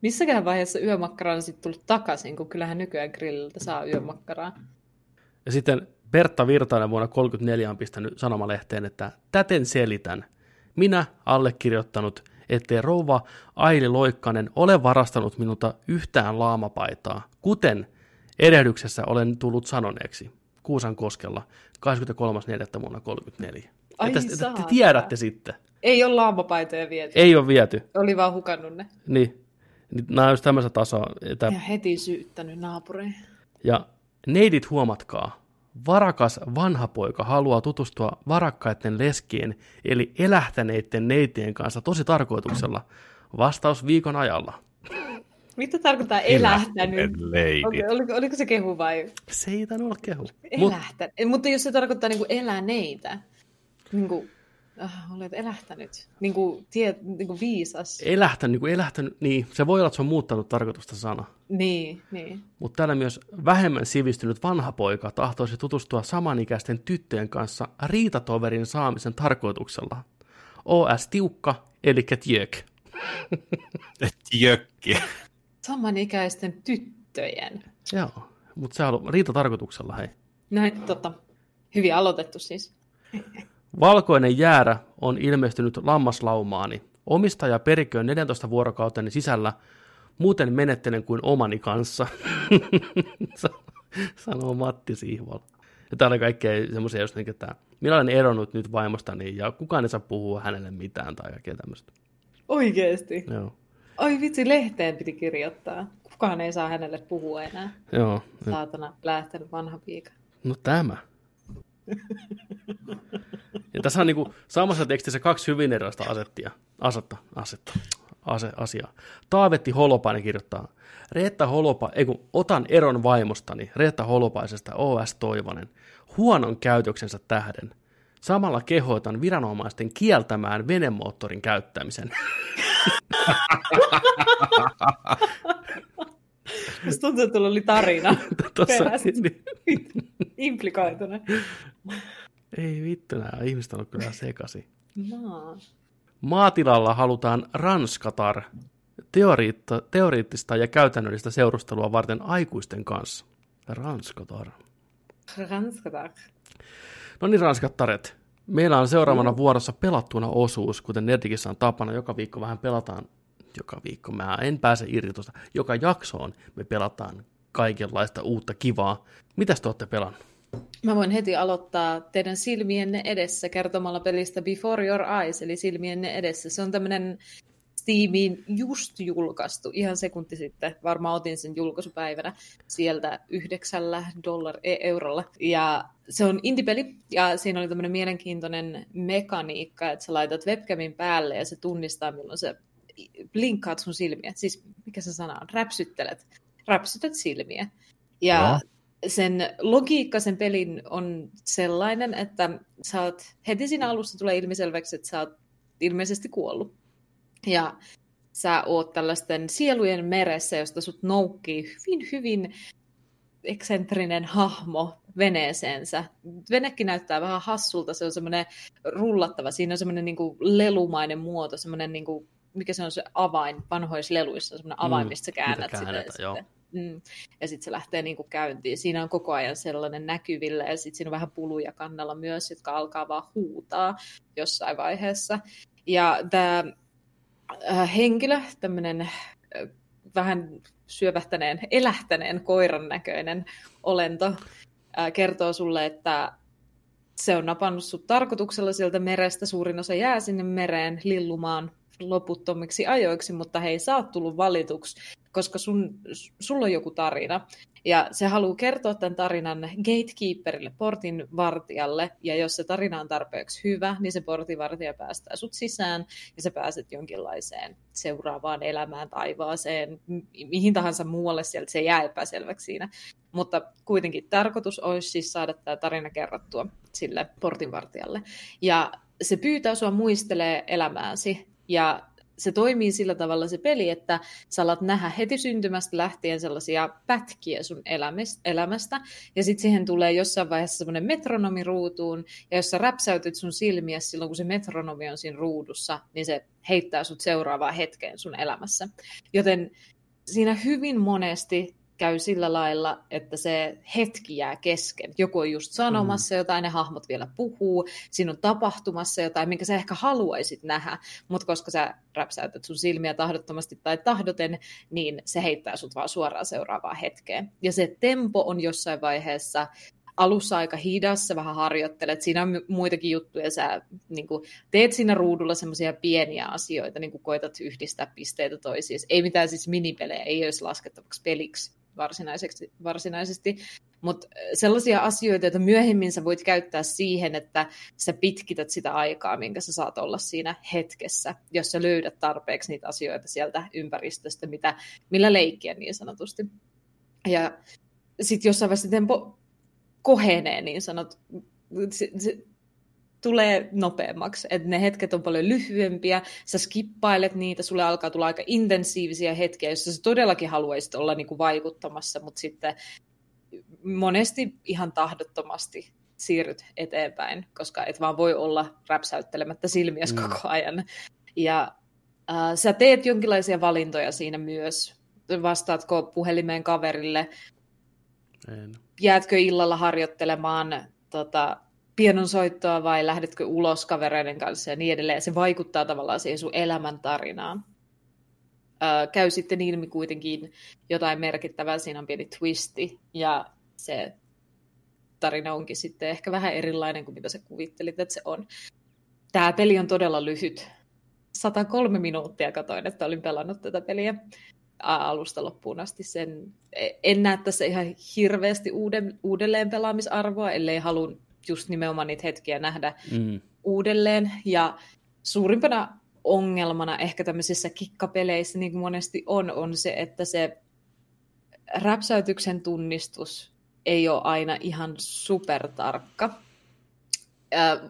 Missäkään vaiheessa yömakkara on sitten tullut takaisin, kun kyllähän nykyään grilliltä saa yömakkaraa. Ja sitten Pertta Virtanen vuonna 1934 on pistänyt sanomalehteen, että täten selitän. Minä allekirjoittanut, ettei rouva Aili Loikkanen ole varastanut minulta yhtään laamapaitaa, kuten erehdyksessä olen tullut sanoneeksi Kuusan koskella 23.4. vuonna 1934. Ai että, että te tiedätte sitten. Ei ole laamapaitoja viety. Ei ole viety. Oli vaan hukannut ne. Niin. Niin Nämä on just tämmöistä tasoa. Että Ja heti syyttänyt naapureihin. Ja neidit huomatkaa, varakas vanha poika haluaa tutustua varakkaiden leskien, eli elähtäneiden neitien kanssa tosi tarkoituksella. Vastaus viikon ajalla. Mitä tarkoittaa elähtänyt? Lady. Oliko, oliko, oliko se kehu vai Se ei tainnut olla kehu. Mut, elähtänyt? Mutta jos se tarkoittaa niin kuin eläneitä, niin äh, olet elähtänyt, niin kuin, tie, niin kuin viisas. Elähtänyt, niin kuin elähtänyt, niin se voi olla, että se on muuttanut tarkoitusta sana. Niin, niin. Mutta täällä myös vähemmän sivistynyt vanha poika tahtoisi tutustua samanikäisten tyttöjen kanssa riitatoverin saamisen tarkoituksella. OS tiukka, eli tjök. Tjökki. Samanikäisten tyttöjen. Joo, mutta se on riita tarkoituksella, hei. Näin, totta. Hyvin aloitettu siis. Valkoinen jäärä on ilmestynyt lammaslaumaani. Omistaja periköön 14 vuorokauteni sisällä, muuten menettelen kuin omani kanssa, sanoo Matti Siihvola. Ja täällä kaikkea semmoisia, just niin, että minä olen eronnut nyt vaimostani ja kukaan ei saa puhua hänelle mitään tai kaikkea tämmöistä. Oikeesti? Joo. Oi vitsi, lehteen piti kirjoittaa. Kukaan ei saa hänelle puhua enää. Joo. Saatana, lähtenyt vanha piika. No tämä. Ja tässä on niinku samassa tekstissä kaksi hyvin erilaista asettia. Asetta, asetta, ase, asiaa. Taavetti Holopainen kirjoittaa, Reetta Holopa, ei kun, otan eron vaimostani, Reetta Holopaisesta O.S. Toivonen, huonon käytöksensä tähden. Samalla kehoitan viranomaisten kieltämään venemoottorin käyttämisen. Musta tuntuu, että tuolla oli tarina Tossa, perästä niin, implikoituna. ei vittu, nämä ihmiset on ollut kyllä sekasi. Maa. Maatilalla halutaan ranskatar, teoriitta, teoriittista ja käytännöllistä seurustelua varten aikuisten kanssa. Ranskatar. Ranskatar. No niin, ranskattaret. Meillä on seuraavana vuorossa pelattuna osuus, kuten Nerdikissä on tapana. Joka viikko vähän pelataan, joka viikko mä en pääse irti tuosta. Joka jaksoon me pelataan kaikenlaista uutta kivaa. Mitäs te olette pelannut? Mä voin heti aloittaa teidän silmienne edessä kertomalla pelistä Before Your Eyes, eli silmienne edessä. Se on tämmöinen Steamiin just julkaistu, ihan sekunti sitten, varmaan otin sen julkaisupäivänä sieltä yhdeksällä dollar, e- eurolla. Ja se on indie-peli, ja siinä oli tämmöinen mielenkiintoinen mekaniikka, että sä laitat webcamin päälle, ja se tunnistaa, milloin sä blinkkaat sun silmiä. Siis, mikä se sana on? Räpsyttelet. Räpsytät silmiä. Ja Joo. sen logiikka sen pelin on sellainen, että sä oot, heti siinä alussa tulee ilmiselväksi, että sä oot ilmeisesti kuollut. Ja sä oot tällaisten sielujen meressä, josta sut noukkii hyvin, hyvin eksentrinen hahmo veneeseensä. Venekin näyttää vähän hassulta, se on semmoinen rullattava, siinä on semmoinen niin lelumainen muoto, semmoinen niin kuin, mikä se on se avain vanhoissa leluissa, semmoinen avain, Mm, mistä sä mitä käännät sitä. joo. sitten- Mm. Ja sitten se lähtee niin kuin käyntiin. Siinä on koko ajan sellainen näkyvillä ja sitten siinä on vähän puluja kannalla myös, jotka alkaa vaan huutaa jossain vaiheessa. Ja tämä äh, henkilö, tämmöinen äh, vähän syövähtäneen, elähtäneen koiran näköinen olento, äh, kertoo sulle, että se on napannut sut tarkoituksella sieltä merestä. Suurin osa jää sinne mereen lillumaan loputtomiksi ajoiksi, mutta he ei saa tullut valituksi, koska sun, sulla on joku tarina. Ja se haluaa kertoa tämän tarinan gatekeeperille, portin vartijalle, ja jos se tarina on tarpeeksi hyvä, niin se portinvartija päästää sut sisään, ja sä pääset jonkinlaiseen seuraavaan elämään, taivaaseen, mi- mihin tahansa muualle sieltä, se jää epäselväksi siinä. Mutta kuitenkin tarkoitus olisi siis saada tämä tarina kerrottua sille portinvartijalle. Ja se pyytää sua muistelee elämääsi, ja se toimii sillä tavalla se peli, että sä alat nähdä heti syntymästä lähtien sellaisia pätkiä sun elämästä, ja sitten siihen tulee jossain vaiheessa semmoinen metronomi ruutuun, ja jos sä räpsäytyt sun silmiä silloin, kun se metronomi on siinä ruudussa, niin se heittää sut seuraavaan hetkeen sun elämässä. Joten siinä hyvin monesti käy sillä lailla, että se hetki jää kesken. Joku on just sanomassa mm. jotain, ne hahmot vielä puhuu, siinä on tapahtumassa jotain, minkä sä ehkä haluaisit nähdä, mutta koska sä räpsäytät sun silmiä tahdottomasti tai tahdoten, niin se heittää sut vaan suoraan seuraavaan hetkeen. Ja se tempo on jossain vaiheessa alussa aika hidas, sä vähän harjoittelet, siinä on mu- muitakin juttuja, sä niin kuin, teet siinä ruudulla semmoisia pieniä asioita, niin kuin koetat yhdistää pisteitä toisiin. Ei mitään siis minipelejä, ei olisi laskettavaksi peliksi varsinaisesti, varsinaisesti. mutta sellaisia asioita, joita myöhemmin sä voit käyttää siihen, että sä pitkität sitä aikaa, minkä sä saat olla siinä hetkessä, jos sä löydät tarpeeksi niitä asioita sieltä ympäristöstä, mitä, millä leikkiä niin sanotusti. Ja sitten jossain vaiheessa tempo kohenee niin sanot, tulee nopeammaksi, että ne hetket on paljon lyhyempiä, sä skippailet niitä, sulle alkaa tulla aika intensiivisiä hetkiä, joissa sä todellakin haluaisit olla niin kuin vaikuttamassa, mutta sitten monesti ihan tahdottomasti siirryt eteenpäin, koska et vaan voi olla räpsäyttelemättä silmiä mm. koko ajan. Ja äh, sä teet jonkinlaisia valintoja siinä myös. Vastaatko puhelimeen kaverille? En. Jäätkö illalla harjoittelemaan tota, pienonsoittoa vai lähdetkö ulos kavereiden kanssa ja niin edelleen. Se vaikuttaa tavallaan siihen sun elämäntarinaan. Äh, käy sitten ilmi kuitenkin jotain merkittävää, siinä on pieni twisti ja se tarina onkin sitten ehkä vähän erilainen kuin mitä sä kuvittelit, että se on. Tämä peli on todella lyhyt. 103 minuuttia katoin, että olin pelannut tätä peliä alusta loppuun asti. Sen, e, en näe tässä ihan hirveästi uuden, uudelleen pelaamisarvoa, ellei halua just nimenomaan niitä hetkiä nähdä mm. uudelleen. Ja suurimpana ongelmana ehkä tämmöisissä kikkapeleissä, niin kuin monesti on, on se, että se räpsäytyksen tunnistus ei ole aina ihan supertarkka.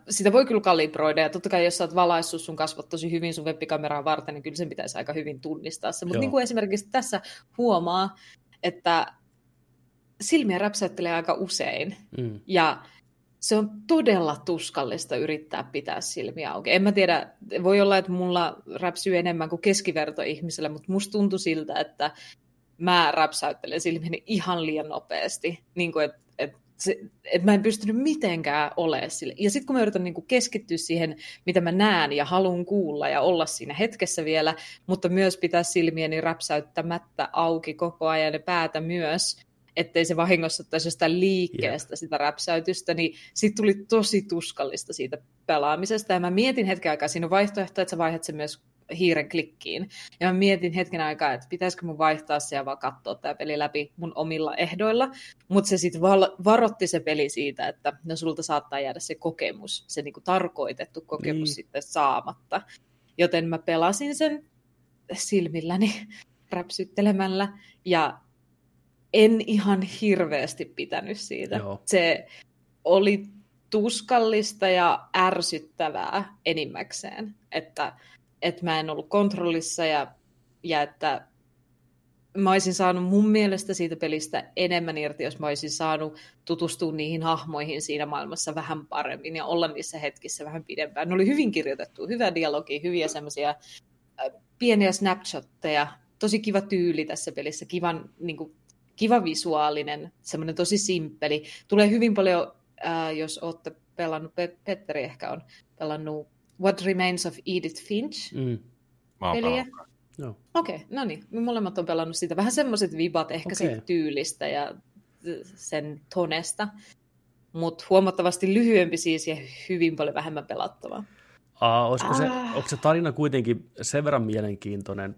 Sitä voi kyllä kalibroida, ja totta kai jos sä oot valaissut sun kasvot tosi hyvin sun webbikameraa varten, niin kyllä sen pitäisi aika hyvin tunnistaa se. Mutta niin kuin esimerkiksi tässä huomaa, että silmiä räpsäyttelee aika usein, mm. ja se on todella tuskallista yrittää pitää silmiä auki. En mä tiedä, voi olla, että mulla räpsyy enemmän kuin keskiverto ihmisellä, mutta musta tuntui siltä, että mä räpsäyttelen silmiäni ihan liian nopeasti. Niin kuin, että et, et mä en pystynyt mitenkään olemaan sille. Ja sitten kun mä yritän niin kuin keskittyä siihen, mitä mä näen ja haluan kuulla ja olla siinä hetkessä vielä, mutta myös pitää silmieni räpsäyttämättä auki koko ajan ja päätä myös, ettei se vahingossa ottaisi jostain liikkeestä yeah. sitä räpsäytystä, niin siitä tuli tosi tuskallista siitä pelaamisesta. Ja mä mietin hetken aikaa, siinä on vaihtoehto, että sä vaihdat sen myös hiiren klikkiin. Ja mä mietin hetken aikaa, että pitäisikö mun vaihtaa se ja vaan katsoa tämä peli läpi mun omilla ehdoilla. Mutta se sitten varotti se peli siitä, että no sulta saattaa jäädä se kokemus, se niinku tarkoitettu kokemus niin. sitten saamatta. Joten mä pelasin sen silmilläni räpsyttelemällä ja en ihan hirveästi pitänyt siitä. Joo. Se oli tuskallista ja ärsyttävää enimmäkseen, että, että mä en ollut kontrollissa ja, ja että mä olisin saanut mun mielestä siitä pelistä enemmän irti, jos mä olisin saanut tutustua niihin hahmoihin siinä maailmassa vähän paremmin ja olla niissä hetkissä vähän pidempään. Ne oli hyvin kirjoitettu, hyvä dialogi, hyviä semmoisia äh, pieniä snapshotteja, tosi kiva tyyli tässä pelissä, kivan niin kuin, kiva visuaalinen, semmoinen tosi simppeli. Tulee hyvin paljon, äh, jos olette pelannut, Petteri ehkä on pelannut What Remains of Edith Finch mm. peliä. No. Okei, okay, no niin. Me molemmat on pelannut sitä. Vähän semmoiset vibat ehkä okay. siitä tyylistä ja sen tonesta. Mutta huomattavasti lyhyempi siis ja hyvin paljon vähemmän pelattavaa. Aa, olisiko ah. se, onko se tarina kuitenkin sen verran mielenkiintoinen,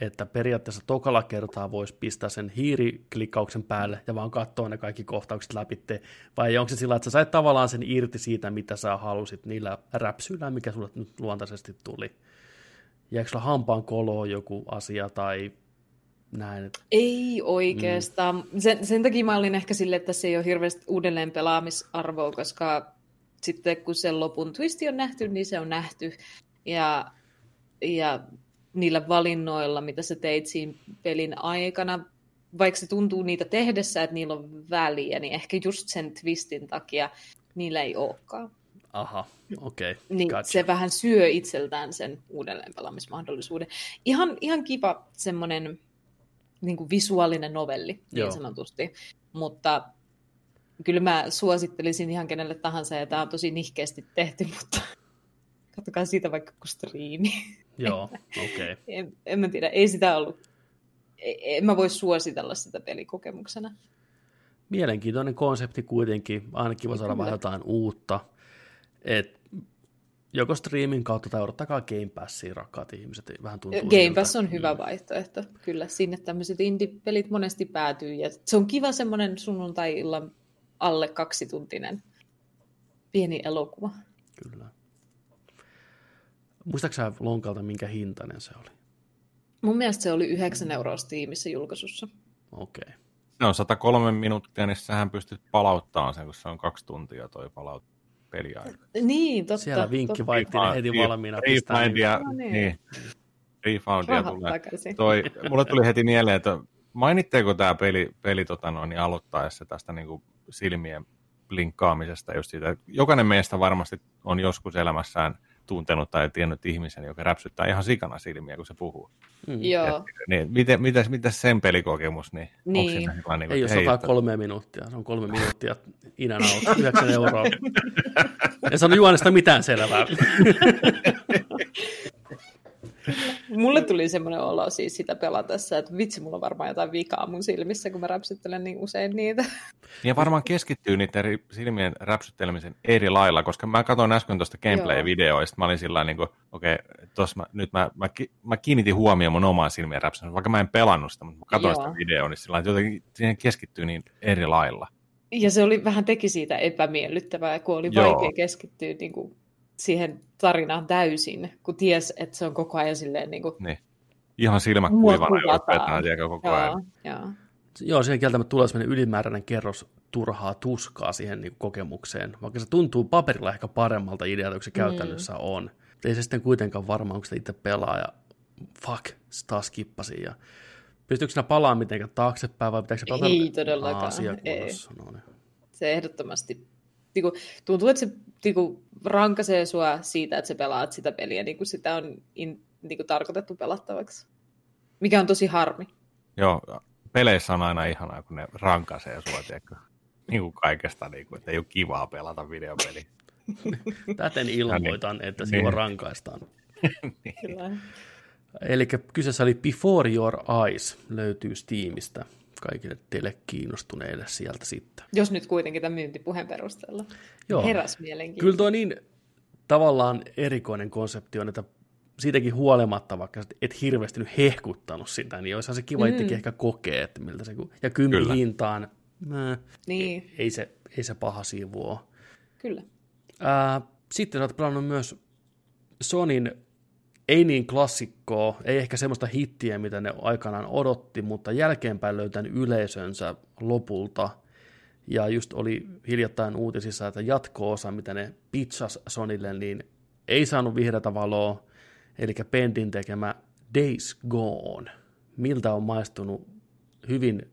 että periaatteessa tokalla kertaa voisi pistää sen hiiriklikkauksen päälle ja vaan katsoa ne kaikki kohtaukset läpi, vai onko se sillä, että sä sait tavallaan sen irti siitä, mitä sä halusit niillä räpsyillä, mikä sulle nyt luontaisesti tuli? Jääkö sulla hampaan koloon joku asia tai näin? Ei oikeastaan. Mm. Sen, sen takia mä olin ehkä silleen, että se ei ole hirveästi uudelleen pelaamisarvoa, koska sitten kun sen lopun twisti on nähty, niin se on nähty. Ja, ja niillä valinnoilla, mitä sä teit siinä pelin aikana, vaikka se tuntuu niitä tehdessä, että niillä on väliä, niin ehkä just sen twistin takia niillä ei olekaan. Aha, okei. Okay. Niin gotcha. se vähän syö itseltään sen uudelleen pelaamismahdollisuuden. Ihan, ihan kiva semmoinen niin kuin visuaalinen novelli, niin Joo. sanotusti. Mutta kyllä mä suosittelisin ihan kenelle tahansa, ja tämä on tosi nihkeästi tehty, mutta katsokaa siitä vaikka kun striimi. Joo, okei. Okay. en, en mä tiedä, ei sitä ollut, en mä voi suositella sitä pelikokemuksena. Mielenkiintoinen konsepti kuitenkin, ainakin voi saada vähän jotain uutta. Et joko striimin kautta tai odottakaa Game Passia, rakkaat ihmiset. Vähän tuntuu Game siltä. Pass on hyvä mm. vaihtoehto, kyllä. Sinne tämmöiset indie-pelit monesti päätyy. Ja se on kiva semmoinen sunnuntai-illan alle kaksituntinen pieni elokuva. Kyllä. Muistaaksä lonkalta, minkä hintainen se oli? Mun mielestä se oli 9 euroa Steamissa julkaisussa. Okei. Okay. Se on 103 minuuttia, niin sähän pystyt palauttamaan sen, kun se on kaksi tuntia toi palaut. peliaika. Niin, totta. Siellä vinkki vaihtinen heti valmiina. Refindia, no niin. niin. Refoundia tulee. Toi, mulle tuli heti mieleen, että mainitteeko tämä peli, peli tota noin, niin aloittaessa tästä niin kuin silmien blinkkaamisesta just siitä. Jokainen meistä varmasti on joskus elämässään tuntenut tai tiennyt ihmisen, joka räpsyttää ihan sikana silmiä, kun se puhuu. Mm. Joo. niin, miten, mitäs, mitäs sen pelikokemus, niin, niin. onko siinä niin Ei ole 103 minuuttia, se on kolme minuuttia in and out, 9 euroa. En sano Juonesta mitään selvää. Mulle tuli semmoinen olo siis sitä pelatessa, että vitsi, mulla on varmaan jotain vikaa mun silmissä, kun mä räpsyttelen niin usein niitä. Ja varmaan keskittyy niiden silmien räpsyttelemisen eri lailla, koska mä katsoin äsken tuosta gameplay-videoista, mä olin sillä niin kuin, okei, okay, mä, nyt mä, mä, mä, kiinnitin huomioon mun omaan silmien räpsyttämiseen, vaikka mä en pelannut sitä, mutta mä katsoin Joo. sitä videoa, niin sillä että jotenkin siihen keskittyy niin eri lailla. Ja se oli vähän teki siitä epämiellyttävää, kun oli Joo. vaikea keskittyä niin kuin siihen tarinaan täysin, kun ties, että se on koko ajan silleen niin kuin... Niin. Ihan silmä kuivana ja koko ajan. Joo, joo siihen kieltämättä tulee sellainen ylimääräinen kerros turhaa tuskaa siihen niin kokemukseen, vaikka se tuntuu paperilla ehkä paremmalta idealta, kuin se käytännössä mm. on. Ei se sitten kuitenkaan varmaan, onko se itse pelaa ja fuck, se taas kippasin ja pystyykö sinä palaamaan mitenkään taaksepäin vai pitääkö se pelata? Ei todellakaan. Ei. No niin. Se ehdottomasti tiku, tuntuu, että se tiku, rankaisee sua siitä, että sä pelaat sitä peliä, niin kuin sitä on in, niin kuin tarkoitettu pelattavaksi. Mikä on tosi harmi. Joo, peleissä on aina ihanaa, kun ne rankaisee sua, tiedätkö? Niin kuin kaikesta, niin kuin, että ei ole kivaa pelata videopeliä. Täten ilmoitan, että niin. sinua rankaistaan. niin. Eli kyseessä oli Before Your Eyes, löytyy Steamista kaikille teille kiinnostuneille sieltä sitten. Jos nyt kuitenkin tämän myyntipuheen perusteella Joo. heräs mielenkiintoista. Kyllä tuo niin tavallaan erikoinen konsepti on, että siitäkin huolimatta, vaikka et hirveästi nyt hehkuttanut sitä, niin olisihan se kiva mm. itsekin ehkä kokea, että miltä se, ja kymppi hintaan, äh, niin. ei, ei, se, ei se paha siivu ole. Kyllä. Äh, sitten olet pelannut myös Sonin ei niin klassikkoa, ei ehkä semmoista hittiä, mitä ne aikanaan odotti, mutta jälkeenpäin löytän yleisönsä lopulta. Ja just oli hiljattain uutisissa, että jatko-osa, mitä ne pizzas Sonille, niin ei saanut vihreätä valoa, eli Pendin tekemä Days Gone. Miltä on maistunut hyvin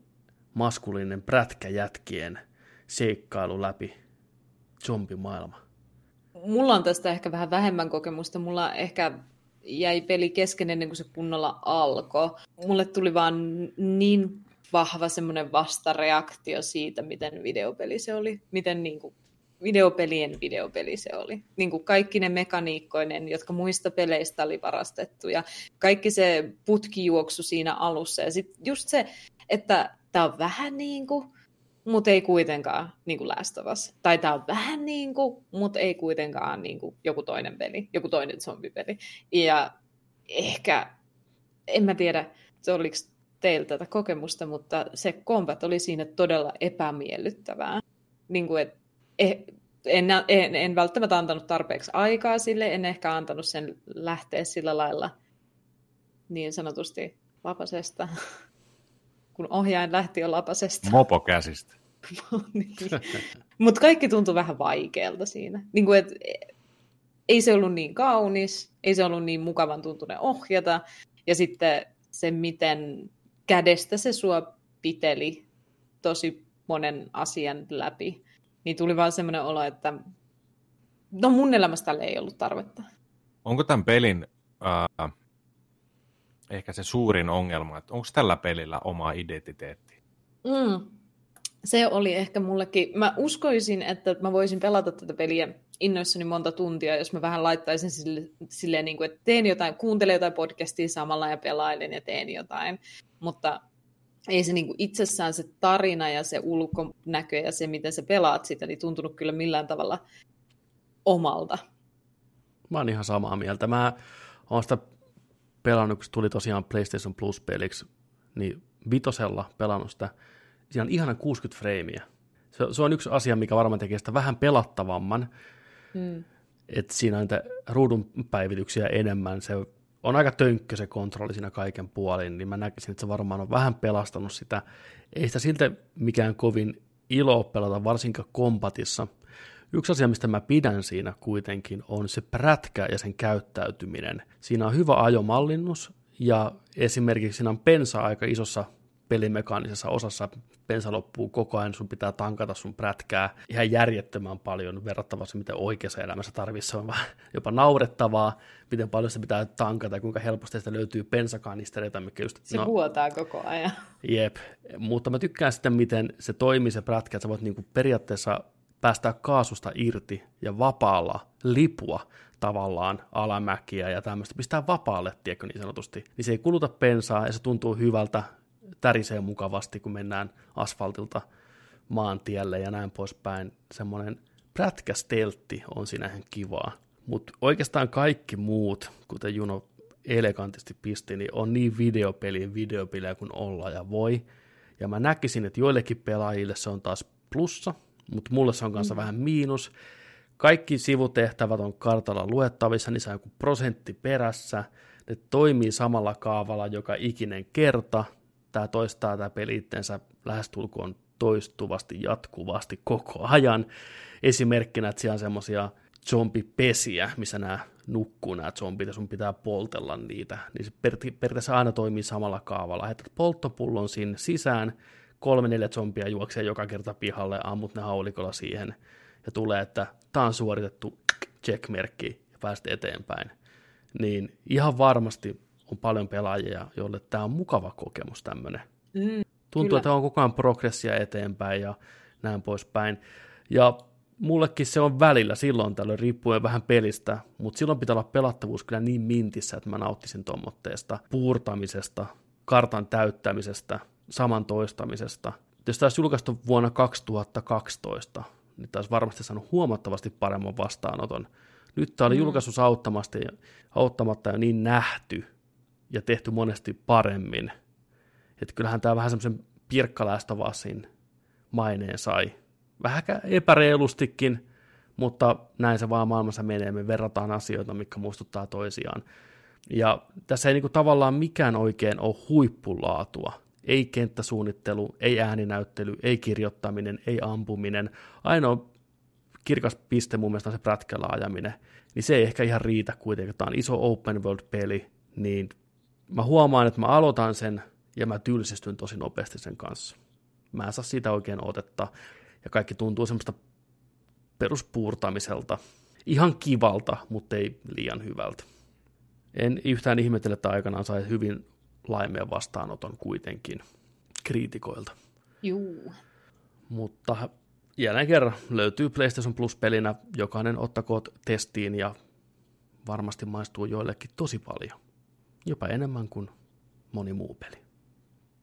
maskuliininen prätkäjätkien seikkailu läpi zombimaailma? Mulla on tästä ehkä vähän vähemmän kokemusta. Mulla ehkä jäi peli kesken ennen kuin se kunnolla alkoi. Mulle tuli vaan niin vahva semmoinen vastareaktio siitä, miten videopeli se oli, miten niin kuin videopelien videopeli se oli. Niin kuin kaikki ne mekaniikkoinen, jotka muista peleistä oli varastettu ja kaikki se putkijuoksu siinä alussa ja sitten just se, että tämä on vähän niin kuin mutta ei kuitenkaan niin kuin Last of Us. Tai tämä on vähän niin kuin, mutta ei kuitenkaan niin kuin joku toinen peli, joku toinen zombipeli. Ja ehkä, en mä tiedä, se oliko teillä tätä kokemusta, mutta se kombat oli siinä todella epämiellyttävää. Niin kuin, et, eh, en, en, en välttämättä antanut tarpeeksi aikaa sille, en ehkä antanut sen lähteä sillä lailla niin sanotusti lapasesta kun ohjain lähti jo lapasesta. Mopo käsistä. niin. Mutta kaikki tuntui vähän vaikealta siinä. Niin kuin, et, ei se ollut niin kaunis, ei se ollut niin mukavan tuntunen ohjata. Ja sitten se, miten kädestä se sua piteli tosi monen asian läpi, niin tuli vaan semmoinen olo, että no mun elämässä tälle ei ollut tarvetta. Onko tämän pelin äh, ehkä se suurin ongelma, että onko tällä pelillä oma identiteetti? Mm. Se oli ehkä mullekin. Mä uskoisin, että mä voisin pelata tätä peliä innoissani monta tuntia, jos mä vähän laittaisin sille, silleen, niin kuin, että teen jotain, kuuntelen jotain podcastia samalla ja pelailen ja teen jotain. Mutta ei se niin kuin itsessään se tarina ja se ulkonäkö ja se, miten sä pelaat sitä, niin tuntunut kyllä millään tavalla omalta. Mä oon ihan samaa mieltä. Mä oon sitä pelannut, kun se tuli tosiaan PlayStation Plus-peliksi, niin vitosella pelannut sitä. Siinä on ihana 60 freimiä. Se, se on yksi asia, mikä varmaan tekee sitä vähän pelattavamman. Mm. Että siinä on niitä ruudun päivityksiä enemmän. Se on aika tönkkö se kontrolli siinä kaiken puolin, niin mä näkisin, että se varmaan on vähän pelastanut sitä. Ei sitä siltä mikään kovin ilo pelata, varsinkaan kompatissa. Yksi asia, mistä mä pidän siinä kuitenkin, on se prätkä ja sen käyttäytyminen. Siinä on hyvä ajomallinnus, ja esimerkiksi siinä on pensa aika isossa pelimekaanisessa osassa pensa loppuu koko ajan, sun pitää tankata sun prätkää ihan järjettömän paljon verrattavasti, miten oikeassa elämässä tarvitsisi. Se on vähän jopa naurettavaa, miten paljon se pitää tankata ja kuinka helposti sitä löytyy pensakanistereita, mikä just... Se no, vuotaa koko ajan. Jep, mutta mä tykkään sitten, miten se toimii se prätkä, että sä voit niinku periaatteessa päästää kaasusta irti ja vapaalla lipua tavallaan alamäkiä ja tämmöistä, pistää vapaalle, tiedätkö niin sanotusti, niin se ei kuluta pensaa ja se tuntuu hyvältä, tärisee mukavasti, kun mennään asfaltilta maantielle ja näin poispäin. Semmoinen prätkästeltti on siinä ihan kivaa. Mutta oikeastaan kaikki muut, kuten Juno elegantisti pisti, niin on niin videopelien videopelejä kuin olla ja voi. Ja mä näkisin, että joillekin pelaajille se on taas plussa, mutta mulle se on kanssa mm. vähän miinus. Kaikki sivutehtävät on kartalla luettavissa, niin se on joku prosentti perässä. Ne toimii samalla kaavalla joka ikinen kerta, tämä toistaa tämä peli itsensä lähestulkoon toistuvasti, jatkuvasti, koko ajan. Esimerkkinä, että siellä on semmoisia zombipesiä, missä nämä nukkuu nämä zombit ja sun pitää poltella niitä, niin se periaatteessa aina toimii samalla kaavalla. Lähetät polttopullon sinne sisään, kolme neljä zombia juoksee joka kerta pihalle, ammut ne haulikolla siihen ja tulee, että tämä on suoritettu checkmerkki ja päästä eteenpäin. Niin ihan varmasti on paljon pelaajia, joille tämä on mukava kokemus tämmöinen. Mm, Tuntuu, kyllä. että on koko ajan progressia eteenpäin ja näin poispäin. Ja mullekin se on välillä silloin tällöin, riippuen vähän pelistä, mutta silloin pitää olla pelattavuus kyllä niin mintissä, että mä nauttisin tuommoitteesta puurtamisesta, kartan täyttämisestä, saman toistamisesta. Jos tämä olisi julkaistu vuonna 2012, niin taisi varmasti saanut huomattavasti paremman vastaanoton. Nyt tämä oli mm. julkaisussa auttamatta, auttamatta jo niin nähty, ja tehty monesti paremmin. Että kyllähän tämä vähän semmoisen pirkkalästövasin maineen sai. Vähän epäreilustikin, mutta näin se vaan maailmassa menee. Me verrataan asioita, mikä muistuttaa toisiaan. Ja tässä ei niinku tavallaan mikään oikein ole huippulaatua. Ei kenttäsuunnittelu, ei ääninäyttely, ei kirjoittaminen, ei ampuminen. Ainoa kirkas piste mun mielestä on se prätkällä ajaminen. Niin se ei ehkä ihan riitä kuitenkin. Tämä on iso open world-peli, niin mä huomaan, että mä aloitan sen ja mä tylsistyn tosi nopeasti sen kanssa. Mä en saa siitä oikein otetta ja kaikki tuntuu semmoista peruspuurtamiselta. Ihan kivalta, mutta ei liian hyvältä. En yhtään ihmetellä, että aikanaan sai hyvin laimeen vastaanoton kuitenkin kriitikoilta. Juu. Mutta jälleen kerran löytyy PlayStation Plus-pelinä. Jokainen ottakoot testiin ja varmasti maistuu joillekin tosi paljon jopa enemmän kuin moni muu peli.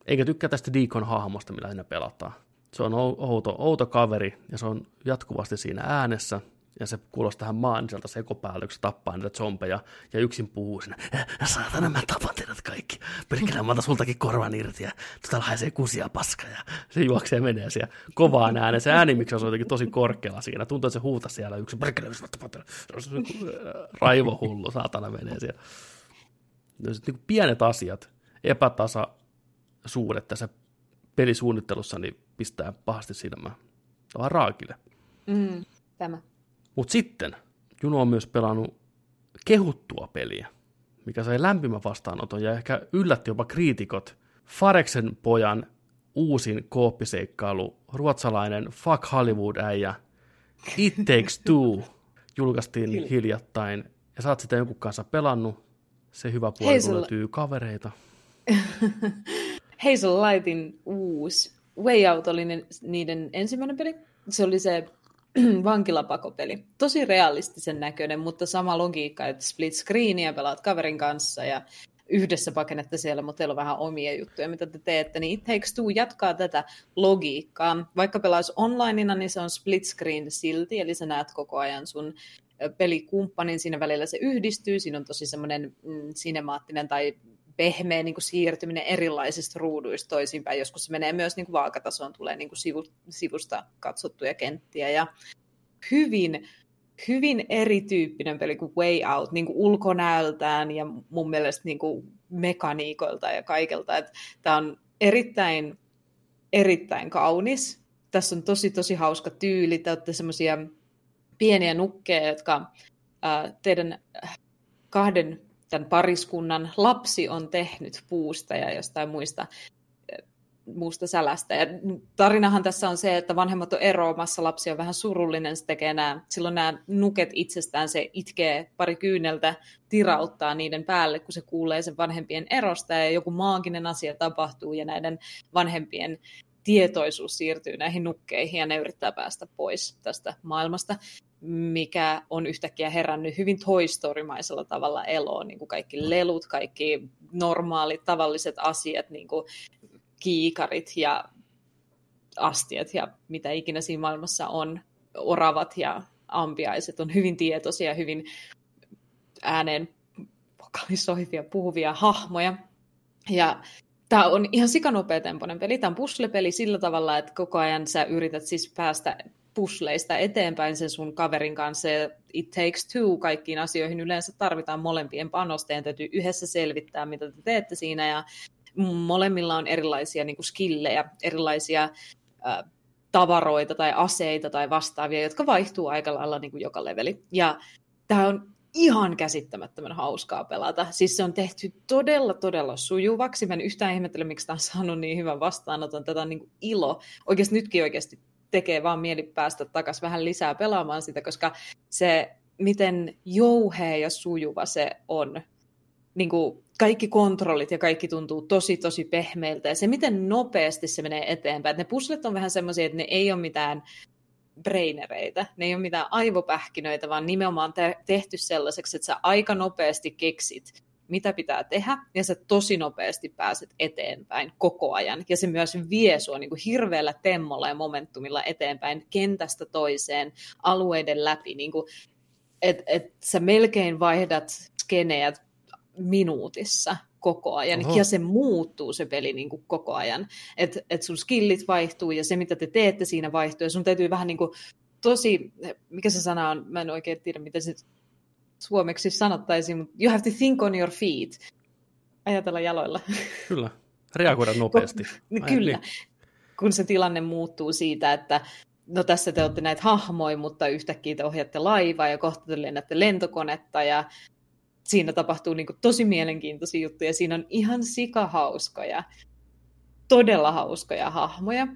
Eikä tykkää tästä Deacon hahmosta, millä siinä pelataan. Se on outo, outo kaveri ja se on jatkuvasti siinä äänessä ja se kuulostaa tähän maaniselta sekopäälle, kun se tappaa niitä zombeja ja yksin puhuu sinne, saatana mä tapan teidät kaikki, perkele mä sultakin korvan irti ja tota haisee kusia paska ja se juoksee menee siellä kovaan ääneen. Se ääni, miksi on jotenkin tosi korkealla siinä, tuntuu, että se huutaa siellä yksi, perkele mä tapan raivohullu, saatana menee siellä niin pienet asiat, epätasaisuudet tässä pelisuunnittelussa, niin pistää pahasti silmään. Tämä on raakille. Mm, tämä. Mutta sitten Juno on myös pelannut kehuttua peliä, mikä sai lämpimän vastaanoton ja ehkä yllätti jopa kriitikot. Fareksen pojan uusin kooppiseikkailu, ruotsalainen Fuck Hollywood-äijä It Takes Two julkaistiin hiljattain ja sä oot sitä jonkun kanssa pelannut se hyvä puoli, Hazel... kun löytyy kavereita. Hazel Lightin uusi Way Out oli ne, niiden ensimmäinen peli. Se oli se vankilapakopeli. Tosi realistisen näköinen, mutta sama logiikka, että split screenia pelaat kaverin kanssa ja yhdessä pakennette siellä, mutta teillä on vähän omia juttuja, mitä te teette, niin It Takes Two jatkaa tätä logiikkaa. Vaikka pelaisi onlineina, niin se on split screen silti, eli sä näet koko ajan sun pelikumppanin, siinä välillä se yhdistyy, siinä on tosi semmoinen mm, sinemaattinen tai pehmeä niin kuin siirtyminen erilaisista ruuduista toisinpäin. Joskus se menee myös niin kuin vaakatasoon, tulee niin kuin sivu, sivusta katsottuja kenttiä ja hyvin, hyvin erityyppinen peli kuin Way Out niin kuin ulkonäöltään ja mun mielestä niin kuin mekaniikoilta ja kaikelta. Tämä on erittäin, erittäin kaunis. Tässä on tosi, tosi hauska tyyli. Te olette semmoisia pieniä nukkeja, jotka ää, teidän kahden tämän pariskunnan lapsi on tehnyt puusta ja jostain muista muusta sälästä. Ja tarinahan tässä on se, että vanhemmat on eroamassa, lapsi on vähän surullinen, se tekee nämä, silloin nämä nuket itsestään, se itkee pari kyyneltä, tirauttaa niiden päälle, kun se kuulee sen vanhempien erosta ja joku maaginen asia tapahtuu ja näiden vanhempien tietoisuus siirtyy näihin nukkeihin ja ne yrittää päästä pois tästä maailmasta, mikä on yhtäkkiä herännyt hyvin toistorimaisella tavalla eloon, niin kuin kaikki lelut, kaikki normaalit, tavalliset asiat, niin kuin kiikarit ja astiat ja mitä ikinä siinä maailmassa on, oravat ja ampiaiset on hyvin tietoisia, hyvin ääneen vokalisoivia, puhuvia hahmoja. Ja tämä on ihan sikanopeatempoinen peli. Tämä on puzzle-peli sillä tavalla, että koko ajan sä yrität siis päästä pusleista eteenpäin sen sun kaverin kanssa. It takes two kaikkiin asioihin. Yleensä tarvitaan molempien panosteen. Täytyy yhdessä selvittää, mitä te teette siinä. Ja molemmilla on erilaisia niin kuin skillejä, erilaisia äh, tavaroita tai aseita tai vastaavia, jotka vaihtuu aika lailla niin kuin joka leveli. Ja tämä on ihan käsittämättömän hauskaa pelata. Siis se on tehty todella, todella sujuvaksi. Mä en yhtään ihmettele, miksi tämä on saanut niin hyvän vastaanoton. Tätä on niin kuin ilo. Oikeasti nytkin oikeasti tekee vaan mieli päästä takaisin vähän lisää pelaamaan sitä, koska se, miten jouhea ja sujuva se on, niin kuin kaikki kontrollit ja kaikki tuntuu tosi, tosi pehmeiltä. Ja se, miten nopeasti se menee eteenpäin. Ne puslet on vähän semmoisia, että ne ei ole mitään brainereita, ne ei ole mitään aivopähkinöitä, vaan nimenomaan te- tehty sellaiseksi, että sä aika nopeasti keksit, mitä pitää tehdä, ja sä tosi nopeasti pääset eteenpäin koko ajan. Ja se myös vie sua niin kuin hirveällä temmolla ja momentumilla eteenpäin kentästä toiseen, alueiden läpi, niin kuin, että et sä melkein vaihdat skenejä minuutissa koko ajan, Oho. ja se muuttuu se peli niin kuin koko ajan, että et sun skillit vaihtuu, ja se mitä te teette siinä vaihtuu, ja sun täytyy vähän niin kuin tosi, mikä se sana on, mä en oikein tiedä, miten se suomeksi sanottaisiin, mutta you have to think on your feet, ajatella jaloilla. Kyllä, reagoida nopeasti. Ai, Kyllä, niin. kun se tilanne muuttuu siitä, että no tässä te olette näitä hahmoja, mutta yhtäkkiä te ohjaatte laivaa ja kohta te lennätte lentokonetta ja siinä tapahtuu niin kuin tosi mielenkiintoisia juttuja. Siinä on ihan sikahauskoja, todella hauskoja hahmoja.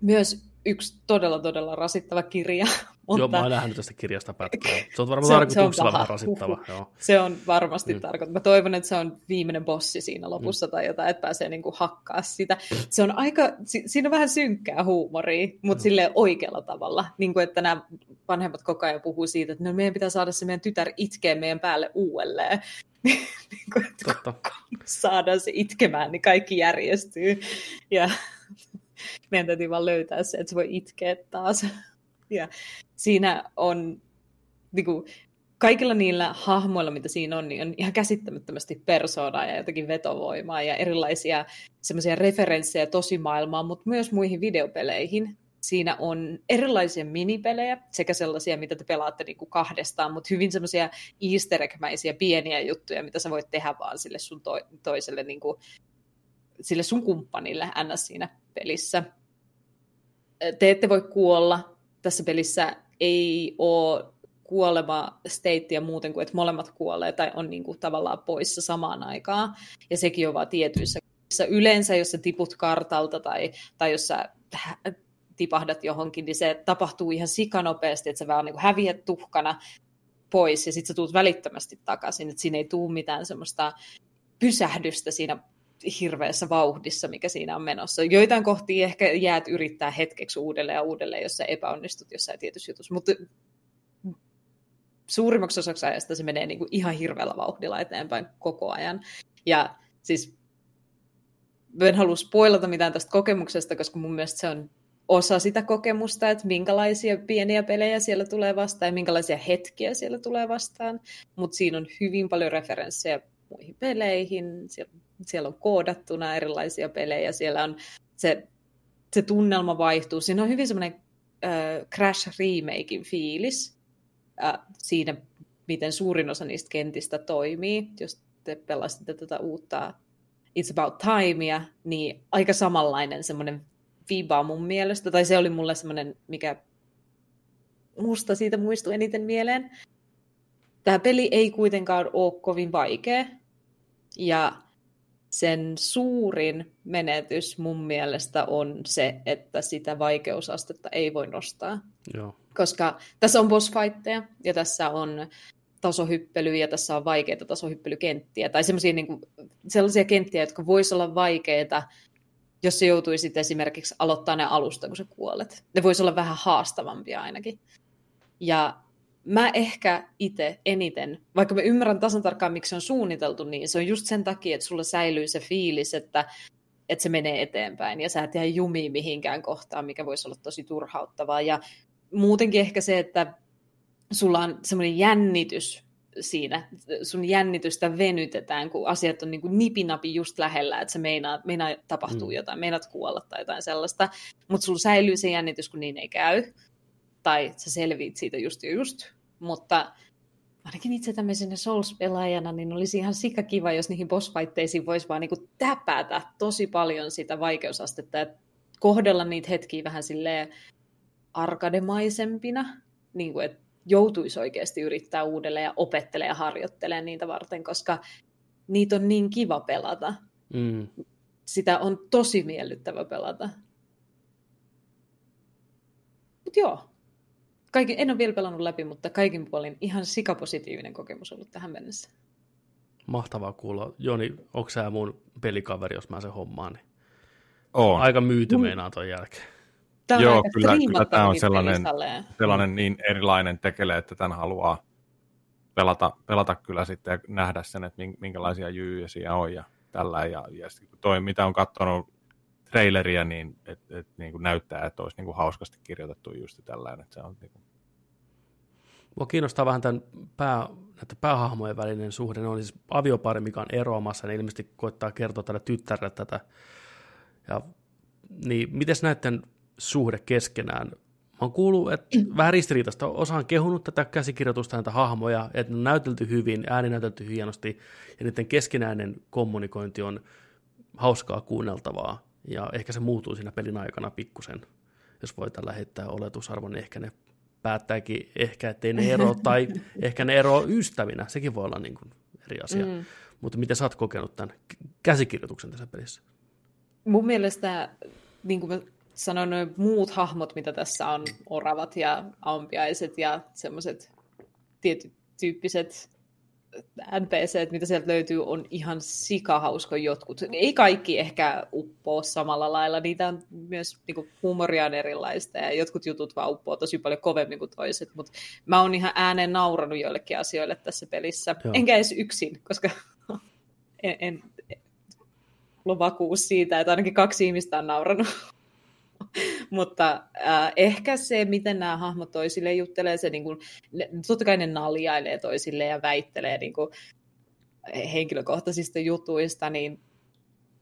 Myös yksi todella, todella rasittava kirja. Mutta... Joo, mä oon nähnyt tästä kirjasta pätkää. Se on varmaan tarkoituksella vähän rasittava. Joo. Se on varmasti mm. tarkoitus. Mä toivon, että se on viimeinen bossi siinä lopussa mm. tai jotain, että pääsee niinku hakkaa sitä. Se on aika, si- siinä on vähän synkkää huumoria, mutta mm. silleen oikealla tavalla. Niin kuin, että nämä vanhemmat koko ajan puhuu siitä, että no, meidän pitää saada se meidän tytär itkee meidän päälle uudelleen. niin kuin, että Totta. saadaan se itkemään, niin kaikki järjestyy. Ja meidän täytyy vaan löytää se, että se voi itkeä taas. Ja siinä on niin kuin, kaikilla niillä hahmoilla, mitä siinä on, niin on ihan käsittämättömästi persoonaa ja jotakin vetovoimaa ja erilaisia semmoisia referenssejä tosimaailmaan, mutta myös muihin videopeleihin. Siinä on erilaisia minipelejä, sekä sellaisia, mitä te pelaatte niin kuin kahdestaan, mutta hyvin semmoisia easter pieniä juttuja, mitä sä voit tehdä vaan sille sun to- toiselle, niin kuin, sille sun kumppanille ns. siinä pelissä. Te ette voi kuolla. Tässä pelissä ei ole kuolema steittiä muuten kuin, että molemmat kuolee tai on niin kuin tavallaan poissa samaan aikaan. Ja sekin on vaan tietyissä. Yleensä, jos sä tiput kartalta tai, tai jos sä tipahdat johonkin, niin se tapahtuu ihan sikanopeasti, että sä vaan niin häviät tuhkana pois ja sitten sä tuut välittömästi takaisin, että siinä ei tule mitään semmoista pysähdystä siinä hirveässä vauhdissa, mikä siinä on menossa. Joitain kohtia ehkä jäät yrittää hetkeksi uudelleen ja uudelleen, jos sä epäonnistut jossain tietyssä jutussa, mutta suurimmaksi osaksi ajasta se menee niin kuin ihan hirveällä vauhdilla eteenpäin koko ajan. Ja siis en halua spoilata mitään tästä kokemuksesta, koska mun mielestä se on osa sitä kokemusta, että minkälaisia pieniä pelejä siellä tulee vastaan ja minkälaisia hetkiä siellä tulee vastaan. Mutta siinä on hyvin paljon referenssejä muihin peleihin, siellä, siellä on koodattuna erilaisia pelejä, siellä on se, se tunnelma vaihtuu. Siinä on hyvin semmoinen äh, Crash Remakein fiilis äh, siinä, miten suurin osa niistä kentistä toimii. Jos te pelasitte tätä uutta It's About Timea, niin aika samanlainen semmoinen viba mun mielestä, tai se oli mulle semmoinen, mikä musta siitä muistuu eniten mieleen. Tämä peli ei kuitenkaan ole kovin vaikea. Ja sen suurin menetys mun mielestä on se, että sitä vaikeusastetta ei voi nostaa. Joo. Koska tässä on boss fightteja ja tässä on tasohyppelyä ja tässä on vaikeita tasohyppelykenttiä. Tai sellaisia, niin kuin, sellaisia kenttiä, jotka voisi olla vaikeita, jos se joutuisit esimerkiksi aloittaa ne alusta, kun sä kuolet. Ne voisi olla vähän haastavampia ainakin. Ja mä ehkä itse eniten, vaikka mä ymmärrän tasan tarkkaan, miksi se on suunniteltu, niin se on just sen takia, että sulla säilyy se fiilis, että, että se menee eteenpäin ja sä et jää jumiin mihinkään kohtaan, mikä voisi olla tosi turhauttavaa. Ja muutenkin ehkä se, että sulla on semmoinen jännitys siinä, sun jännitystä venytetään, kun asiat on niin kuin nipinapi just lähellä, että se meinaa, meinaa tapahtuu mm. jotain, meinaat kuolla tai jotain sellaista, mutta sulla säilyy se jännitys, kun niin ei käy, tai sä selviit siitä just ja just, mutta ainakin itse tämmöisenä Souls-pelaajana, niin olisi ihan sikakiva, jos niihin bossfightteisiin voisi vaan niin täpätä tosi paljon sitä vaikeusastetta ja kohdella niitä hetkiä vähän silleen arkademaisempina, niin kuin, että joutuisi oikeasti yrittää uudelleen ja opettelee ja harjoittelee niitä varten, koska niitä on niin kiva pelata. Mm. Sitä on tosi miellyttävä pelata. Mutta joo, kaikin, en ole vielä pelannut läpi, mutta kaikin puolin ihan sikapositiivinen kokemus ollut tähän mennessä. Mahtavaa kuulla. Joni, onko sä mun pelikaveri, jos mä sen hommaan? Niin on. Aika myyty meinaa ton jälkeen. Tämä Joo, kyllä, kyllä tämä on sellainen, sellainen niin erilainen tekele, että tämän haluaa pelata, pelata kyllä sitten ja nähdä sen, että minkälaisia jyyjä siellä on ja tällä. Ja, ja toi, mitä on katsonut traileria, niin, et, et, niin kuin näyttää, että olisi niin kuin hauskasti kirjoitettu just tällainen. Että se on, niin kuin... Mua kiinnostaa vähän tämän pää, näiden päähahmojen välinen suhde. Ne on siis aviopari, mikä on eroamassa, niin ilmeisesti koittaa kertoa tälle tyttärelle tätä. Ja, niin miten näiden suhde keskenään? Mä oon kuullut, että vähän ristiriitaista. Osa on kehunut tätä käsikirjoitusta, näitä hahmoja, että ne on näytelty hyvin, ääni näytelty hienosti, ja niiden keskinäinen kommunikointi on hauskaa kuunneltavaa, ja ehkä se muuttuu siinä pelin aikana pikkusen, jos voi tällä heittää oletusarvon, niin ehkä ne päättääkin ehkä, ettei ne ero, tai ehkä ne ero ystävinä, sekin voi olla niin kuin eri asia. Mm. Mutta miten sä oot kokenut tämän käsikirjoituksen tässä pelissä? Mun mielestä, niin kuin mä sanoin, noin muut hahmot, mitä tässä on, oravat ja ampiaiset ja semmoiset tietyt tyyppiset NPC, mitä sieltä löytyy, on ihan sikahausko jotkut. Ei kaikki ehkä uppoo samalla lailla, niitä on myös niin huumoria on erilaista ja jotkut jutut vaan uppoo tosi paljon kovemmin kuin toiset, mutta mä oon ihan ääneen nauranut joillekin asioille tässä pelissä. Joo. Enkä edes yksin, koska en, en, en vakuus siitä, että ainakin kaksi ihmistä on nauranut. Mutta äh, ehkä se, miten nämä hahmot toisille juttelee, se niin kuin, ne, totta kai ne naljailee toisille ja väittelee niin kuin, henkilökohtaisista jutuista, niin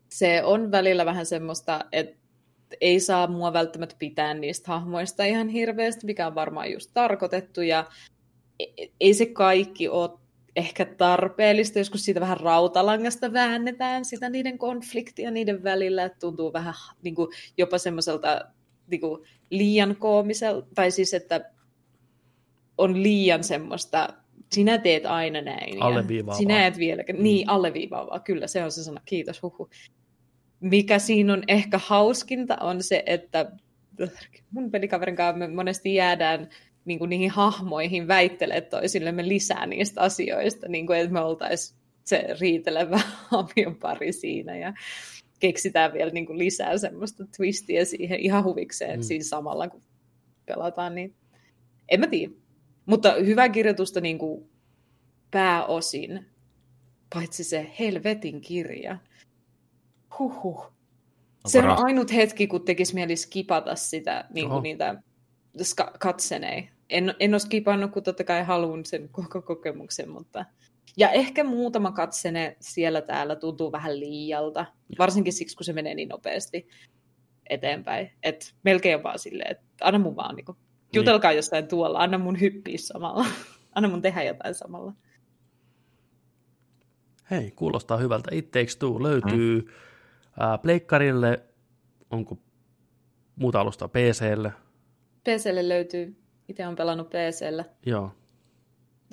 se on välillä vähän semmoista, että ei saa mua välttämättä pitää niistä hahmoista ihan hirveästi, mikä on varmaan just tarkoitettu, ja e, e, ei se kaikki ole ehkä tarpeellista, joskus siitä vähän rautalangasta väännetään sitä niiden konfliktia niiden välillä, että tuntuu vähän niin kuin, jopa semmoiselta niin kuin, liian koomiselta, tai siis että on liian semmoista, sinä teet aina näin. Alleviivaavaa. Sinä et vieläkään, niin alleviivaavaa, kyllä se on se sana, kiitos, huhu. Mikä siinä on ehkä hauskinta on se, että mun pelikaverin kanssa me monesti jäädään niin kuin niihin hahmoihin väittelee toisillemme lisää niistä asioista, niin kuin, että me oltaisiin se riitelevä avion pari siinä ja keksitään vielä niin kuin lisää semmoista twistiä siihen ihan huvikseen mm. siinä samalla, kun pelataan, niin en mä tiedä. Mutta hyvää kirjoitusta niin kuin pääosin, paitsi se helvetin kirja. Huhhuh. Se on ainut hetki, kun tekisi mieli skipata sitä, niin kuin niitä katsenei en, en ole skipannut, kun totta kai haluan sen koko kokemuksen, mutta... Ja ehkä muutama katsene siellä täällä tuntuu vähän liialta, varsinkin siksi, kun se menee niin nopeasti eteenpäin. että melkein vaan silleen, että anna mun vaan niin kuin, jutelkaa niin. jostain tuolla, anna mun hyppiä samalla, anna mun tehdä jotain samalla. Hei, kuulostaa hyvältä. It Takes Two löytyy mm. Pleikkarille, onko muuta alusta PClle? PClle löytyy Itse on pelannut PCllä. Joo.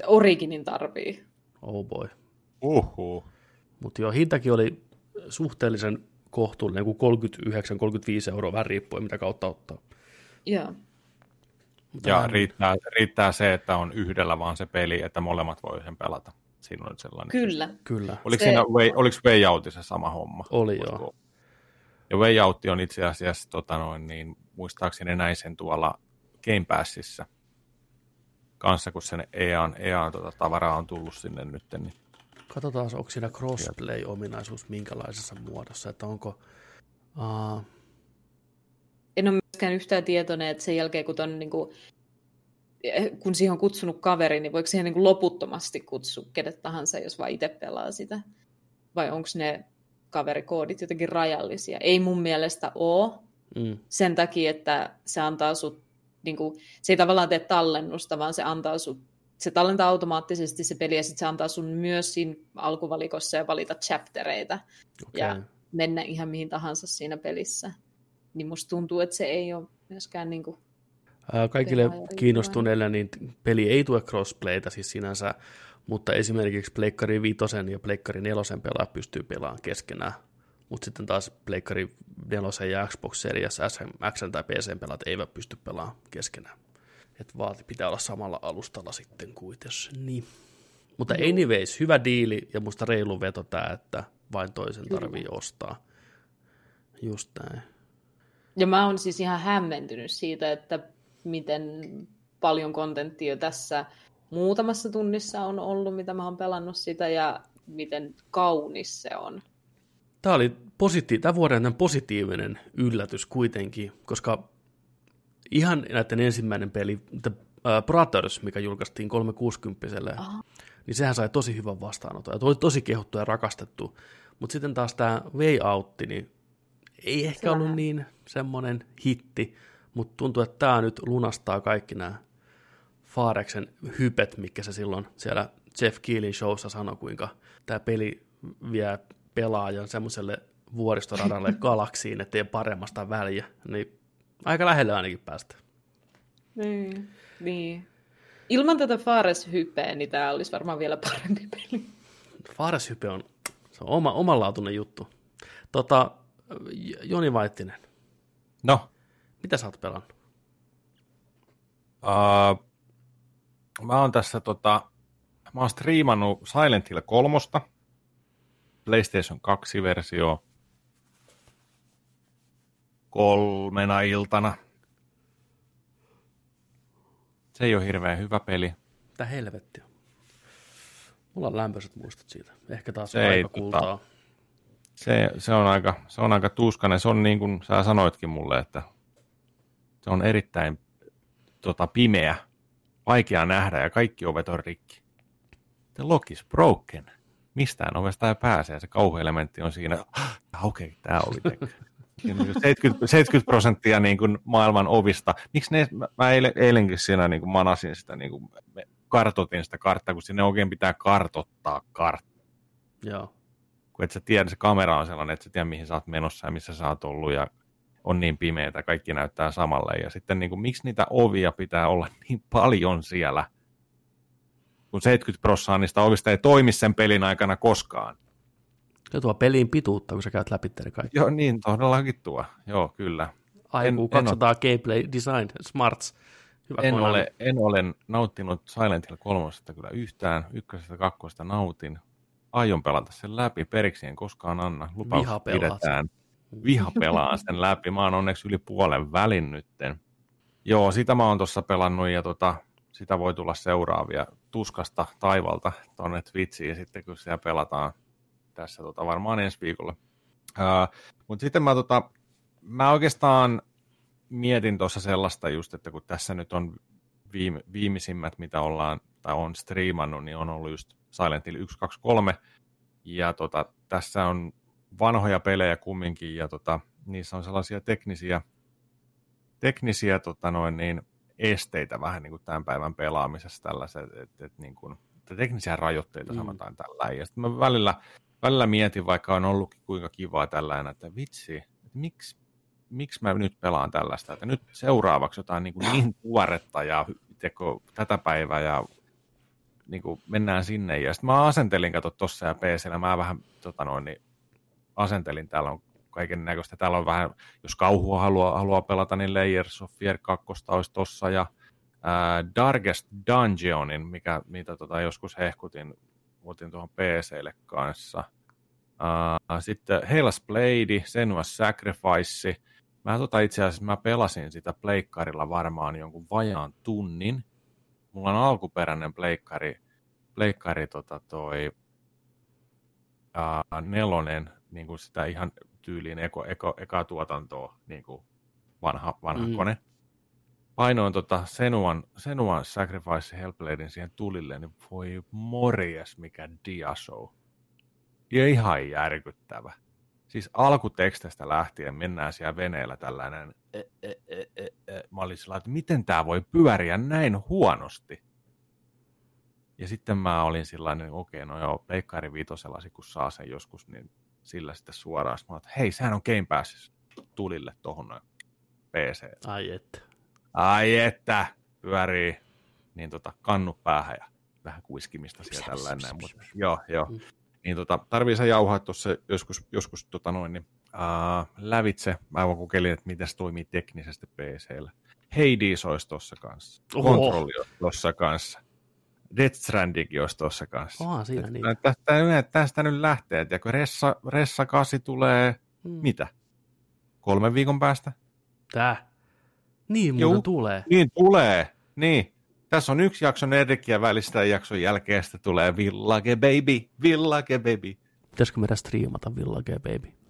Originin tarvii. Oh boy. Uhu. Mutta joo, hintakin oli suhteellisen kohtuullinen, kuin 39-35 euroa, vähän riippuen mitä kautta ottaa. Joo. Mutta ja riittää, riittää se, että on yhdellä vaan se peli, että molemmat voi sen pelata. Siinä on sellainen. Kyllä. Kyllä. Oliko, se... siinä, way, oliko Way Out se sama homma? Oli Olisiko? joo. Ja Way Out on itse asiassa, tota noin, niin, muistaakseni näin sen tuolla Game Passissa kanssa, kun sen EAN, EAN tota, tavaraa on tullut sinne nyt. Niin. Katsotaan, onko siinä crossplay-ominaisuus minkälaisessa muodossa, että onko... Uh... En ole myöskään yhtään tietoinen, että sen jälkeen kun, ton, niin kuin, kun siihen on kutsunut kaveri, niin voiko siihen niin kuin loputtomasti kutsua kenet tahansa, jos vaan itse pelaa sitä? Vai onko ne kaverikoodit jotenkin rajallisia? Ei mun mielestä ole. Mm. Sen takia, että se antaa sut, niin kuin, se ei tavallaan tee tallennusta, vaan se antaa sut se tallentaa automaattisesti se peli ja sitten se antaa sun myös siinä alkuvalikossa ja valita chaptereita okay. ja mennä ihan mihin tahansa siinä pelissä. Niin musta tuntuu, että se ei ole myöskään niin kuin Kaikille kiinnostuneille niin peli ei tue crossplayta siis sinänsä, mutta esimerkiksi Pleikkari 5 ja Pleikkari 4 pelaajat pystyy pelaamaan keskenään, mutta sitten taas Pleikkari 4 ja Xbox Series S, X tai PC pelaat eivät pysty pelaamaan keskenään. Että vaati pitää olla samalla alustalla sitten kuitenkin. Niin. Mutta Joo. anyways, hyvä diili ja musta reilu veto tämä, että vain toisen tarvii Kyllä. ostaa. Just näin. Ja mä oon siis ihan hämmentynyt siitä, että miten paljon kontenttia tässä muutamassa tunnissa on ollut, mitä mä oon pelannut sitä, ja miten kaunis se on. Tämä oli positi- tämän vuoden positiivinen yllätys kuitenkin, koska ihan näiden ensimmäinen peli, The Brothers, mikä julkaistiin 360 Aha. niin sehän sai tosi hyvän vastaanoton, ja oli tosi kehuttu ja rakastettu, mutta sitten taas tämä Way Out, niin ei ehkä se ollut niin semmoinen hitti, mutta tuntuu, että tämä nyt lunastaa kaikki nämä Faareksen hypet, mikä se silloin siellä Jeff Keelin showssa sanoi, kuinka tämä peli vie pelaajan semmoiselle vuoristoradalle galaksiin, ettei paremmasta väliä, niin aika lähelle ainakin päästä. Niin, niin. Ilman tätä Fares-hypeä, niin tämä olisi varmaan vielä parempi peli. Fares-hype on, se on oma, omanlaatuinen juttu. Tota, Joni Vaittinen. No? Mitä sä oot pelannut? Uh, mä oon tässä tota, mä oon striimannut Silent Hill 3, PlayStation 2-versio kolmena iltana. Se ei ole hirveän hyvä peli. Mitä helvettiä. Mulla on lämpöiset muistot siitä. Ehkä taas se aika ei, Tota, se, se, on aika, se on aika tuskainen. Se on niin kuin sä sanoitkin mulle, että se on erittäin tota, pimeä, vaikea nähdä ja kaikki ovet on rikki. The lock is broken. Mistään ovesta ei pääse ja se kauhuelementti on siinä. Ah, okei, okay, tämä oli 70, 70 prosenttia niin kuin maailman ovista. Miksi ne, mä eilen, eilenkin siinä niin kuin manasin sitä, niin kuin, kartotin sitä karttaa, kun sinne oikein pitää kartottaa kartta. Joo. Kun et sä tiedä, se kamera on sellainen, että sä tiedä mihin sä oot menossa ja missä sä oot ollut ja on niin pimeitä, kaikki näyttää samalle. Ja sitten niin kuin, miksi niitä ovia pitää olla niin paljon siellä, kun 70 prosenttia niistä ovista ei toimi sen pelin aikana koskaan. Se tuo peliin pituutta, kun sä käyt läpi kaikki. Joo, niin todellakin tuo. Joo, kyllä. Aiku 200 en gameplay design smarts. Hyvä en, ole, en ole nauttinut Silent Hill 3 kyllä yhtään. Ykkösestä kakkosta nautin. Aion pelata sen läpi. Periksi en koskaan anna. Lupaus Viha pidetään. Viha pelaa sen läpi. Mä oon onneksi yli puolen välin nytten. Joo, sitä mä oon tuossa pelannut ja tota, sitä voi tulla seuraavia tuskasta taivalta tuonne Twitchiin sitten, kun siellä pelataan tässä tota, varmaan ensi viikolla. Uh, Mutta sitten mä, tota, mä oikeastaan mietin tuossa sellaista just, että kun tässä nyt on viime, viimeisimmät, mitä ollaan tai on striimannut, niin on ollut just Silent Hill 1, 2, 3, ja tota, tässä on vanhoja pelejä kumminkin, ja tota, niissä on sellaisia teknisiä, teknisiä tota noin, niin, esteitä vähän niin kuin tämän päivän pelaamisessa tällaiset, että, että, niin kuin, että teknisiä rajoitteita mm. sanotaan tällä. Ja sitten mä välillä välillä mietin, vaikka on ollutkin kuinka kivaa tällainen, että vitsi, että miksi, miksi mä nyt pelaan tällaista, että nyt seuraavaksi jotain niin, kuin niin tuoretta ja teko, tätä päivää ja niin kuin mennään sinne. Ja sitten mä asentelin, kato tuossa ja PCllä, mä vähän tota noin, niin asentelin, täällä on kaiken näköistä. Täällä on vähän, jos kauhua haluaa, haluaa pelata, niin Layers of Fear 2 olisi tossa ja ää, Darkest Dungeonin, mikä, mitä tota joskus hehkutin, otin tuohon PClle kanssa. Ää, sitten Hellas Blade, Senua's Sacrifice. Mä tota itse asiassa mä pelasin sitä pleikkarilla varmaan jonkun vajaan tunnin. Mulla on alkuperäinen pleikkari, pleikkari tota toi, ää, nelonen, niin kuin sitä ihan tyyliin eko, eko, eka tuotantoa, niin kuin vanha, vanha mm. kone. Painoin tota Senuan, Senuan Sacrifice Hellbladein siihen tulille, niin voi morjes mikä diashow. Ja ihan järkyttävä. Siis alkutekstestä lähtien mennään siellä veneellä tällainen, e, e, e, e, e. mä olin sillä, että miten tämä voi pyöriä näin huonosti. Ja sitten mä olin sillä että okei, no joo, Pleikkari viitosella, kun saa sen joskus, niin sillä sitten suoraan. Mä että hei, sehän on Game Passissa tulille tuohon noin PC. Ai että. Ai että, pyörii. Niin tota, kannu päähän ja vähän kuiskimista siellä tällainen. Mutta, joo, joo. Mm. Niin tota, tarvii se jauhaa tuossa joskus, joskus tota noin, niin, uh, lävitse. Mä voin kokeilin, että miten se toimii teknisesti PCllä. Hades olisi tuossa kanssa. Kontrolli olisi tuossa kanssa. Death Stranding olisi tuossa kanssa. Oha, siinä niin. Tästä, tästä nyt lähtee, että kun Ressa, Ressa 8 tulee, hmm. mitä? Kolmen viikon päästä? Tää? Niin, muuten tulee. Niin, tulee. Niin. Tässä on yksi jakso Nerdikia välistä jakson jälkeen, sitten tulee Village Baby, Village Baby. Pitäisikö meidän striimata Village Baby?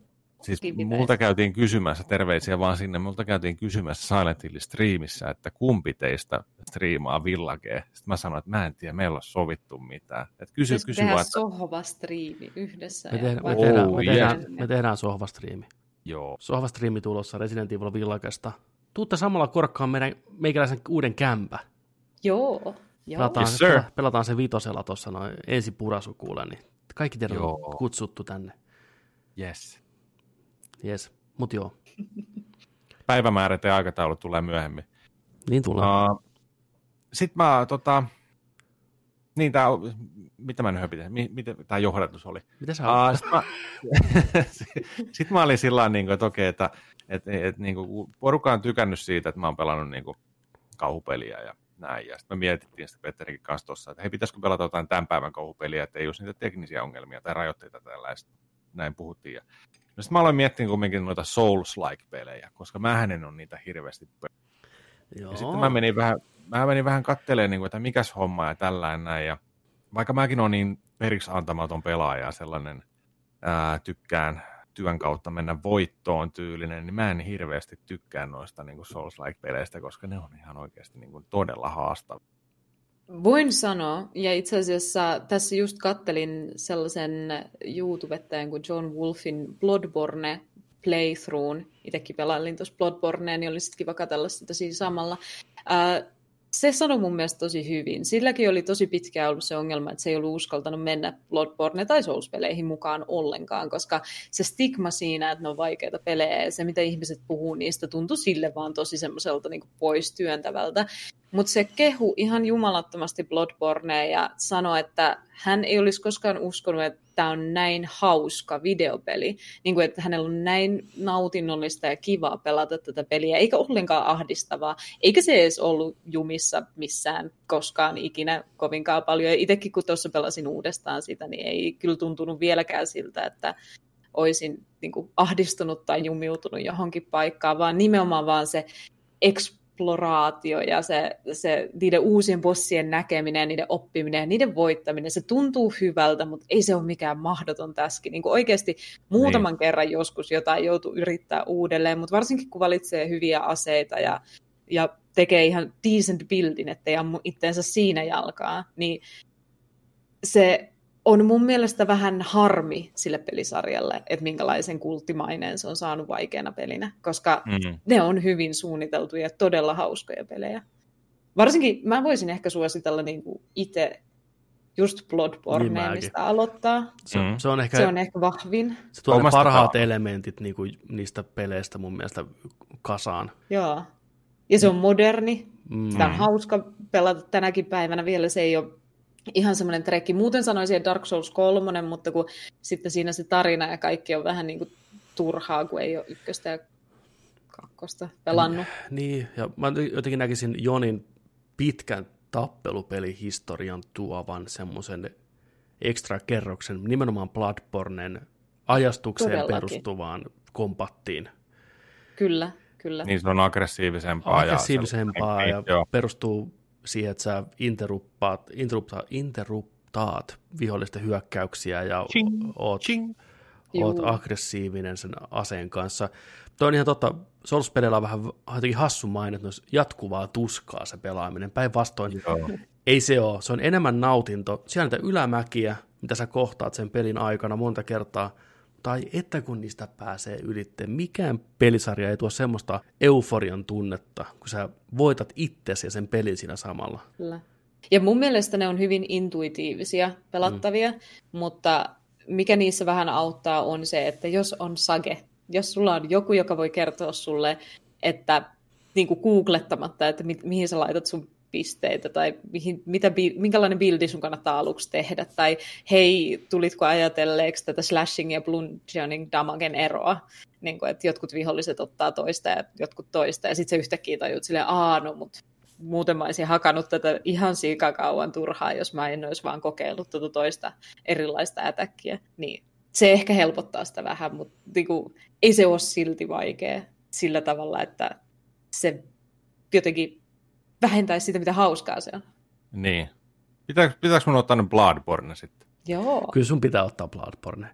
Siis multa käytiin kysymässä, terveisiä vaan sinne, multa käytiin kysymässä Silent Hill striimissä, että kumpi teistä striimaa Villagea. Sitten mä sanoin, että mä en tiedä, meillä on sovittu mitään. Että kysy, Pitäisi kysy vaan, että... sohva striimi yhdessä. Me, tehdään, me, Oh, tehdään, me, yeah. tehdään, me tehdään sohva striimi. Joo. Sohva striimi tulossa Resident Evil Villagesta. Tuutte samalla korkkaan meidän meikäläisen uuden kämpä. Joo, joo. Pelataan, Yes, se, sir. pela- pelataan se vitosella tuossa noin ensi purasukuulle, niin kaikki teidät on kutsuttu tänne. Yes. Yes. Mut joo, Päivämäärät ja aikataulut tulee myöhemmin. niin tulee. Uh, Sitten mä, tota, niin tää, mitä mä nyt höpitän, Mi- miten tämä johdatus oli? Mitä sä Uh, Sitten mä, sit mä olin sillä tavalla, niin että okei, että et, et, niin kuin, porukka on tykännyt siitä, että mä oon pelannut niin kuin, kauhupeliä ja näin. Ja sitten me mietittiin sitä Petterikin kanssa tuossa, että hei, pitäisikö pelata jotain tämän päivän kauhupeliä, että ei olisi niitä teknisiä ongelmia tai rajoitteita tällaista. Näin puhuttiin. Ja, no sitten mä aloin miettiä kumminkin noita Souls-like-pelejä, koska mähän en ole niitä hirveästi joo. ja sitten mä menin vähän, mä menin vähän kattelemaan, niin kuin, että mikäs homma ja tällainen näin. Ja vaikka mäkin olen niin periksi antamaton pelaaja ja sellainen ää, tykkään työn kautta mennä voittoon tyylinen, niin mä en hirveästi tykkää noista niin Souls-like-peleistä, koska ne on ihan oikeasti niin kuin todella haastavia. Voin sanoa, ja itse asiassa tässä just kattelin sellaisen YouTubettajan kuin John Wolfin Bloodborne playthroughin. Itsekin pelailin tuossa Bloodbornea, niin olisi kiva katsella sitä siinä samalla. Se sanoi mun mielestä tosi hyvin. Silläkin oli tosi pitkään ollut se ongelma, että se ei ollut uskaltanut mennä Bloodborne- tai Souls-peleihin mukaan ollenkaan, koska se stigma siinä, että ne on vaikeita pelejä ja se, mitä ihmiset puhuu niistä, tuntui sille vaan tosi semmoiselta niin pois työntävältä. Mutta se kehu ihan jumalattomasti Bloodbornea ja sanoi, että hän ei olisi koskaan uskonut, että tämä on näin hauska videopeli. Niin kuin, että hänellä on näin nautinnollista ja kivaa pelata tätä peliä, eikä ollenkaan ahdistavaa. Eikä se edes ollut jumissa missään koskaan ikinä kovinkaan paljon. Ja itsekin kun tuossa pelasin uudestaan sitä, niin ei kyllä tuntunut vieläkään siltä, että olisin niin kuin, ahdistunut tai jumiutunut johonkin paikkaan, vaan nimenomaan vaan se eksploraatio ja se, se niiden uusien bossien näkeminen ja niiden oppiminen ja niiden voittaminen, se tuntuu hyvältä, mutta ei se ole mikään mahdoton täski. Niin kuin oikeasti muutaman niin. kerran joskus jotain joutuu yrittää uudelleen, mutta varsinkin kun valitsee hyviä aseita ja, ja tekee ihan decent buildin, ettei ammu itteensä siinä jalkaa, niin se on mun mielestä vähän harmi sille pelisarjalle, että minkälaisen kulttimaineen se on saanut vaikeana pelinä, koska mm. ne on hyvin suunniteltuja ja todella hauskoja pelejä. Varsinkin mä voisin ehkä suositella niin kuin itse just Bloodborne, niin mistä aloittaa. Se, mm. se, on ehkä, se on ehkä vahvin. Se tuo ne parhaat elementit niin kuin niistä peleistä mun mielestä kasaan. Joo. Ja se on moderni. Mm. Sitä on hauska pelata tänäkin päivänä vielä. Se ei ole ihan semmoinen trekki. Muuten sanoisin, että Dark Souls 3, mutta kun sitten siinä se tarina ja kaikki on vähän niin kuin turhaa, kun ei ole ykköstä ja kakkosta pelannut. Niin, ja mä jotenkin näkisin Jonin pitkän tappelupelihistorian tuovan semmoisen ekstra kerroksen nimenomaan Bloodbornen ajastukseen Todellakin. perustuvaan kompattiin. Kyllä, kyllä. Niin se on aggressiivisempaa. Aggressiivisempaa ja, ja perustuu siihen, että sä interruptaat, interruptaat, interruptaat vihollisten hyökkäyksiä ja ching, oot, ching. oot aggressiivinen sen aseen kanssa. Toi on ihan totta, souls on vähän jotenkin hassu maine, että jatkuvaa tuskaa se pelaaminen. Päinvastoin ei se ole, se on enemmän nautinto. Siellä on niitä ylämäkiä, mitä sä kohtaat sen pelin aikana monta kertaa, tai että kun niistä pääsee ylitte. Mikään pelisarja ei tuo semmoista euforian tunnetta, kun sä voitat itsesi ja sen pelin siinä samalla. Kyllä. Ja mun mielestä ne on hyvin intuitiivisia pelattavia, mm. mutta mikä niissä vähän auttaa on se, että jos on sage, jos sulla on joku, joka voi kertoa sulle, että niin kuin googlettamatta, että mi- mihin sä laitat sun pisteitä tai mihin, mitä, minkälainen bildi sun kannattaa aluksi tehdä? Tai hei, tulitko ajatelleeksi tätä slashing ja bludgeoning damagen eroa, niin kuin, että jotkut viholliset ottaa toista ja jotkut toista ja sitten se yhtäkkiä tajut silleen, aa no mut muuten mä olisin hakannut tätä ihan kauan turhaa, jos mä en olisi vaan kokeillut tuota toista erilaista ätäkkiä, niin se ehkä helpottaa sitä vähän, mutta niin kuin, ei se ole silti vaikea sillä tavalla, että se jotenkin vähentäisi sitä, mitä hauskaa se on. Niin. Pitääkö, pitääkö mun ottaa nyt Bloodborne sitten? Joo. Kyllä sun pitää ottaa Bloodborne.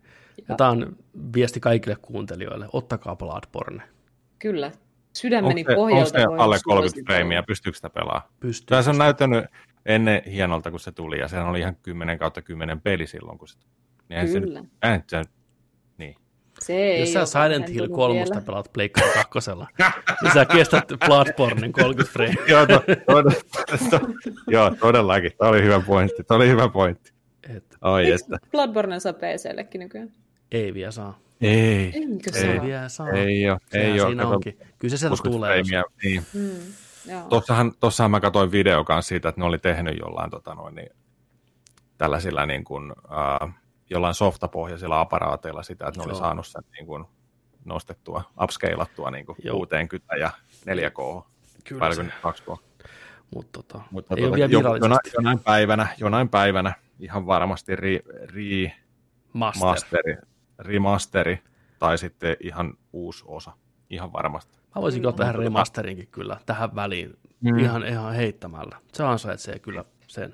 Ja tämä on viesti kaikille kuuntelijoille. Ottakaa Bloodborne. Kyllä. Sydämeni onko se, pohjalta. Onko se alle 30 freimiä? Pystyykö sitä pelaamaan? Pystyy. Se on näyttänyt ennen hienolta, kun se tuli, ja sehän oli ihan 10 kautta 10 peli silloin, kun se tuli. Niin Kyllä. Se, nyt, niin. Se ei Jos sä Silent Hill kolmosta pelaat Pleikkari kakkosella, niin sä kestät Bloodbornein 30 frame. joo, to, to, to, to, joo, todellakin. Tämä oli hyvä pointti. Tämä oli hyvä pointti. Et. Ai, että. Bloodborne saa PCllekin nykyään? Ei vielä saa. Ei. Eikö ei, ei vielä saa. Ei ole. Ei ole. Siinä onkin. Kyllä se sieltä tulee. Niin. Hmm, tossahan, tossahan mä katsoin video kanssa siitä, että ne oli tehnyt jollain tota noin, niin, tällaisilla niin kuin, uh, jollain softapohjaisilla aparaateilla sitä, että ne Joo. oli saanut sen niin kuin nostettua, upscalattua niin kuin 60 ja 4K, Kyllä se. 2K. Mut, tota, Mutta ei tota, ole vielä jonain, jonain, päivänä, jonain päivänä ihan varmasti ri, ri, Master. masteri, remasteri tai sitten ihan uusi osa. Ihan varmasti. Mä voisin ottaa tähän remasterinkin kyllä tähän väliin mm. ihan, ihan heittämällä. Se ansaitsee kyllä sen.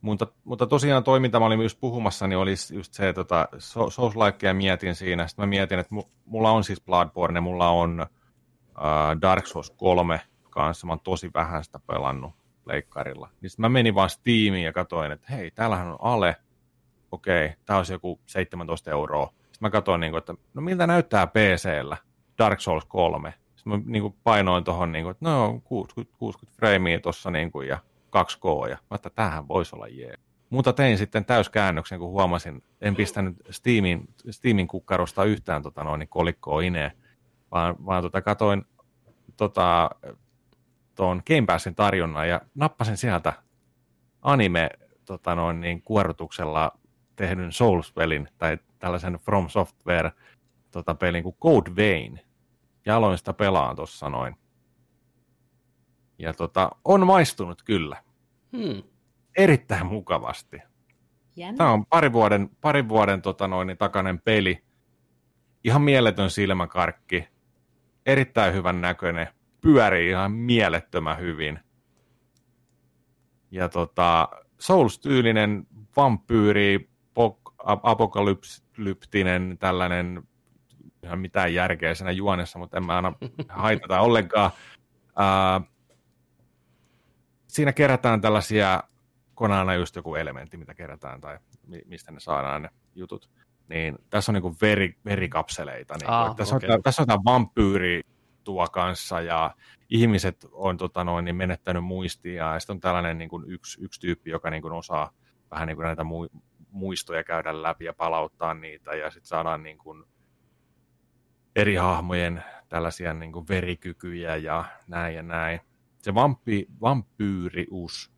Mutta, mutta tosiaan toi, mitä mä olin myös puhumassa, niin oli just se, että tota, souls mietin siinä. Sitten mä mietin, että mulla on siis Bloodborne, mulla on uh, Dark Souls 3 kanssa. Mä oon tosi vähän sitä pelannut leikkarilla. Niin sitten mä menin vaan Steamiin ja katsoin, että hei, täällähän on Ale. Okei, okay, tää olisi joku 17 euroa. Sitten mä katsoin, niin kuin, että no miltä näyttää PCllä Dark Souls 3. Sitten mä niin kuin painoin tuohon, niin että no 60, 60 freimiä tuossa niin ja 2K, ja mä että tämähän voisi olla jee. Mutta tein sitten täyskäännöksen, kun huomasin, en pistänyt Steamin, Steamin kukkarosta yhtään tota noin, niin kolikkoa ineen, vaan, vaan tota, katoin tota, tuon Game Passin tarjonnan ja nappasin sieltä anime tota noin, niin, kuorutuksella tehdyn Souls-pelin tai tällaisen From Software tota, pelin kuin Code Vein. Ja aloin sitä pelaan tuossa noin ja tota, on maistunut kyllä. Hmm. Erittäin mukavasti. Jännä. Tämä on pari vuoden, pari vuoden tota noin, niin takainen peli. Ihan mieletön silmäkarkki. Erittäin hyvän näköinen. Pyörii ihan mielettömän hyvin. Ja tota, Souls-tyylinen vampyyri, apokalyptinen tällainen, ihan mitään järkeä siinä juonessa, mutta en mä aina haitata ollenkaan. Uh, siinä kerätään tällaisia, konaana just joku elementti, mitä kerätään tai mistä ne saadaan ne jutut. Niin tässä on niinku veri, verikapseleita. Niinku. Ah, tässä, okay. on, tässä on tämä vampyyri tuo kanssa ja ihmiset on tota noin, niin menettänyt muistia ja sitten on tällainen niin kuin yksi, yksi tyyppi, joka niin kuin osaa vähän niin kuin näitä muistoja käydä läpi ja palauttaa niitä, ja sitten saadaan niin kuin eri hahmojen tällaisia niin kuin verikykyjä ja näin ja näin. Se vampi, vampyyrius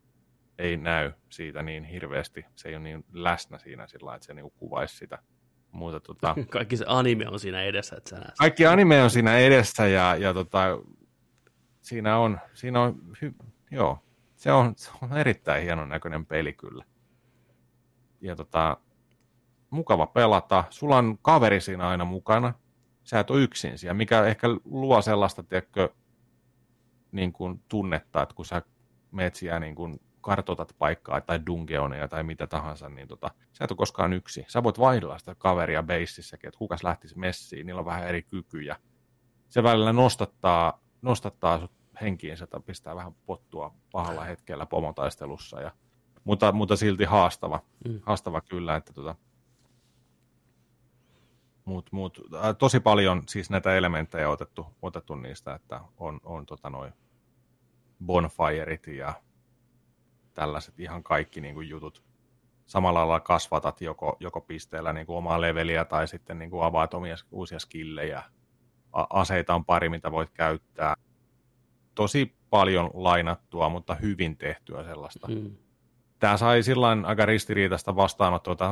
ei näy siitä niin hirveästi. Se ei ole niin läsnä siinä sillä että se niin kuvaisi sitä. Mutta, tota, Kaikki se anime on siinä edessä, että sä näet. Kaikki anime on siinä edessä ja, ja tota, siinä on, siinä on hy, joo, se on, se on erittäin hienon näköinen peli kyllä. Ja tota, mukava pelata. Sulla on kaveri siinä aina mukana. Sä et ole yksin siellä, mikä ehkä luo sellaista, tiedätkö, niin kuin tunnetta, että kun sä meet siellä niin kuin kartoitat paikkaa tai dungeoneja tai mitä tahansa, niin tota, sä et ole koskaan yksi. Sä voit vaihdella sitä kaveria beisissäkin, että kukas lähtisi messiin, niillä on vähän eri kykyjä. Se välillä nostattaa, nostattaa sut henkiinsä tai pistää vähän pottua pahalla hetkellä pomotaistelussa. Ja, mutta, mutta silti haastava, mm. haastava kyllä, että tota, mut, mut, äh, tosi paljon siis näitä elementtejä otettu, otettu niistä, että on, on tota noin bonfireit ja tällaiset ihan kaikki niin kuin jutut. Samalla lailla kasvatat joko, joko pisteellä niin kuin omaa leveliä tai sitten niin kuin avaat omia uusia skillejä. A- aseita on pari, mitä voit käyttää. Tosi paljon lainattua, mutta hyvin tehtyä sellaista. Mm. Tämä sai sillä aika ristiriitaista vastaanottoa. Tämä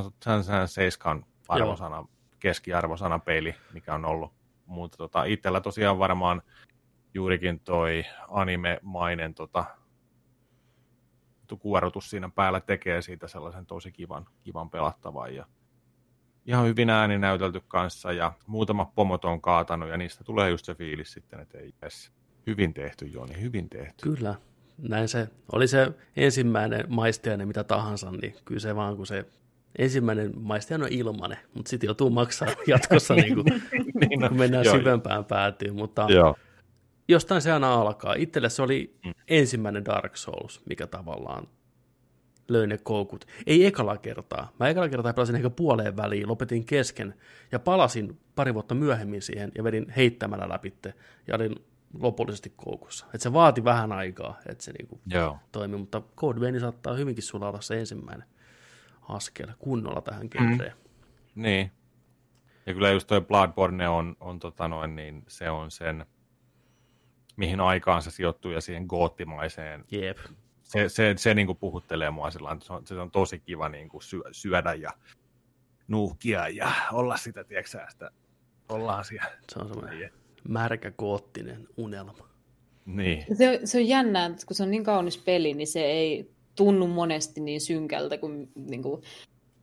on seiskan arvosana, keskiarvosana peli, mikä on ollut. Mutta tota, itsellä tosiaan varmaan juurikin toi anime-mainen tota, kuorutus siinä päällä tekee siitä sellaisen tosi kivan, kivan pelattavan ja ihan hyvin ääni näytelty kanssa ja muutama pomot on kaatanut ja niistä tulee just se fiilis sitten, että ei edes. Hyvin tehty Joni, hyvin tehty. Kyllä, näin se. Oli se ensimmäinen maistiainen mitä tahansa, niin kyllä se vaan kun se ensimmäinen maistiainen on ilmanen, mutta sitten joutuu maksaa jatkossa, niin kuin, niin no, kun mennään joo, syvempään päätyyn. Mutta joo jostain se aina alkaa. Itselle se oli mm. ensimmäinen Dark Souls, mikä tavallaan löi ne koukut. Ei ekalla kertaa. Mä ekalla kertaa pelasin ehkä puoleen väliin, lopetin kesken ja palasin pari vuotta myöhemmin siihen ja vedin heittämällä läpitte ja olin lopullisesti koukussa. Et se vaati vähän aikaa, että se niinku Joo. toimi, mutta Code Vein saattaa hyvinkin sulla olla se ensimmäinen askel kunnolla tähän genreen. Mm. Niin. Ja kyllä just toi Bloodborne on, on tota noin, niin se on sen mihin aikaan se sijoittuu ja siihen goottimaiseen. Jep. Se, se, se niin kuin puhuttelee mua sillä se on, se on tosi kiva niin kuin syö, syödä ja nuuhkia ja olla sitä, tiedätkö sitä, ollaan siellä. Se on semmoinen märkä goottinen unelma. Niin. Se, se on jännää, että kun se on niin kaunis peli, niin se ei tunnu monesti niin synkältä kuin, niin kuin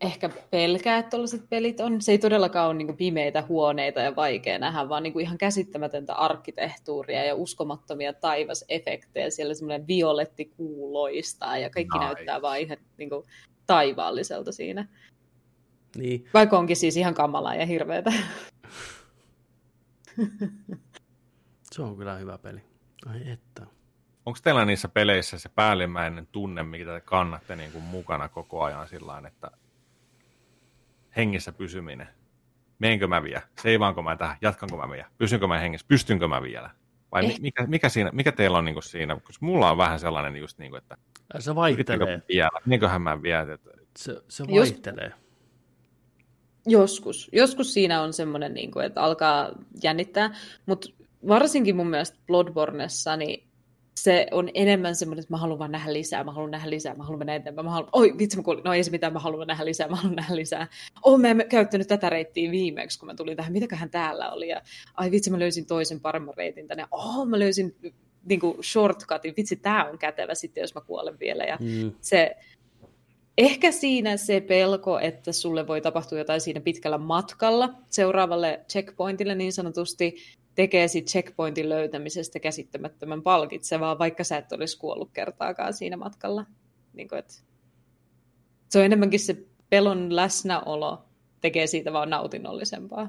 ehkä pelkää, että tällaiset pelit on. Se ei todellakaan ole niin pimeitä huoneita ja vaikea nähdä, vaan niin ihan käsittämätöntä arkkitehtuuria ja uskomattomia taivasefektejä. Siellä semmoinen violetti kuu loistaa ja kaikki nice. näyttää vaan ihan niin kuin, taivaalliselta siinä. Niin. Vaikka onkin siis ihan kamalaa ja hirveätä. se on kyllä hyvä peli. Ai että. Onko teillä niissä peleissä se päällimmäinen tunne, mitä te kannatte niin kuin mukana koko ajan sillä että hengissä pysyminen. Meenkö mä vielä? Seivaanko mä tähän? Jatkanko mä vielä? Pysynkö mä hengissä? Pystynkö mä vielä? Vai eh. mikä, mikä, siinä, mikä teillä on niin siinä? Koska mulla on vähän sellainen just niin kuin, että... Se vaihtelee. Vielä? Niinköhän mä vielä? Että... Se, se vaihtelee. Jos, joskus. Joskus siinä on semmoinen, niin kuin, että alkaa jännittää, mutta varsinkin mun mielestä Bloodbornessa, niin se on enemmän semmoinen, että mä haluan vaan nähdä lisää, mä haluan nähdä lisää, mä haluan mennä eteenpäin, mä haluan, oi vitsi mä kuulin, no ei se mitään, mä haluan nähdä lisää, mä haluan nähdä lisää. Oh, mä en käyttänyt tätä reittiä viimeksi, kun mä tulin tähän, mitäköhän täällä oli, ja ai vitsi mä löysin toisen paremman reitin tänne, oh mä löysin niin kuin shortcutin, vitsi tää on kätevä sitten, jos mä kuolen vielä, ja mm. se, Ehkä siinä se pelko, että sulle voi tapahtua jotain siinä pitkällä matkalla seuraavalle checkpointille niin sanotusti, tekee sit checkpointin löytämisestä käsittämättömän palkitsevaa, vaikka sä et olisi kuollut kertaakaan siinä matkalla. Niin kuin, et se on enemmänkin se pelon läsnäolo tekee siitä vaan nautinnollisempaa.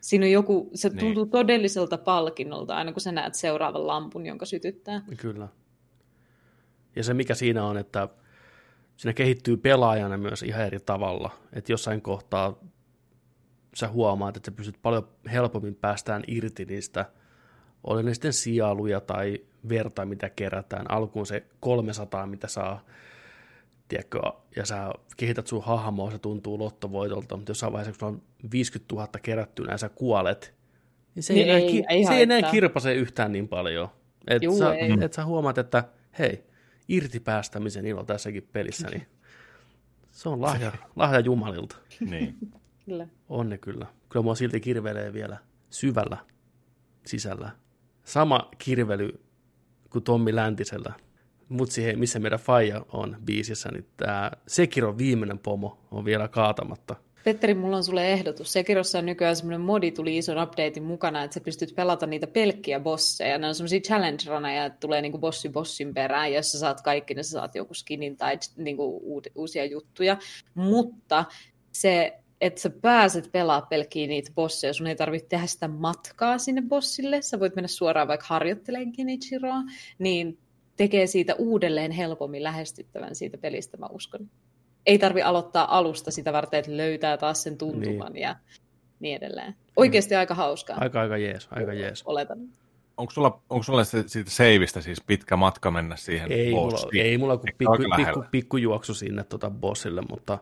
Siinä on joku, se niin. tuntuu todelliselta palkinnolta aina kun sä näet seuraavan lampun, jonka sytyttää. Kyllä. Ja se mikä siinä on, että siinä kehittyy pelaajana myös ihan eri tavalla. Että jossain kohtaa sä huomaat, että sä pystyt paljon helpommin päästään irti niistä, oli ne sitten sialuja tai verta, mitä kerätään. Alkuun se 300, mitä saa tiedätkö, ja sä kehität sun hahmoa, se tuntuu lottovoitolta, mutta jossain vaiheessa, kun on 50 000 kerättynä ja sä kuolet, niin se niin ei, ei, enää, ei, se ei enää kirpase yhtään niin paljon. Et, Juu, sä, ei. et sä huomaat, että hei, irti päästämisen ilo tässäkin pelissä, niin se on lahja, lahja Jumalilta. Niin. Kyllä. Onne kyllä. Kyllä mua silti kirvelee vielä syvällä sisällä. Sama kirvely kuin Tommi Läntisellä. Mutsi hei, missä meidän faija on biisissä, niin tämä Sekiro viimeinen pomo on vielä kaatamatta. Petteri, mulla on sulle ehdotus. Sekirossa on nykyään semmoinen modi, tuli ison updatein mukana, että sä pystyt pelata niitä pelkkiä bosseja. Ne on semmoisia challenge että tulee niinku bossi bossin perään, jos sä saat kaikki, niin sä saat joku skinin tai niinku uusia juttuja. Mutta se että sä pääset pelaa pelkkiä niitä bosseja, sun ei tarvitse tehdä sitä matkaa sinne bossille, sä voit mennä suoraan vaikka harjoittelemaan Genichiroa, niin tekee siitä uudelleen helpommin lähestyttävän siitä pelistä, mä uskon. Ei tarvi aloittaa alusta sitä varten, että löytää taas sen tuntuman niin. ja niin edelleen. Oikeasti mm. aika hauskaa. Aika, aika jees, aika jees. Oletan. Onko sulla, onko sulla se, siitä seivistä siis pitkä matka mennä siihen Ei mulla, ei mulla kuin pikku, pikku, pikku, juoksu sinne tota bossille, mutta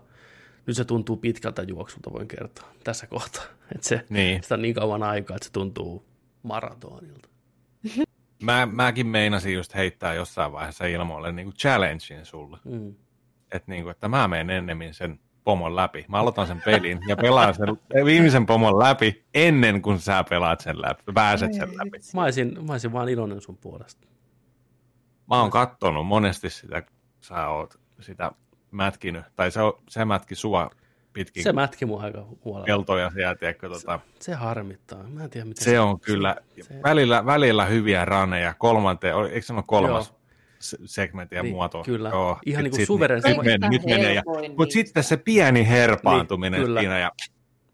nyt se tuntuu pitkältä juoksulta, voin kertoa tässä kohtaa. Että se, niin. Sitä on niin kauan aikaa, että se tuntuu maratonilta. Mä, mäkin meinasin just heittää jossain vaiheessa ilmoille niin kuin challengein sulle. Mm. Että niin kuin, että mä menen ennemmin sen pomon läpi. Mä aloitan sen pelin ja pelaan sen viimeisen pomon läpi ennen kuin sä pelaat sen läpi, pääset sen läpi. Mä olisin, mä olisin vaan iloinen sun puolesta. Mä oon kattonut monesti sitä, sä oot sitä mätkinyt, tai se, se mätki sua pitkin. Se mätki mua aika huolella. Keltoja siellä, tiedätkö, tota. se, se, harmittaa. Mä en tiedä, miten se, se on kyllä. Se... Välillä, välillä hyviä raneja. Kolmanteen, eikö se ole kolmas Joo. segmentti ja niin, muoto? Kyllä. Joo. Ihan niin kuin suveren. Nyt, nyt menee. Ja, mutta sitten se pieni herpaantuminen niin, siinä. Ja,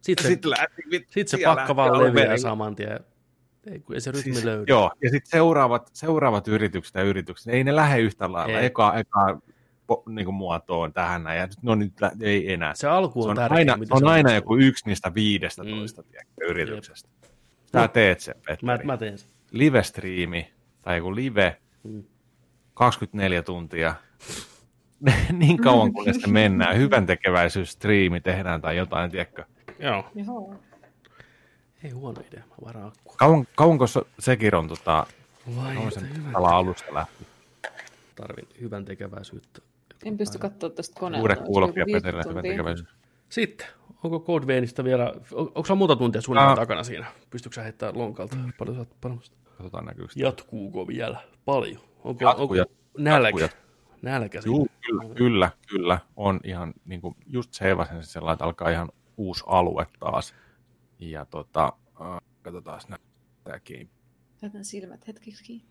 sitten, sitten, sit, sit se pakka vaan leviää saman tien. Ei, ei se rytmi siis, löydy. Joo, ja sitten seuraavat, seuraavat yritykset ja yritykset, ei ne lähde yhtä lailla. Ei. Eka, eka niin kuin muotoon tähän näin, ja no nyt ei enää. Se alku on, se on tärkeä, aina, se on aina joku yksi niistä viidestä mm. toista yrityksestä. Sä teet sen, Petteri. Mä, mä teen sen. Live-striimi, tai joku live, mm. 24 tuntia, niin kauan kun se mennään, hyvän tekeväisyysstriimi tehdään tai jotain, tiedätkö? Joo. Joo. Ei huono idea, mä varaan akkua. Kauan, kauanko sekin on tota, Vai, sen alusta lähti? Tarvin hyvän tekeväisyyttä. En pysty katsoa tästä koneelta. Uudet hyvän tekeväisyys. Sitten, onko Code Veinistä vielä, on, onko se muuta tuntia suunnilleen takana siinä? Pystytkö sä heittämään lonkalta? Paljon oot paremmasta? Katsotaan näkyykö Jatkuuko vielä? Paljon. Onko, Jatku, onko jatku, nälkä? Jatku, nälkä Juu, kyllä, kyllä, kyllä, on ihan niin kuin just seivasen sellainen, että alkaa ihan uusi alue taas. Ja tota, äh, katsotaan näyttääkin. Laitan silmät hetkeksi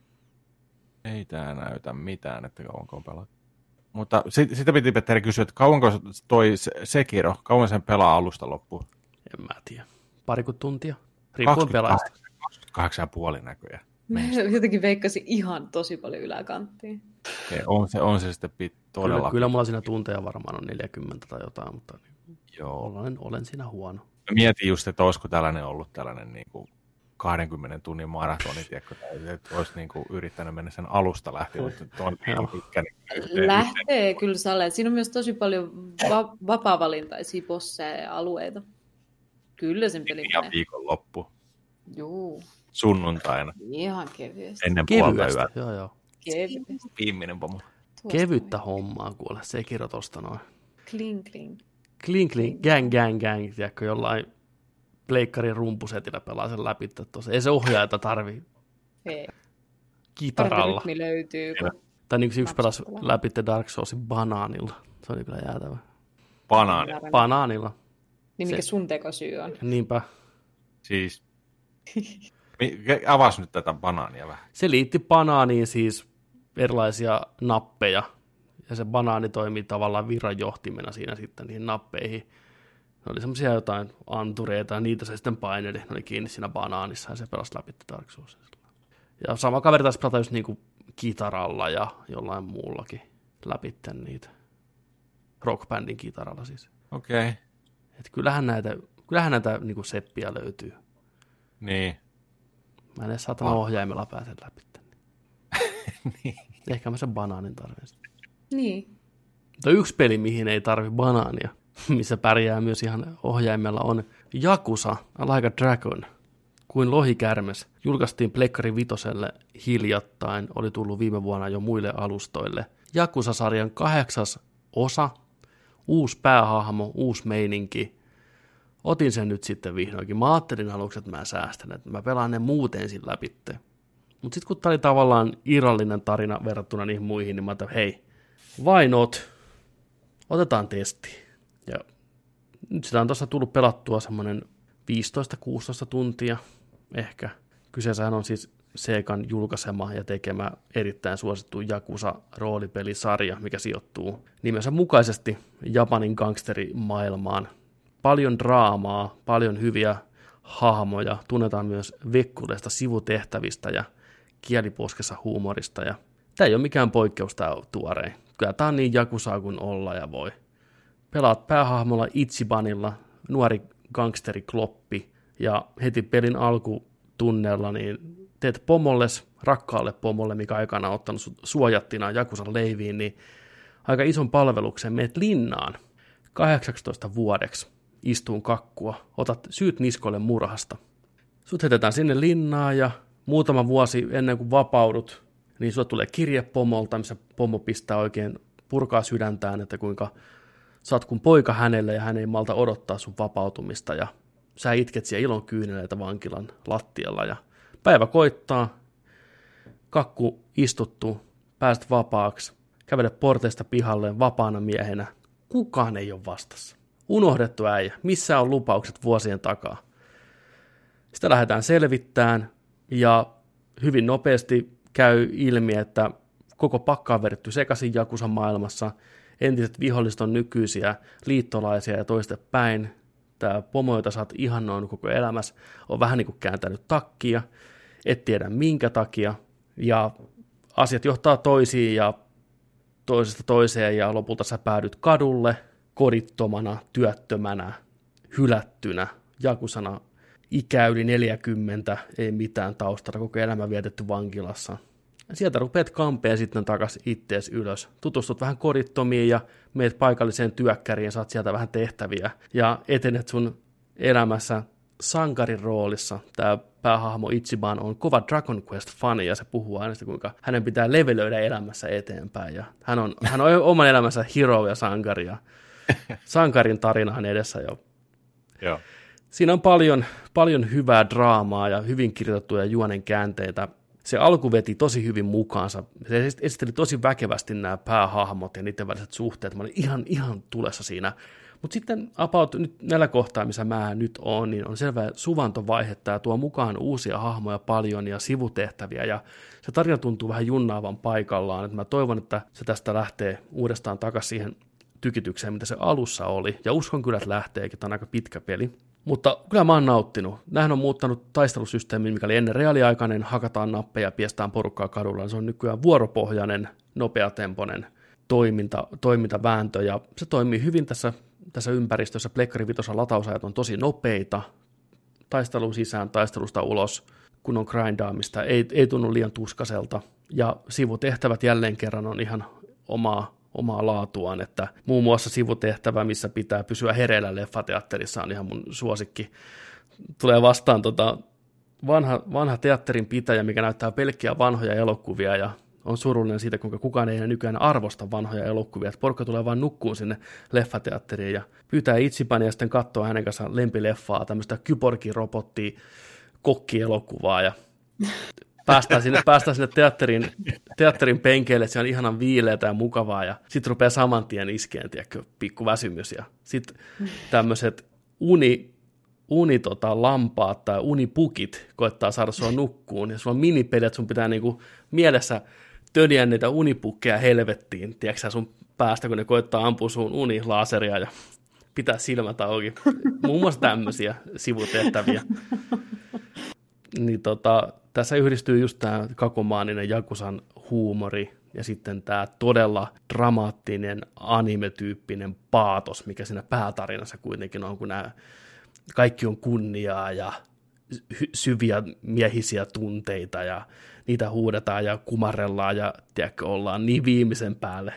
Ei tää näytä mitään, että kauanko on pelattu. Mutta sit, sitä piti Petteri kysyä, että kauanko toi Sekiro, kauan sen pelaa alusta loppuun? En mä tiedä. Parikymmentä tuntia. Riippuen pelaajasta. 28,5 näköjään. Mä jotenkin veikkasin ihan tosi paljon yläkanttiin. Okay, on, se, on se sitten pit, todella... Kyllä, kyllä mulla siinä tunteja varmaan on 40 tai jotain, mutta Joo. Olen, olen siinä huono. Mä mietin just, että olisiko tällainen ollut tällainen niin kuin 20 tunnin maratoni, tiedätkö, että olisi niin kuin yrittänyt mennä sen alusta lähtien, mutta on ihan pitkä. Niin Lähtee kyllä Salle. Siinä on myös tosi paljon va- vapaa-valintaisia bosseja ja alueita. Kyllä sen pelin Ja viikonloppu. Joo. Sunnuntaina. Ihan kevyesti. Ennen puolta yötä. Joo, joo. Kevyesti. Viimeinen pomo. Kevyttä hommaa kuule, se kirjo tosta noin. Kling, kling. Kling, kling, gang, gang, gang, tiedätkö, jollain pleikkarin rumpusetillä pelaa sen läpi. Tossa. Ei se ohjaajata tarvii. Ei. Kitaralla. löytyy. Kun... Tai niin yksi pelasi läpi Dark Soulsin banaanilla. Se oli kyllä jäätävä. Banaani. Banaanilla. Niin mikä se... sun tekosyy on? Niinpä. Siis, avas nyt tätä banaania vähän. Se liitti banaaniin siis erilaisia nappeja, ja se banaani toimii tavallaan virranjohtimena siinä sitten niihin nappeihin. Ne oli semmoisia jotain antureita ja niitä se sitten paineli. Ne oli kiinni siinä banaanissa ja se pelasi läpi Dark Soulsilla. Ja sama kaveri taisi pelata just niinku kitaralla ja jollain muullakin läpi niitä. Rockbandin kitaralla siis. Okei. Okay. Et kyllähän näitä, kyllähän näitä niinku seppiä löytyy. Niin. Mä en edes saatana oh. ohjaimella pääse läpi. niin. Ehkä mä sen banaanin tarvitsen. Niin. Mutta yksi peli, mihin ei tarvi banaania, missä pärjää myös ihan ohjaimella, on Jakusa, Like a Dragon, kuin lohikärmes. Julkaistiin Plekkari Vitoselle hiljattain, oli tullut viime vuonna jo muille alustoille. Jakusa-sarjan kahdeksas osa, uusi päähahmo, uusi meininki. Otin sen nyt sitten vihdoinkin. Mä ajattelin aluksi, että mä säästän, että mä pelaan ne muuten ensin läpi. Mutta sitten kun tää oli tavallaan irrallinen tarina verrattuna niihin muihin, niin mä ajattelin, hei, why not? Otetaan testi. Ja nyt sitä on tuossa tullut pelattua semmoinen 15-16 tuntia ehkä. Kyseessähän on siis Seikan julkaisema ja tekemä erittäin suosittu Jakusa-roolipelisarja, mikä sijoittuu nimensä mukaisesti Japanin gangsterimaailmaan. Paljon draamaa, paljon hyviä hahmoja, tunnetaan myös vekkuleista sivutehtävistä ja kieliposkessa huumorista. Ja tämä ei ole mikään poikkeus tämä tuorein. Kyllä tämä on niin Jakusaa kuin olla ja voi. Pelaat päähahmolla Ichibanilla, nuori gangsteri Kloppi, ja heti pelin alkutunnella niin teet pomolles, rakkaalle pomolle, mikä aikana on ottanut suojattina Jakusan leiviin, niin aika ison palveluksen meet linnaan 18 vuodeksi istuun kakkua, otat syyt niskoille murhasta. Sut heitetään sinne linnaan ja muutama vuosi ennen kuin vapaudut, niin sulle tulee kirje pomolta, missä pomo pistää oikein purkaa sydäntään, että kuinka sä oot kuin poika hänelle ja hän ei malta odottaa sun vapautumista ja sä itket siellä ilon kyyneleitä vankilan lattialla ja päivä koittaa, kakku istuttu, pääst vapaaksi, kävele porteista pihalle vapaana miehenä. Kukaan ei ole vastassa. Unohdettu äijä. Missä on lupaukset vuosien takaa? Sitä lähdetään selvittämään ja hyvin nopeasti käy ilmi, että koko pakka on vedetty sekaisin Jakusan maailmassa. Entiset viholliset on nykyisiä liittolaisia ja toiste päin. Tämä pomo, jota sä oot ihannoinut koko elämässä, on vähän niin kuin kääntänyt takkia, et tiedä minkä takia, ja asiat johtaa toisiin ja toisesta toiseen, ja lopulta sä päädyt kadulle kodittomana, työttömänä, hylättynä, jakusana ikä yli 40, ei mitään taustalla, koko elämä vietetty vankilassa – sieltä rupeat kampeen sitten takaisin ittees ylös. Tutustut vähän korittomiin ja meet paikalliseen työkkäriin, saat sieltä vähän tehtäviä ja etenet sun elämässä sankarin roolissa. Tämä päähahmo Ichiban on kova Dragon Quest-fani ja se puhuu aina sitä, kuinka hänen pitää levelöidä elämässä eteenpäin. Ja hän, on, hän on oman elämänsä hero ja sankari ja sankarin tarina edessä jo. Joo. Siinä on paljon, paljon hyvää draamaa ja hyvin kirjoitettuja juonen käänteitä se alku veti tosi hyvin mukaansa. Se esitteli tosi väkevästi nämä päähahmot ja niiden väliset suhteet. Mä olin ihan, ihan tulessa siinä. Mutta sitten about nyt näillä kohtaa, missä mä nyt on, niin on selvä suvantovaihe. Tämä tuo mukaan uusia hahmoja paljon ja sivutehtäviä ja se tarina tuntuu vähän junnaavan paikallaan. Et mä toivon, että se tästä lähtee uudestaan takaisin siihen tykitykseen, mitä se alussa oli. Ja uskon kyllä, että lähteekin. Tämä on aika pitkä peli. Mutta kyllä mä oon nauttinut. Nähän on muuttanut taistelusysteemi, mikä oli ennen reaaliaikainen, hakataan nappeja ja piestään porukkaa kadulla. Se on nykyään vuoropohjainen, nopeatempoinen toiminta, toimintavääntö, ja se toimii hyvin tässä, tässä ympäristössä. Plekkari latausajat on tosi nopeita, taistelun sisään, taistelusta ulos, kun on grindaamista, ei, ei tunnu liian tuskaselta, ja sivutehtävät jälleen kerran on ihan omaa omaa laatuaan, että muun muassa sivutehtävä, missä pitää pysyä hereillä leffateatterissa on ihan mun suosikki. Tulee vastaan tota vanha, vanha teatterin pitäjä, mikä näyttää pelkkiä vanhoja elokuvia ja on surullinen siitä, kuinka kukaan ei enää nykyään arvosta vanhoja elokuvia. Että porukka tulee vain nukkuun sinne leffateatteriin ja pyytää itsipani ja sitten katsoo hänen kanssaan lempileffaa, tämmöistä kyborgi-robotti kokkielokuvaa ja päästään sinne, päästään sinne teatterin, teatterin penkeille, että se on ihanan viileätä ja mukavaa, ja sitten rupeaa saman tien iskeen, tiedätkö, pikku väsymys, ja sitten tämmöiset uni, uni tota, lampaat tai unipukit koettaa saada sua nukkuun, ja sulla on minipeli, että sun pitää niinku mielessä töniä niitä unipukkeja helvettiin, tiedätkö sun päästä, kun ne koettaa ampua sun unilaaseria ja pitää silmät auki. Muun muassa tämmöisiä sivutehtäviä. Niin tota, tässä yhdistyy just tämä kakomaaninen Jakusan huumori ja sitten tämä todella dramaattinen anime-tyyppinen paatos, mikä siinä päätarinassa kuitenkin on, kun nämä kaikki on kunniaa ja syviä miehisiä tunteita ja niitä huudetaan ja kumarellaan ja tiedätkö, ollaan niin viimeisen päälle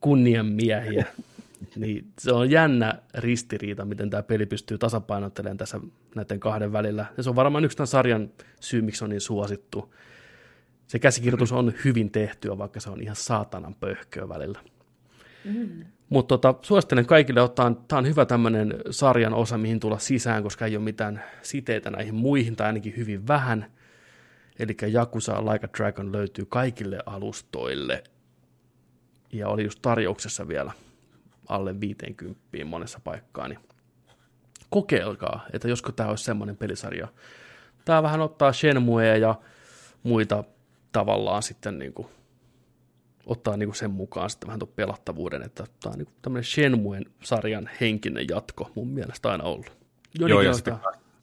kunnianmiehiä. Niin se on jännä ristiriita, miten tämä peli pystyy tasapainottelemaan tässä näiden kahden välillä. Ja se on varmaan yksi tämän sarjan syy, miksi on niin suosittu. Se käsikirjoitus on hyvin tehtyä, vaikka se on ihan saatanan pöhköä välillä. Mm. Mutta tota, suosittelen kaikille ottaa, tämä on hyvä tämmöinen sarjan osa, mihin tulla sisään, koska ei ole mitään siteitä näihin muihin, tai ainakin hyvin vähän. Eli Jakusa Like a Dragon löytyy kaikille alustoille, ja oli just tarjouksessa vielä alle 50 monessa paikkaa, niin kokeilkaa, että josko tämä olisi semmoinen pelisarja. Tämä vähän ottaa Shenmuea ja muita tavallaan sitten niin kuin ottaa niin kuin sen mukaan sitten vähän tuon pelattavuuden, että tämä on niin tämmöinen Shenmuen sarjan henkinen jatko mun mielestä aina ollut. Joni Joo, ja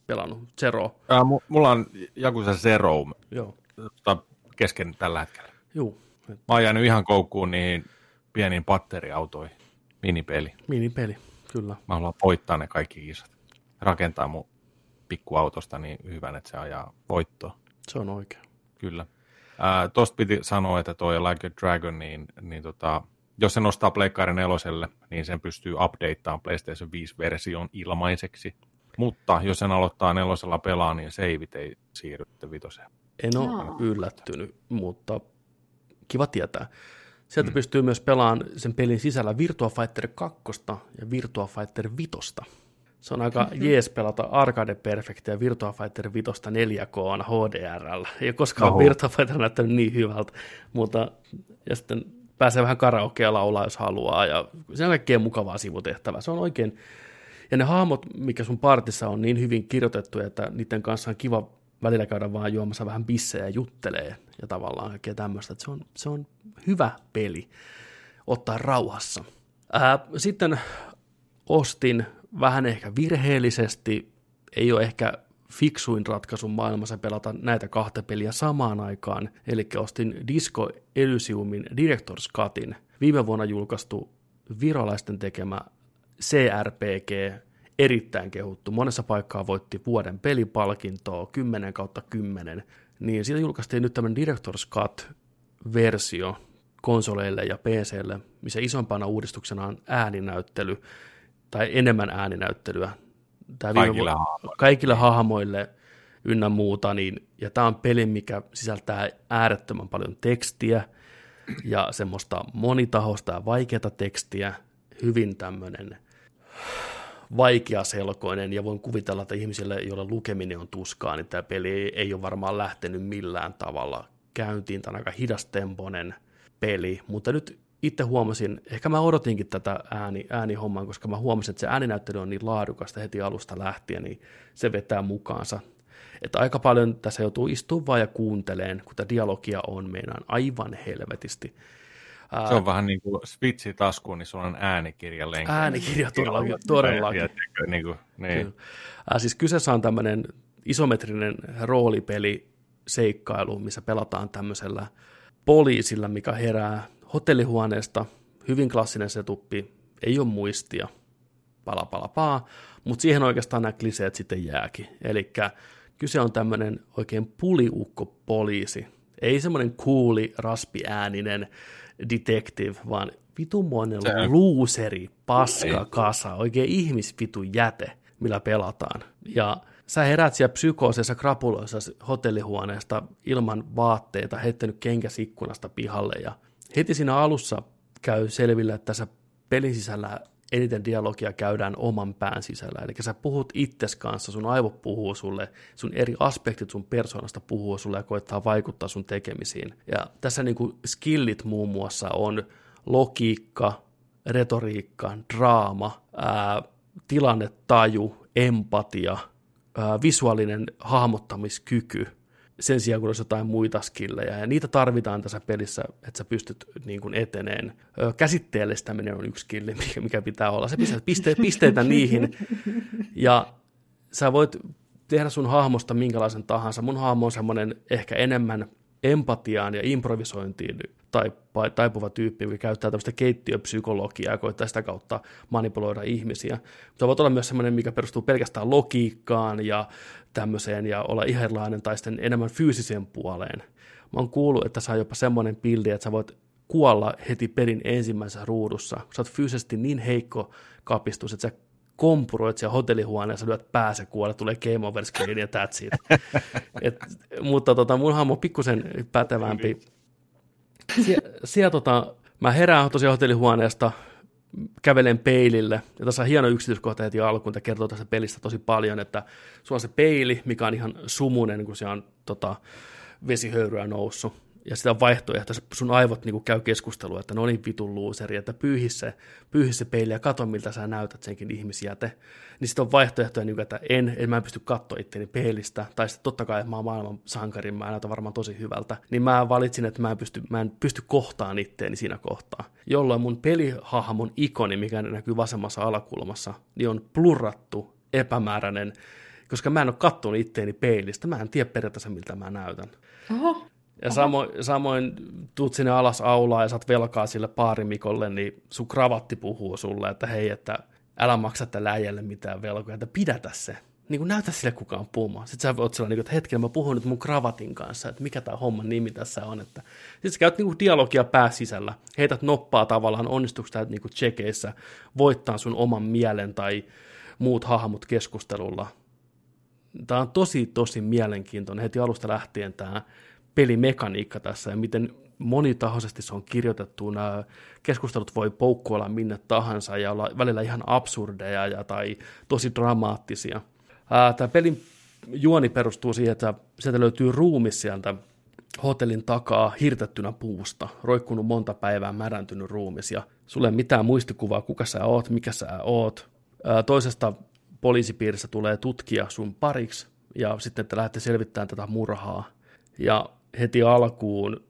pelannut. Zero. Ää, mulla on Jakusa Zero Joo. Tota, kesken tällä hetkellä. Joo. Mä oon jäänyt ihan koukkuun niihin pieniin batteriautoihin. Minipeli. Minipeli, kyllä. Mä haluan voittaa ne kaikki kisat. Rakentaa mun pikkuautosta niin hyvän, että se ajaa voittoa. Se on oikein. Kyllä. Äh, Tuosta piti sanoa, että toi Like a Dragon, niin, niin tota, jos se nostaa Pleikkari neloselle, niin sen pystyy updateamaan PlayStation 5-version ilmaiseksi. Mutta jos sen aloittaa nelosella pelaa, niin saveit ei siirry vitoseen. En ole no. yllättynyt, mutta kiva tietää. Sieltä mm. pystyy myös pelaamaan sen pelin sisällä Virtua Fighter 2 ja Virtua Fighter 5. Se on aika mm-hmm. jees pelata Arcade Perfectia ja Virtua Fighter 5 4K HDRL. Ei koskaan Oho. Virtua Fighter näyttänyt niin hyvältä, mutta ja sitten pääsee vähän karaokea laulaa, jos haluaa, ja se on kaikkein mukavaa sivutehtävää. Se on oikein, ja ne hahmot, mikä sun partissa on niin hyvin kirjoitettu, että niiden kanssa on kiva välillä käydä vaan juomassa vähän bissejä ja juttelee ja tavallaan kaikkea tämmöistä. Se, on, se on hyvä peli ottaa rauhassa. Ää, sitten ostin vähän ehkä virheellisesti, ei ole ehkä fiksuin ratkaisu maailmassa pelata näitä kahta peliä samaan aikaan, eli ostin Disco Elysiumin Director's Cutin, viime vuonna julkaistu virolaisten tekemä CRPG, erittäin kehuttu. Monessa paikkaa voitti vuoden pelipalkintoa, 10 kautta 10. Niin siitä julkaistiin nyt tämmöinen Director's Cut-versio konsoleille ja PClle, missä isompana uudistuksena on ääninäyttely, tai enemmän ääninäyttelyä. Tämä kaikille, hahmoille. kaikille hahmoille ynnä muuta, niin, ja tämä on peli, mikä sisältää äärettömän paljon tekstiä, ja semmoista monitahosta ja vaikeata tekstiä, hyvin tämmöinen vaikeaselkoinen ja voin kuvitella, että ihmisille, joille lukeminen on tuskaa, niin tämä peli ei ole varmaan lähtenyt millään tavalla käyntiin. Tämä on aika hidastempoinen peli, mutta nyt itse huomasin, ehkä mä odotinkin tätä ääni, äänihommaa, koska mä huomasin, että se ääninäyttely on niin laadukasta heti alusta lähtien, niin se vetää mukaansa. Että aika paljon tässä joutuu istumaan ja kuunteleen, kun tämä dialogia on meidän aivan helvetisti. Se on vähän niin kuin switchi taskuun, niin sulla on äänikirja lenkki. Äänikirja todellakin. todellakin. Niin kuin, niin. Äh, siis kyseessä on tämmöinen isometrinen roolipeli seikkailu, missä pelataan tämmöisellä poliisilla, mikä herää hotellihuoneesta, hyvin klassinen setuppi, ei ole muistia, pala pala paa, mutta siihen oikeastaan nämä kliseet sitten jääkin. Eli kyse on tämmöinen oikein puliukko-poliisi, ei semmoinen kuuli, raspiääninen detective, vaan vitumoinen luuseri, paska, kasa, oikein ihmisvitu jäte, millä pelataan. Ja sä herät siellä psykooseissa krapuloissa hotellihuoneesta ilman vaatteita, heittänyt kenkäs ikkunasta pihalle ja heti siinä alussa käy selville, että tässä pelin sisällä eniten dialogia käydään oman pään sisällä. Eli sä puhut itses kanssa, sun aivot puhuu sulle, sun eri aspektit sun persoonasta puhuu sulle ja koittaa vaikuttaa sun tekemisiin. Ja tässä niinku skillit muun muassa on logiikka, retoriikka, draama, ää, tilannetaju, empatia, ää, visuaalinen hahmottamiskyky, sen sijaan, kun olisi jotain muita skillejä. Ja niitä tarvitaan tässä pelissä, että sä pystyt niin kuin eteneen. Käsitteellistäminen on yksi skilli, mikä pitää olla. Se pistää piste, pisteitä niihin. Ja sä voit tehdä sun hahmosta minkälaisen tahansa. Mun hahmo on semmoinen ehkä enemmän empatiaan ja improvisointiin taipuva tyyppi, joka käyttää tämmöistä keittiöpsykologiaa ja koittaa sitä kautta manipuloida ihmisiä. Mutta voit olla myös semmoinen, mikä perustuu pelkästään logiikkaan ja tämmöiseen ja olla iherlainen tai sitten enemmän fyysiseen puoleen. Mä oon kuullut, että saa jopa semmoinen pildi, että sä voit kuolla heti pelin ensimmäisessä ruudussa. Sä oot fyysisesti niin heikko kapistus, että sä kompuroit siellä hotellihuoneessa, lyöt päässä kuolla, tulee game over screen ja that's it. Et, mutta tota, mun hahmo on pikkusen pätevämpi. Sie, siellä tota, mä herään tosiaan hotellihuoneesta, kävelen peilille, ja tässä on hieno yksityiskohta heti alkuun, että kertoo tästä pelistä tosi paljon, että sulla on se peili, mikä on ihan sumunen, kun se on tota, vesihöyryä noussut, ja sitä vaihtoehtoa, sun aivot niin käy keskustelua, että no niin vitun luuseri, että pyyhi se, pyyhi se peili ja katso, miltä sä näytät senkin ihmisjäte. Niin sitten on vaihtoehtoja, niin kuin, että en, en mä en pysty katsoa itteni peilistä, tai sitten totta kai, että mä oon maailman sankari, mä näytän varmaan tosi hyvältä. Niin mä valitsin, että mä en pysty, mä en pysty kohtaan itteeni siinä kohtaa. Jolloin mun pelihahmon ikoni, mikä näkyy vasemmassa alakulmassa, niin on plurrattu, epämääräinen, koska mä en ole kattonut itteeni peilistä, mä en tiedä periaatteessa, miltä mä näytän. Oho. Ja samoin, samoin tuut sinne alas aulaa ja saat velkaa sille paarimikolle, niin sun kravatti puhuu sulle, että hei, että älä maksa tälle äijälle mitään velkoja, että pidätä se. Niin kuin näytä sille kukaan puhumaan. Sitten sä oot sellainen, että hetken mä puhun nyt mun kravatin kanssa, että mikä tämä homman nimi tässä on. Että... Sitten sä käyt niin kuin dialogia pääsisällä, heität noppaa tavallaan, onnistuuko tämä niin tsekeissä voittaa sun oman mielen tai muut hahmot keskustelulla. Tämä on tosi, tosi mielenkiintoinen heti alusta lähtien tämä pelimekaniikka tässä ja miten monitahoisesti se on kirjoitettu. Nämä keskustelut voi poukkoilla minne tahansa ja olla välillä ihan absurdeja ja, tai tosi dramaattisia. Ää, tämä pelin juoni perustuu siihen, että sieltä löytyy ruumi sieltä hotellin takaa hirtettynä puusta, roikkunut monta päivää märäntynyt ruumis ja sulle ei mitään muistikuvaa, kuka sä oot, mikä sä oot. Ää, toisesta poliisipiirissä tulee tutkija sun pariksi ja sitten te lähdette selvittämään tätä murhaa. Ja heti alkuun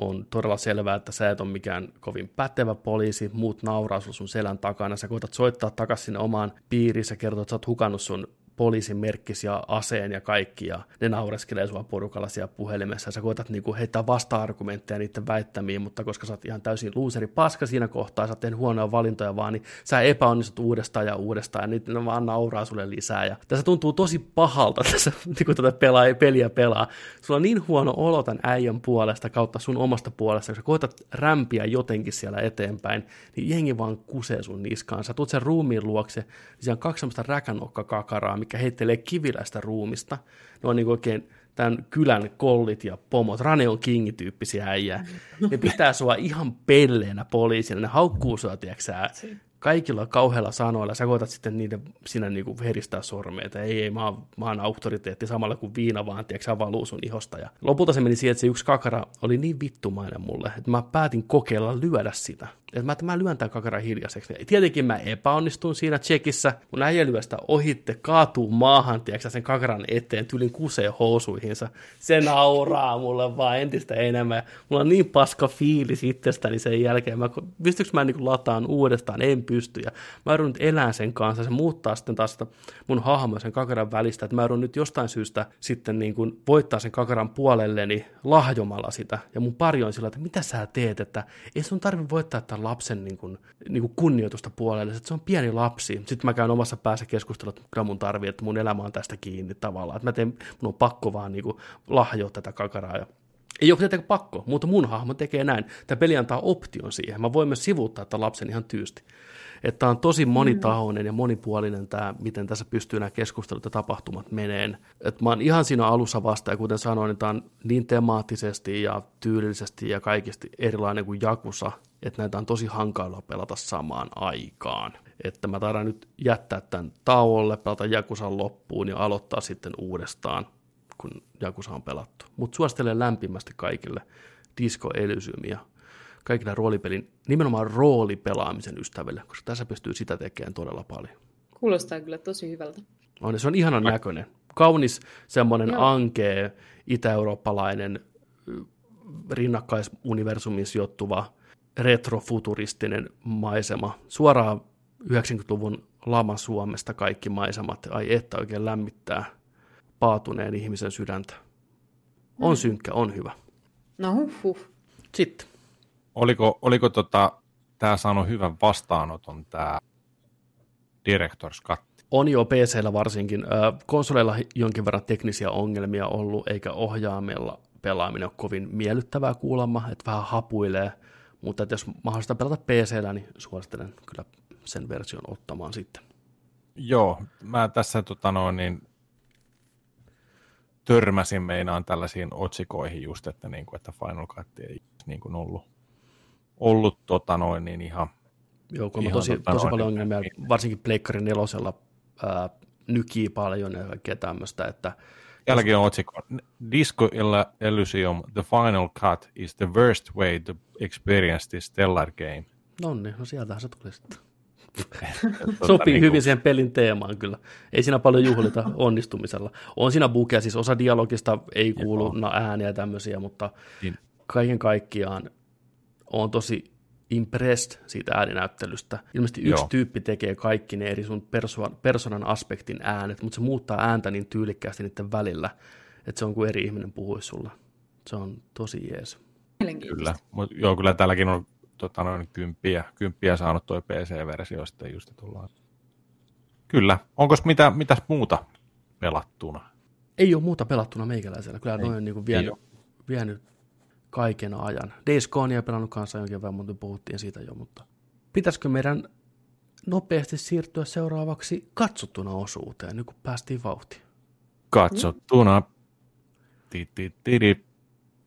on todella selvää, että sä et ole mikään kovin pätevä poliisi, muut nauraa sun selän takana, sä koetat soittaa takaisin sinne omaan piiriin, sä kertoo, että sä oot hukannut sun poliisin merkkis ja aseen ja kaikki, ja ne naureskelee sua porukalla siellä puhelimessa, ja sä koetat niinku heittää vasta-argumentteja niiden väittämiin, mutta koska sä oot ihan täysin luuseri paska siinä kohtaa, sä oot tehnyt huonoja valintoja vaan, niin sä epäonnistut uudestaan ja uudestaan, ja nyt ne vaan nauraa sulle lisää, ja tässä tuntuu tosi pahalta tässä, kun tätä pelaa, peliä pelaa. Sulla on niin huono olo tämän äijän puolesta kautta sun omasta puolesta, kun sä koetat rämpiä jotenkin siellä eteenpäin, niin jengi vaan kusee sun niskaan. Sä tuut sen ruumiin luokse, niin siellä on kaksi semmoista räkänokkakakaraa, mikä heittelee kiviläistä ruumista. Ne on niin oikein tämän kylän kollit ja pomot, Rane on King-tyyppisiä äijää. Ne pitää sua ihan pelleenä poliisina, ne haukkuu sua, tiedätkö kaikilla kauheilla sanoilla, sä koetat sitten niiden sinä niinku heristää sormeja, että ei, ei, mä oon, mä oon auktoriteetti samalla kuin viina vaan, tiedätkö, valuu sun ihosta. Ja lopulta se meni siihen, että se yksi kakara oli niin vittumainen mulle, että mä päätin kokeilla lyödä sitä. Että mä, että mä lyön tämän kakaran hiljaiseksi. Ja tietenkin mä epäonnistuin siinä tsekissä, mun äijä lyö sitä ohitte, kaatuu maahan, tiedätkö, sen kakaran eteen, tylin kusee housuihinsa. Se nauraa mulle vaan entistä enemmän. Mulla on niin paska fiilis itsestäni sen jälkeen. Mä, pystyykö mä niin lataan uudestaan? En pysty. Ja mä joudun nyt elää sen kanssa. Se muuttaa sitten taas sitä mun hahmoa sen kakaran välistä. Että mä joudun nyt jostain syystä sitten niin kuin voittaa sen kakaran puolelleni lahjomalla sitä. Ja mun pari on sillä, että mitä sä teet, että ei sun tarvi voittaa tämän lapsen niin kuin, niin kuin kunnioitusta puolelle. Että se on pieni lapsi. Sitten mä käyn omassa päässä keskustelua, että kyllä mun tarvii, että mun elämä on tästä kiinni tavallaan. Että mä teen, mun on pakko vaan niin kuin lahjoa tätä kakaraa ja ei ole tietenkään pakko, mutta mun hahmo tekee näin. Tämä peli antaa option siihen. Mä voin myös sivuuttaa tämän lapsen ihan tyysti. Että on tosi monitahoinen ja monipuolinen tämä, miten tässä pystyy nämä keskustelut ja tapahtumat meneen. Että mä oon ihan siinä alussa vasta, ja kuten sanoin, niin tämä on niin temaattisesti ja tyylillisesti ja kaikista erilainen kuin Jakusa, että näitä on tosi hankala pelata samaan aikaan. Että mä taidan nyt jättää tämän tauolle, pelata Jakusan loppuun ja aloittaa sitten uudestaan, kun Jakusa on pelattu. Mutta suosittelen lämpimästi kaikille Disco Elysiumia kaikille roolipelin, nimenomaan roolipelaamisen ystäville, koska tässä pystyy sitä tekemään todella paljon. Kuulostaa kyllä tosi hyvältä. On, se on ihanan näköinen. Kaunis semmoinen Joo. ankee itä-eurooppalainen rinnakkaisuniversumin sijoittuva retrofuturistinen maisema. Suoraan 90-luvun laman Suomesta kaikki maisemat. Ai että oikein lämmittää paatuneen ihmisen sydäntä. On mm. synkkä, on hyvä. No huh, huh. Sitten. Oliko, oliko tota, tämä saanut hyvän vastaanoton, tämä Director's Cut? On jo pc varsinkin. Konsoleilla jonkin verran teknisiä ongelmia ollut, eikä ohjaimella pelaaminen on kovin miellyttävää kuulemma, että vähän hapuilee, mutta että jos mahdollista pelata pc niin suosittelen kyllä sen version ottamaan sitten. Joo, mä tässä tota noin, niin, törmäsin meinaan tällaisiin otsikoihin just, että, niin kuin, että Final Cut ei niin kuin ollut, ollut tota noin, niin ihan... Joo, kun ihan tosi, tota tosi noin, paljon niin ongelmia, niin, varsinkin Pleikkarin nelosella ää, nykii paljon ja kaikkea tämmöistä, että Jälkeen on otsikko. Disco Elysium, The Final Cut is the worst way to experience this stellar game. No niin, no sieltähän se tuli sitten. Sopii niin hyvin siihen pelin teemaan kyllä. Ei siinä paljon juhlita onnistumisella. On siinä bukeja, siis osa dialogista ei kuulu no, ääniä ja tämmöisiä, mutta niin. kaiken kaikkiaan on tosi impressed siitä ääninäyttelystä. Ilmeisesti yksi Joo. tyyppi tekee kaikki ne eri sun perso- personan aspektin äänet, mutta se muuttaa ääntä niin tyylikkäästi niiden välillä, että se on kuin eri ihminen puhuisi sulla. Se on tosi jees. Kyllä, mutta joo, kyllä täälläkin on tota, noin kymppiä, kymppiä saanut tuo PC-versio sitten just tullaan. Kyllä. Onko mitä, mitäs muuta pelattuna? Ei ole muuta pelattuna meikäläisellä. Kyllä noin on niin vienyt, vienyt kaiken ajan. Days Gonea pelannut kanssa jonkin verran, mutta puhuttiin siitä jo, mutta pitäisikö meidän nopeasti siirtyä seuraavaksi katsottuna osuuteen, nyt kun päästiin vauhtiin? Katsottuna.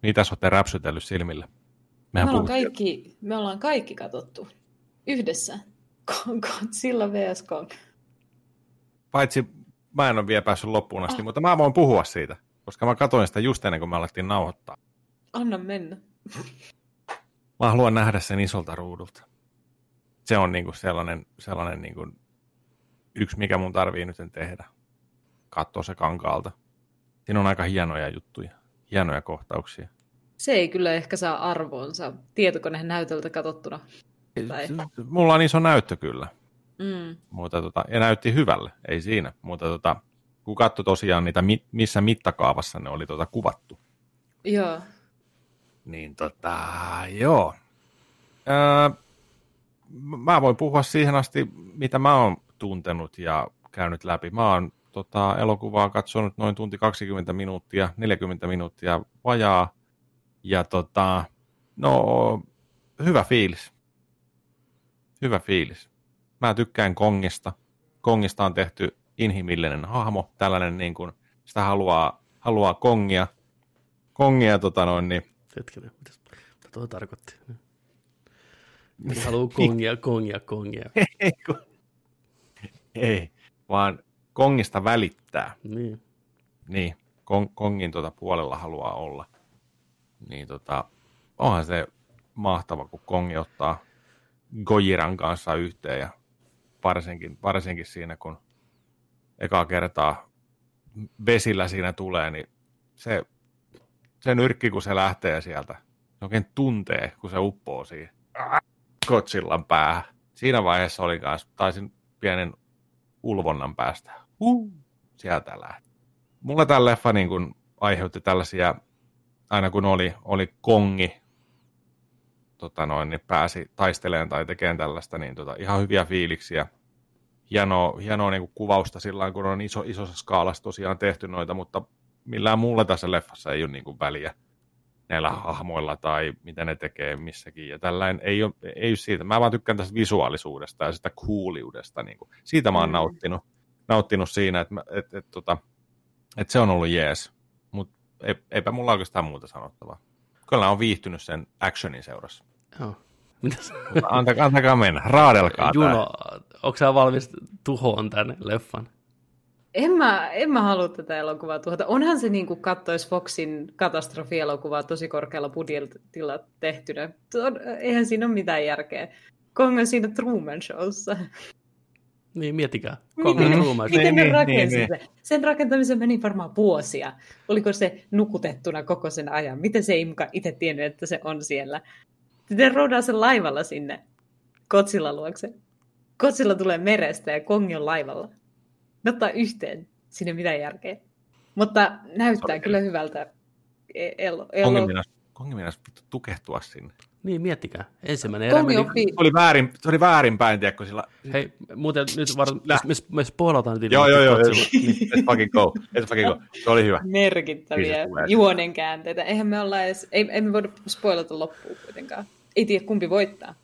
Mitä sä olette räpsytellyt silmille? Mehän me, ollaan kaikki, me ollaan kaikki katsottu yhdessä. Godzilla vs. Kong. Paitsi mä en ole vielä päässyt loppuun asti, ah. mutta mä voin puhua siitä, koska mä katsoin sitä just ennen kuin me alettiin nauhoittaa. Anna mennä. Mä haluan nähdä sen isolta ruudulta. Se on niinku sellainen, sellainen niinku yksi, mikä mun tarvii nyt tehdä. Katsoa se kankaalta. Siinä on aika hienoja juttuja, hienoja kohtauksia se ei kyllä ehkä saa arvoonsa tietokoneen näytöltä katsottuna. Tai... Mulla on iso näyttö kyllä. Mm. Mutta tota, ja näytti hyvälle, ei siinä. Mutta tota, kun katsoi tosiaan niitä, missä mittakaavassa ne oli tota kuvattu. Joo. Niin tota, joo. Öö, mä voin puhua siihen asti, mitä mä oon tuntenut ja käynyt läpi. Mä oon tota, elokuvaa katsonut noin tunti 20 minuuttia, 40 minuuttia vajaa. Ja tota, no, hyvä fiilis. Hyvä fiilis. Mä tykkään Kongista. Kongista on tehty inhimillinen hahmo, tällainen niin kuin, sitä haluaa, haluaa Kongia. Kongia tota noin, niin... Hetkinen, mitä, mitä tuo tarkoitti? Mitä haluaa kongia, kongia, kongia. Ei, kun... Ei, vaan Kongista välittää. Niin. Niin, Kong, Kongin tuota puolella haluaa olla niin tota, onhan se mahtava, kun Kongi ottaa Gojiran kanssa yhteen ja varsinkin, varsinkin siinä, kun ekaa kertaa vesillä siinä tulee, niin se, se nyrkki, kun se lähtee sieltä, se oikein tuntee, kun se uppoo siihen Kotsillan päähän. Siinä vaiheessa oli kanssa, taisin pienen ulvonnan päästä. Uh, sieltä lähti. Mulla tämä leffa niin kun aiheutti tällaisia aina kun oli, oli kongi, tota noin, niin pääsi taisteleen tai tekemään tällaista, niin tota, ihan hyviä fiiliksiä. Hienoa, hienoa niin kuvausta sillä kun on iso, isossa skaalassa tosiaan tehty noita, mutta millään muulla tässä leffassa ei ole niin kuin väliä näillä hahmoilla tai mitä ne tekee missäkin. Ja tällainen ei ole, ei ole siitä. Mä vaan tykkään tästä visuaalisuudesta ja sitä cooliudesta. Niin kuin. Siitä mä oon mm. nauttinut, nauttinut siinä, että, että, että, että, että, että se on ollut jees ei, eipä mulla oikeastaan muuta sanottavaa. Kyllä on viihtynyt sen actionin seurassa. Joo. Mitäs? Antakaa, antakaa mennä, raadelkaa Juno, onko sä valmis tuhoon tämän leffan? En mä, en mä halua tätä elokuvaa tuhota. Onhan se niin kuin kattoisi Foxin katastrofielokuvaa tosi korkealla budjetilla tehtynä. Eihän siinä ole mitään järkeä. Kong on siinä Truman Showssa. Niin, miettikää. Miten, miten ne niin, rakensi niin, niin. Sen rakentamiseen meni varmaan vuosia. Oliko se nukutettuna koko sen ajan? Miten se ei mukaan itse tiennyt, että se on siellä? Sitten roudaa sen laivalla sinne Kotsilla luokse. Kotsilla tulee merestä ja Kongi on laivalla. Ne ottaa yhteen. Sinne mitään järkeä. Mutta näyttää Sorry. kyllä hyvältä. E- elo, elo... Kongi meinasi vittu tukehtua sinne. Niin, miettikää. Ensimmäinen erä meni... Se oli väärin, se oli väärinpäin, tiedätkö, sillä... Hei, muuten nyt var... me, me, me spoilataan nyt Joo, joo, joo, let's fucking go, let's fucking go. Se oli hyvä. merkittäviä Niin juonen käänteitä. Eihän me olla edes, ei, ei me voida spoilata loppuun kuitenkaan. Ei tiedä kumpi voittaa.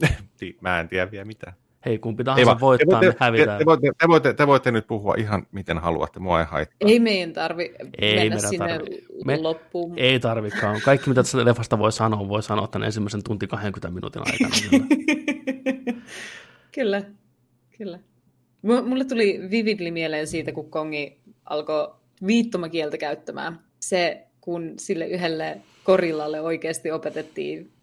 Mä en tiedä vielä mitään. Hei, kumpi Ei tahansa vaan, voittaa, te, me te, hävitään. te, voitte, te, voitte, te voitte nyt puhua ihan miten haluatte, mua ei haittaa. Ei meidän tarvi Ei mennä meidän sinne tarvi. Me- loppuun. Ei tarvikaan. Kaikki, mitä tästä leffasta voi sanoa, voi sanoa tämän ensimmäisen tunti 20 minuutin aikana. kyllä, kyllä. Mulle tuli vividly mieleen siitä, kun Kongi alkoi viittomakieltä käyttämään. Se, kun sille yhdelle korillalle oikeasti opetettiin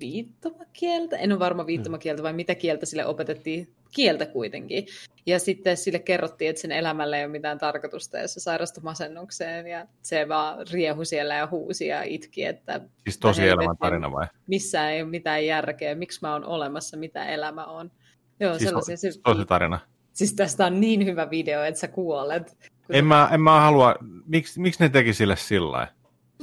viittomakieltä. En ole varma viittomakieltä vai mitä kieltä sille opetettiin. Kieltä kuitenkin. Ja sitten sille kerrottiin, että sen elämällä ei ole mitään tarkoitusta ja se sairastui masennukseen ja se vaan riehu siellä ja huusi ja itki, että Siis tosi elämän tarina vai? missään ei ole mitään järkeä, miksi mä oon olemassa, mitä elämä on. Joo, Siis sellaisia. Siis, Tosi tarina. siis tästä on niin hyvä video, että sä kuolet. Kun En mä, en mä halua, miksi, miksi ne teki sille sillä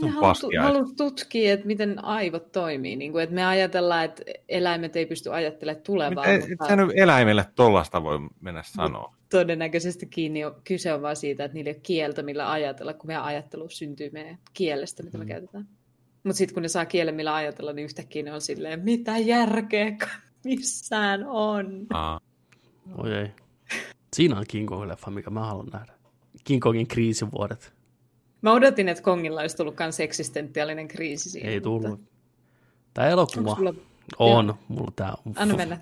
haluaa tu- paskia. haluaa tutkia, että miten aivot toimii. Niin kuin, että me ajatellaan, että eläimet ei pysty ajattelemaan tulevaa, Ei, mutta sä nyt eläimelle tollasta voi mennä sanoa. todennäköisesti kiinni on, kyse on vain siitä, että niillä ei ole kieltä, millä ajatella, kun meidän ajattelu syntyy meidän kielestä, mitä me Mm. käytetään. Mutta sitten kun ne saa kielen, millä ajatella, niin yhtäkkiä ne on silleen, mitä järkeä missään on. Aa. Oi ei. Siinä on King Kong-leffa, mikä mä haluan nähdä. King Kongin kriisivuodet. Mä odotin, että Kongilla olisi tullut myös eksistentiaalinen kriisi siinä. Ei mutta- tullut. Tämä elokuva sulla... on, Joo. mulla tää, Anna mennä.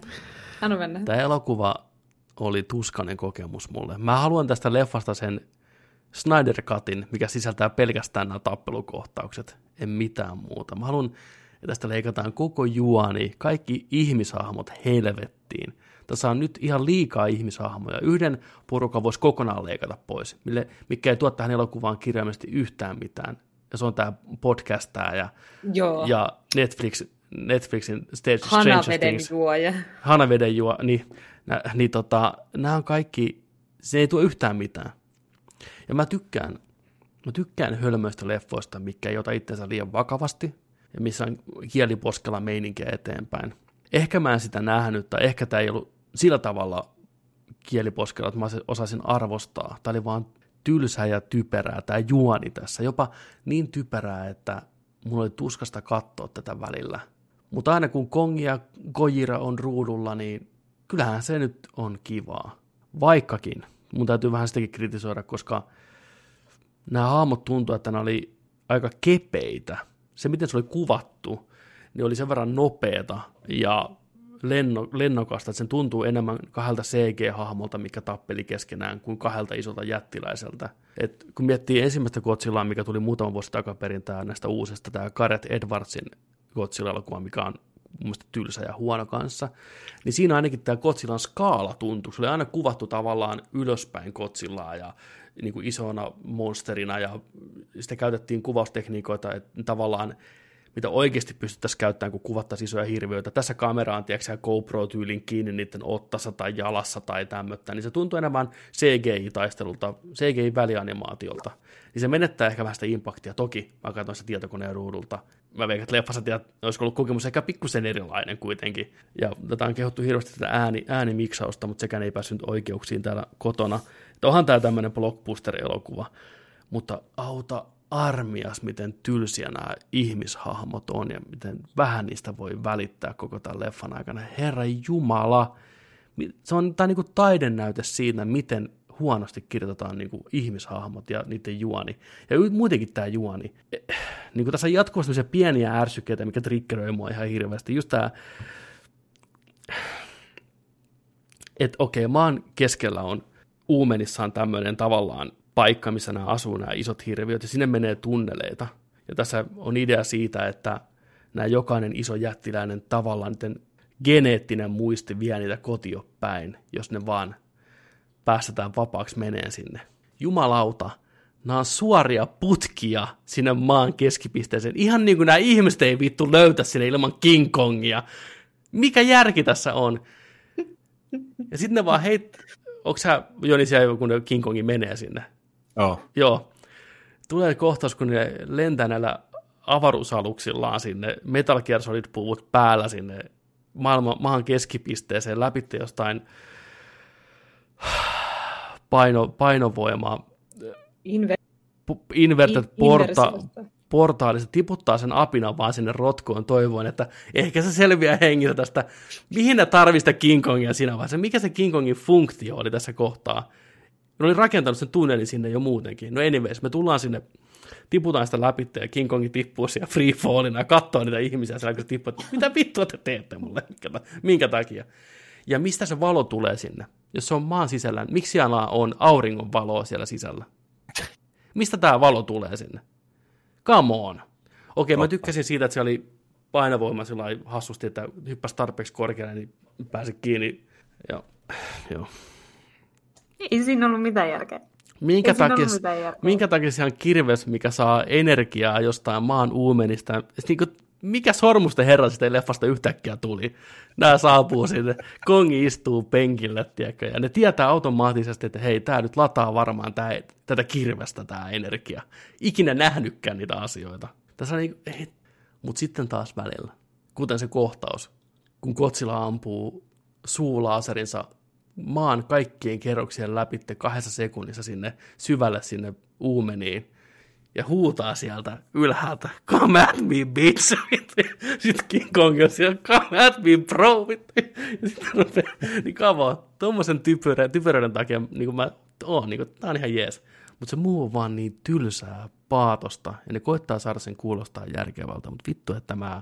Anna mennä. Tämä elokuva oli tuskainen kokemus mulle. Mä haluan tästä leffasta sen Snyder Cutin, mikä sisältää pelkästään nämä tappelukohtaukset, en mitään muuta. Mä haluan, että tästä leikataan koko juoni, kaikki ihmishahmot helvettiin. Tässä on nyt ihan liikaa ihmishahmoja. Yhden porukan voisi kokonaan leikata pois, mille, mikä ei tuo tähän elokuvaan kirjaimellisesti yhtään mitään. Ja se on tämä podcast tää ja, Joo. ja Netflix, Netflixin Stage Stranger Things. juoja. Hanaveden juo, niin, nä, niin tota, nämä on kaikki, se ei tuo yhtään mitään. Ja mä tykkään, mä tykkään hölmöistä leffoista, mikä ei ota itseensä liian vakavasti, ja missä on kieliposkella meininkiä eteenpäin. Ehkä mä en sitä nähnyt, tai ehkä tämä ei ollut sillä tavalla kieliposkella, että mä osaisin arvostaa. Tämä oli vaan tylsää ja typerää, tämä juoni tässä. Jopa niin typerää, että mulla oli tuskasta katsoa tätä välillä. Mutta aina kun Kong ja Gojira on ruudulla, niin kyllähän se nyt on kivaa. Vaikkakin, mun täytyy vähän sitäkin kritisoida, koska nämä hahmot tuntuu, että ne oli aika kepeitä. Se, miten se oli kuvattu, niin oli sen verran nopeeta ja lenno, lennokasta, että sen tuntuu enemmän kahdelta CG-hahmolta, mikä tappeli keskenään, kuin kahdelta isolta jättiläiseltä. Et kun miettii ensimmäistä Godzillaa, mikä tuli muutama vuosi takaperin tää, näistä uusista, tämä Gareth Edwardsin Godzilla-elokuva, mikä on mun mielestä tylsä ja huono kanssa, niin siinä ainakin tämä Godzillan skaala tuntui. Se oli aina kuvattu tavallaan ylöspäin Godzillaa ja niin kuin isona monsterina ja sitä käytettiin kuvaustekniikoita, että tavallaan mitä oikeasti pystyttäisiin käyttämään, kun kuvattaisiin isoja hirviöitä. Tässä kamera on, tiedätkö, GoPro-tyylin kiinni niiden ottassa tai jalassa tai tämmöttä, niin se tuntuu enemmän CGI-taistelulta, CGI-välianimaatiolta. Niin se menettää ehkä vähän sitä impaktia. Toki mä katsoin sitä tietokoneen ruudulta. Mä veikän, että leffassa tiedät, olisiko ollut kokemus ehkä pikkusen erilainen kuitenkin. Ja tätä on kehuttu hirveästi tätä ääni, äänimiksausta, mutta sekään ei päässyt oikeuksiin täällä kotona. Että onhan tämä tämmöinen blockbuster-elokuva. Mutta auta armias, miten tylsiä nämä ihmishahmot on ja miten vähän niistä voi välittää koko tämän leffan aikana. Herra Jumala, se on tämä niinku taidenäyte siitä, miten huonosti kirjoitetaan niinku ihmishahmot ja niiden juoni. Ja muutenkin tämä juoni. Eh, Niin kuin tässä on jatkuvasti pieniä ärsykkeitä, mikä triggeröi mua ihan hirveästi. Just tämä, että okei, maan keskellä on Uumenissaan tämmöinen tavallaan paikka, missä nämä asuu, nämä isot hirviöt, ja sinne menee tunneleita. Ja tässä on idea siitä, että nämä jokainen iso jättiläinen tavallaan niiden geneettinen muisti vie niitä kotio päin, jos ne vaan päästetään vapaaksi meneen sinne. Jumalauta, nämä on suoria putkia sinne maan keskipisteeseen. Ihan niin kuin nämä ihmiset ei vittu löytä sinne ilman King Kongia. Mikä järki tässä on? Ja sitten ne vaan heit... Onko sä, Joni, siellä kun King Kongi menee sinne? Joo. Joo. Tulee kohtaus, kun ne lentää näillä avaruusaluksillaan sinne Metal Gear Solid-puvut päällä sinne maailman, maan keskipisteeseen läpi jostain paino, painovoimaa Inve- inverted in- porta, portaalista tiputtaa sen apinan vaan sinne rotkoon toivoen, että ehkä se selviää hengissä tästä. Mihin ne tarvii sitä King Kongia siinä vaiheessa? Mikä se King Kongin funktio oli tässä kohtaa? Ne oli rakentanut sen tunnelin sinne jo muutenkin. No anyways, me tullaan sinne, tiputaan sitä läpi ja King Kongi tippuu siellä free fallina ja katsoo niitä ihmisiä siellä, kun tippuu, että mitä vittua te teette mulle, minkä, ta- minkä takia? Ja mistä se valo tulee sinne? Jos se on maan sisällä, miksi siellä on auringon valoa siellä sisällä? Mistä tämä valo tulee sinne? Come on. Okei, mä Totta. tykkäsin siitä, että se oli painovoima sillä hassusti, että hyppäsi tarpeeksi korkealle, niin pääsi kiinni. Ja, joo. Ei siinä ollut mitään järkeä. Minkä takia, mitään minkä takia se on kirves, mikä saa energiaa jostain maan uumenista? Siis Niin kuin, mikä sormusten herra sitä leffasta yhtäkkiä tuli? Nämä saapuu sinne, kongi istuu penkille, tiedätkö, ja ne tietää automaattisesti, että hei, tämä nyt lataa varmaan tää, tätä kirvestä tämä energia. Ikinä nähnytkään niitä asioita. Tässä niin, mutta sitten taas välillä, kuten se kohtaus, kun Kotsila ampuu suulaaserinsa maan kaikkien kerroksien läpi kahdessa sekunnissa sinne syvälle sinne uumeniin ja huutaa sieltä ylhäältä, come at me, bitch. Sitten King Kong on siellä, come at me, bro. Ja sitten rupeaa, niin kavaa, tuommoisen typerä, typeryyden takia, niin kuin mä oon, niin kuin, tää on ihan jees. Mutta se muu on vaan niin tylsää paatosta, ja ne koittaa saada sen kuulostaa järkevältä, mutta vittu, että mä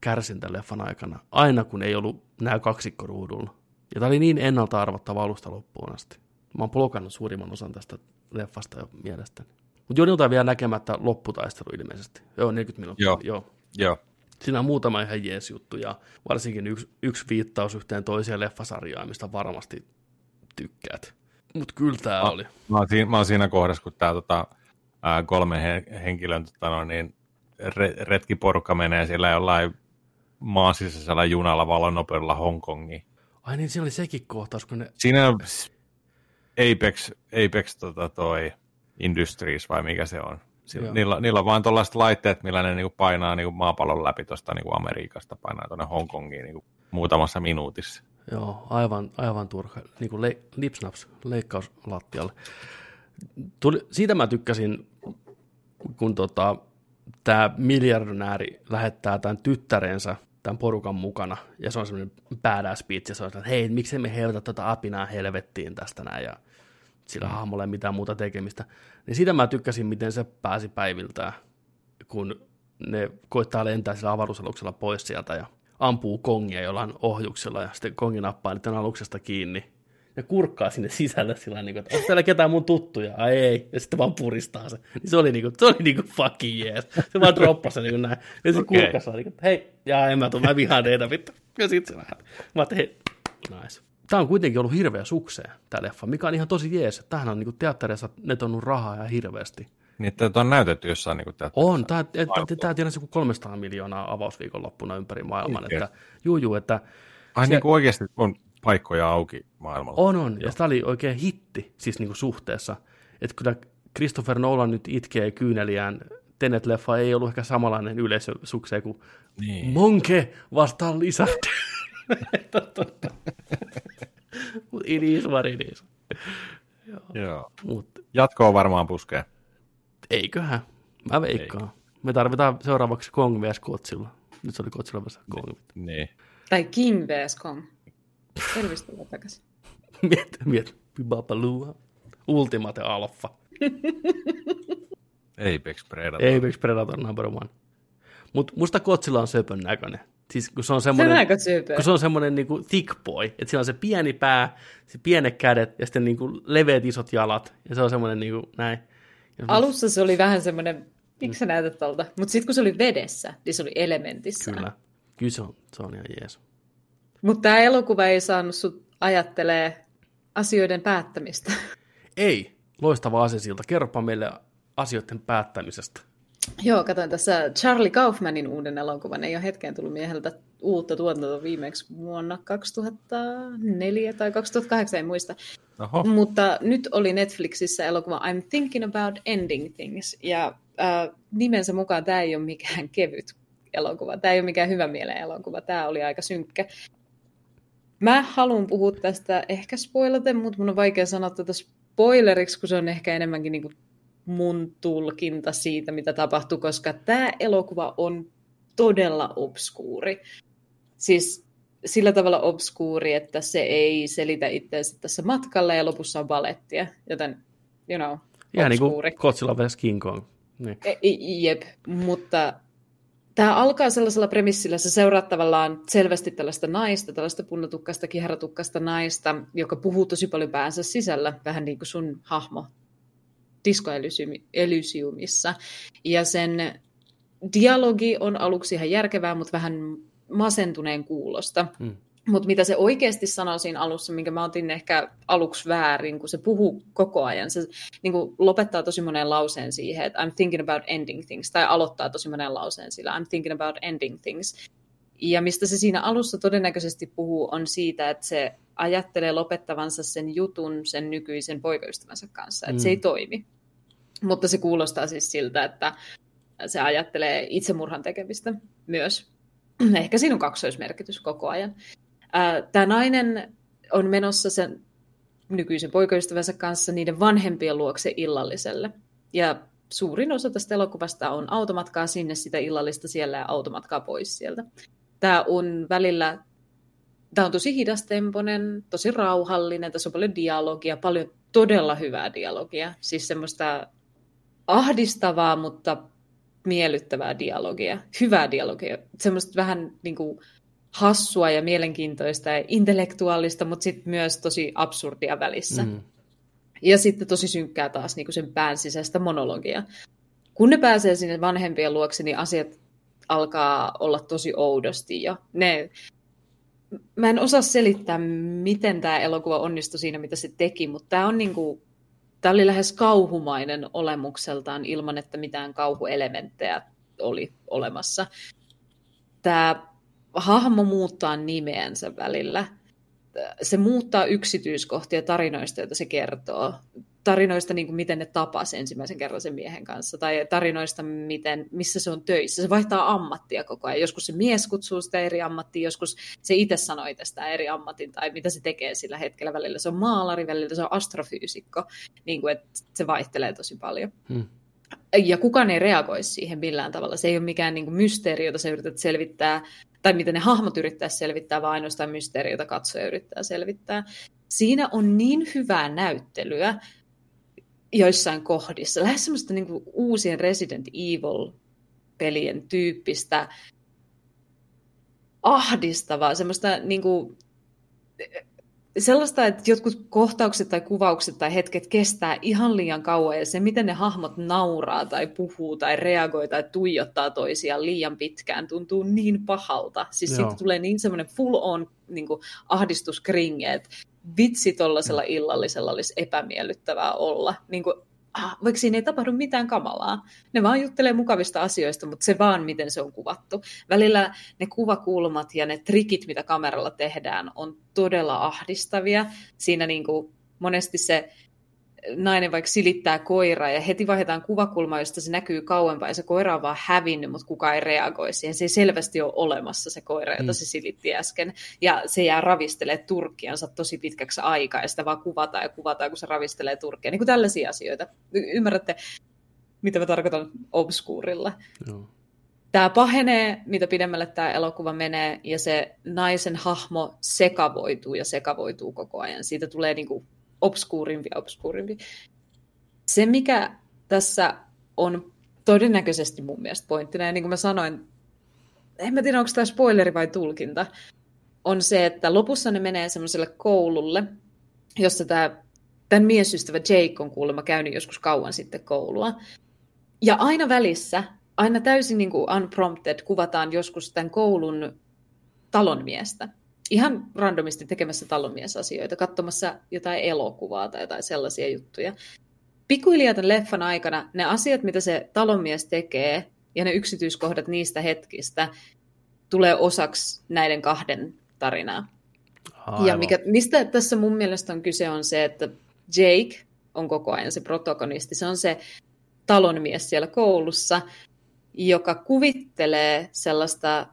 kärsin tämän leffan aikana, aina kun ei ollut nämä kaksikko ruudulla. Ja tämä oli niin ennalta arvattava alusta loppuun asti. Mä oon blokannut suurimman osan tästä leffasta jo mielestäni. Mutta Jonilta on vielä näkemättä lopputaistelu ilmeisesti. Joo, 40 minuuttia. Joo. Joo. Joo. Siinä on muutama ihan jees juttu ja varsinkin yksi, yksi viittaus yhteen toiseen leffasarjaan, mistä varmasti tykkäät. Mutta kyllä tämä oli. Mä oon siinä, mä oon siinä kohdassa, kun tämä tota, ää, kolme he, henkilön tota, no, niin, re, retkiporukka menee siellä jollain maan sisäisellä junalla valonnopeudella Hongkongiin. Ai niin, siinä oli sekin kohtaus, kun ne... Siinä on Apex, Apex tota, toi Industries vai mikä se on. Sillä, Joo. niillä, niillä on vaan tuollaiset laitteet, millä ne niinku painaa niinku maapallon läpi tuosta niinku Amerikasta, painaa tuonne Hongkongiin niinku muutamassa minuutissa. Joo, aivan, aivan turha. Niin kuin le, lipsnaps, leikkaus lattialle. Tuli, siitä mä tykkäsin, kun tota, tämä miljardinääri lähettää tämän tyttärensä tämän porukan mukana, ja se on semmoinen badass speech, ja se on että hei, miksei me heiltä tota apinaa helvettiin tästä näin, ja sillä hahmolla ei mitään muuta tekemistä. Niin siitä mä tykkäsin, miten se pääsi päiviltään, kun ne koittaa lentää sillä avaruusaluksella pois sieltä, ja ampuu kongia jollain ohjuksella, ja sitten kongi nappaa niiden aluksesta kiinni, ja kurkkaa sinne sisälle sillä niin kuin, että onko täällä ketään mun tuttuja? Ai ei. Ja sitten vaan puristaa se. Niin se oli niin kuin, se oli niin kuin fucking yes. Se vaan droppasi se niin kuin näin. Ja sitten Okei. kurkkasi niin kuin, että hei, jaa en mä tuu, mä vihaan teitä vittu. Ja sitten se lähti. Mä ajattelin, hei, nice. Tämä on kuitenkin ollut hirveä sukseen, tämä leffa, mikä on ihan tosi jees. Tähän on niin kuin teattereissa netonnut rahaa ihan hirveästi. Niin, että on näytetty jossain niinku teatterissa. On, tämä, tämä tienasi kuin 300 miljoonaa avausviikonloppuna ympäri maailman. Että, juu, juu, että Ai se- niin kuin oikeasti on paikkoja auki maailmalla. On, on. Ja tämä oli oikein hitti siis niin kuin suhteessa. Että kyllä Christopher Nolan nyt itkee kyyneliään. Tenet-leffa ei ollut ehkä samanlainen yleisösukseen kuin Niin. Monke vastaan Lizard. Mut it is what it is. Joo. Mut Jatkoa varmaan puskee. eiköhän. Mä veikkaan. Me tarvitaan seuraavaksi Kong vs. Godzilla. Nyt se oli Godzilla vs. Kong. Niin. Tai King vs. Kong. Tervetuloa takaisin. Miet, miet. Bipapalua. Ultimate Alpha. Apex Predator. Apex Predator number one. Mutta musta Godzilla on söpön näköinen. Siis kun se on Se on semmoinen, aika söpö. kun se on semmoinen niinku thick boy, että sillä on se pieni pää, se pienet kädet ja sitten niinku leveät isot jalat. Ja se on semmoinen niinku näin. Ja Alussa se oli vähän semmoinen, miksi sä näytät tolta? Mutta sitten kun se oli vedessä, niin se oli elementissä. Kyllä. Kyllä se on, se on ihan jees. Mutta tämä elokuva ei saanut sut ajattelee asioiden päättämistä. Ei, loistava asesilta. Kerropa meille asioiden päättämisestä. Joo, katsoin tässä Charlie Kaufmanin uuden elokuvan. Ei ole hetkeen tullut mieheltä uutta tuotantoa viimeksi vuonna 2004 tai 2008, en muista. Oho. Mutta nyt oli Netflixissä elokuva I'm Thinking About Ending Things. Ja äh, nimensä mukaan tämä ei ole mikään kevyt elokuva. Tämä ei ole mikään hyvä mielen elokuva. Tämä oli aika synkkä. Mä haluan puhua tästä ehkä spoilaten, mutta mun on vaikea sanoa tätä spoileriksi, kun se on ehkä enemmänkin niin kuin mun tulkinta siitä, mitä tapahtuu, koska tämä elokuva on todella obskuuri. Siis sillä tavalla obskuuri, että se ei selitä itseänsä tässä matkalla ja lopussa on balettia, joten, you know, Ihan niin kuin Godzilla vs. King Kong. Niin. E, jep, mutta tämä alkaa sellaisella premissillä, se seuraa tavallaan selvästi tällaista naista, tällaista punnatukkaista, kiharatukkasta naista, joka puhuu tosi paljon päänsä sisällä, vähän niin kuin sun hahmo Disco Elysiumissa. Ja sen dialogi on aluksi ihan järkevää, mutta vähän masentuneen kuulosta. Hmm. Mutta mitä se oikeasti sanoo siinä alussa, minkä mä otin ehkä aluksi väärin, kun se puhuu koko ajan, se niin kuin lopettaa tosi monen lauseen siihen, että I'm thinking about ending things, tai aloittaa tosi monen lauseen sillä I'm thinking about ending things. Ja mistä se siinä alussa todennäköisesti puhuu, on siitä, että se ajattelee lopettavansa sen jutun sen nykyisen poikaystävänsä kanssa, että mm. se ei toimi. Mutta se kuulostaa siis siltä, että se ajattelee itsemurhan tekemistä myös. Ehkä siinä on kaksoismerkitys koko ajan. Tämä nainen on menossa sen nykyisen poikaystävänsä kanssa niiden vanhempien luokse illalliselle. Ja suurin osa tästä elokuvasta on automatkaa sinne, sitä illallista siellä ja automatkaa pois sieltä. Tämä on välillä, tämä on tosi hidastemponen, tosi rauhallinen, tässä on paljon dialogia, paljon todella hyvää dialogia. Siis semmoista ahdistavaa, mutta miellyttävää dialogia, hyvää dialogia, semmoista vähän niin kuin hassua ja mielenkiintoista ja intellektuaalista, mutta sitten myös tosi absurdia välissä. Mm. Ja sitten tosi synkkää taas niin kuin sen pään sisäistä monologia. Kun ne pääsee sinne vanhempien luokse, niin asiat alkaa olla tosi oudosti jo. Ne, mä en osaa selittää, miten tämä elokuva onnistui siinä, mitä se teki, mutta tämä on niin kuin, tämä oli lähes kauhumainen olemukseltaan ilman, että mitään kauhuelementtejä oli olemassa. Tämä hahmo muuttaa nimeensä välillä. Se muuttaa yksityiskohtia tarinoista, joita se kertoo. Tarinoista, niin kuin miten ne tapas ensimmäisen kerran sen miehen kanssa, tai tarinoista, miten, missä se on töissä. Se vaihtaa ammattia koko ajan. Joskus se mies kutsuu sitä eri ammattia, joskus se itse sanoo tästä eri ammatin, tai mitä se tekee sillä hetkellä. Välillä se on maalari, välillä se on astrofyysikko. Niin kuin, että se vaihtelee tosi paljon. Hmm ja kukaan ei reagoi siihen millään tavalla. Se ei ole mikään niin kuin mysteeri, jota sä yrität selvittää, tai mitä ne hahmot yrittää selvittää, vaan ainoastaan mysteeri, jota katsoja yrittää selvittää. Siinä on niin hyvää näyttelyä joissain kohdissa, lähes semmoista niin kuin uusien Resident Evil-pelien tyyppistä ahdistavaa, semmoista niin kuin, sellaista, että jotkut kohtaukset tai kuvaukset tai hetket kestää ihan liian kauan ja se, miten ne hahmot nauraa tai puhuu tai reagoi tai tuijottaa toisiaan liian pitkään, tuntuu niin pahalta. Siis siitä tulee niin semmoinen full on niin ahdistuskringe, että vitsi tollasella illallisella olisi epämiellyttävää olla. Niin kuin, ah, vaikka siinä ei tapahdu mitään kamalaa. Ne vaan juttelee mukavista asioista, mutta se vaan, miten se on kuvattu. Välillä ne kuvakulmat ja ne trikit, mitä kameralla tehdään, on todella ahdistavia. Siinä niin kuin monesti se nainen vaikka silittää koiraa ja heti vaihdetaan kuvakulma, josta se näkyy kauempaa ja se koira on vaan hävinnyt, mutta kukaan ei reagoi siihen. Se ei selvästi ole olemassa se koira, jota mm. se silitti äsken. Ja se jää ravistelee turkkiansa tosi pitkäksi aikaa ja sitä vaan kuvataan ja kuvataan, kun se ravistelee turkkia. Niin kuin tällaisia asioita. Y- ymmärrätte, mitä mä tarkoitan obskuurilla. Joo. Tämä pahenee, mitä pidemmälle tämä elokuva menee, ja se naisen hahmo sekavoituu ja sekavoituu koko ajan. Siitä tulee niin kuin obskuurimpi ja obskuurimpi. Se, mikä tässä on todennäköisesti mun mielestä pointtina, ja niin kuin mä sanoin, en mä tiedä, onko tämä spoileri vai tulkinta, on se, että lopussa ne menee semmoiselle koululle, jossa tämä, tämän miesystävä Jake on kuulemma käynyt joskus kauan sitten koulua. Ja aina välissä, aina täysin niin kuin unprompted, kuvataan joskus tämän koulun talonmiestä ihan randomisti tekemässä talonmiesasioita, katsomassa jotain elokuvaa tai jotain sellaisia juttuja. Pikkuhiljaa tämän leffan aikana ne asiat, mitä se talonmies tekee, ja ne yksityiskohdat niistä hetkistä, tulee osaksi näiden kahden tarinaa. Aivan. Ja mikä, mistä tässä mun mielestä on kyse on se, että Jake on koko ajan se protagonisti. Se on se talonmies siellä koulussa, joka kuvittelee sellaista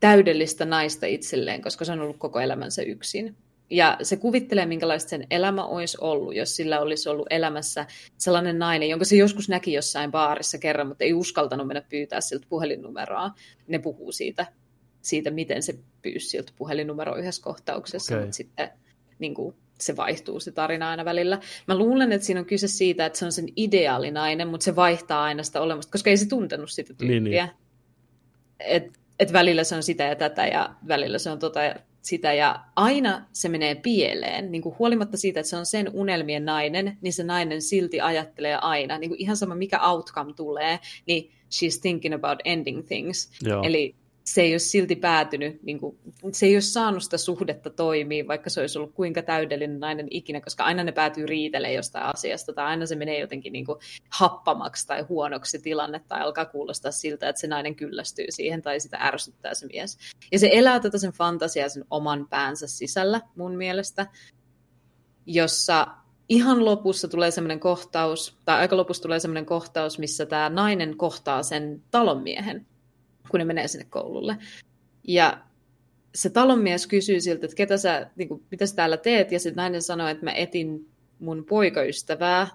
täydellistä naista itselleen, koska se on ollut koko elämänsä yksin. Ja se kuvittelee, minkälaista sen elämä olisi ollut, jos sillä olisi ollut elämässä sellainen nainen, jonka se joskus näki jossain baarissa kerran, mutta ei uskaltanut mennä pyytää siltä puhelinnumeroa. Ne puhuu siitä, siitä miten se pyysi siltä puhelinnumeroa yhdessä kohtauksessa, okay. mutta sitten niin kuin, se vaihtuu se tarina aina välillä. Mä luulen, että siinä on kyse siitä, että se on sen ideaalinainen, mutta se vaihtaa aina sitä olemasta, koska ei se tuntenut sitä tyyppiä. Niin, niin. Et, et välillä se on sitä ja tätä ja välillä se on tota ja sitä ja aina se menee pieleen. Niin kuin huolimatta siitä, että se on sen unelmien nainen, niin se nainen silti ajattelee aina, niin kuin ihan sama mikä outcome tulee, niin she's thinking about ending things. Joo. Eli se ei ole silti päätynyt, niin kuin, se ei ole saanut sitä suhdetta toimia, vaikka se olisi ollut kuinka täydellinen nainen ikinä, koska aina ne päätyy riitelemään jostain asiasta, tai aina se menee jotenkin niin kuin happamaksi tai huonoksi tilanne, tai alkaa kuulostaa siltä, että se nainen kyllästyy siihen, tai sitä ärsyttää se mies. Ja se elää tätä sen fantasiaa sen oman päänsä sisällä, mun mielestä, jossa ihan lopussa tulee semmoinen kohtaus, tai aika lopussa tulee semmoinen kohtaus, missä tämä nainen kohtaa sen talonmiehen, kun ne menee sinne koululle. Ja se talonmies kysyy siltä, että ketä sä, niin kuin, mitä sä täällä teet, ja sitten nainen sanoo, että mä etin mun poikaystävää.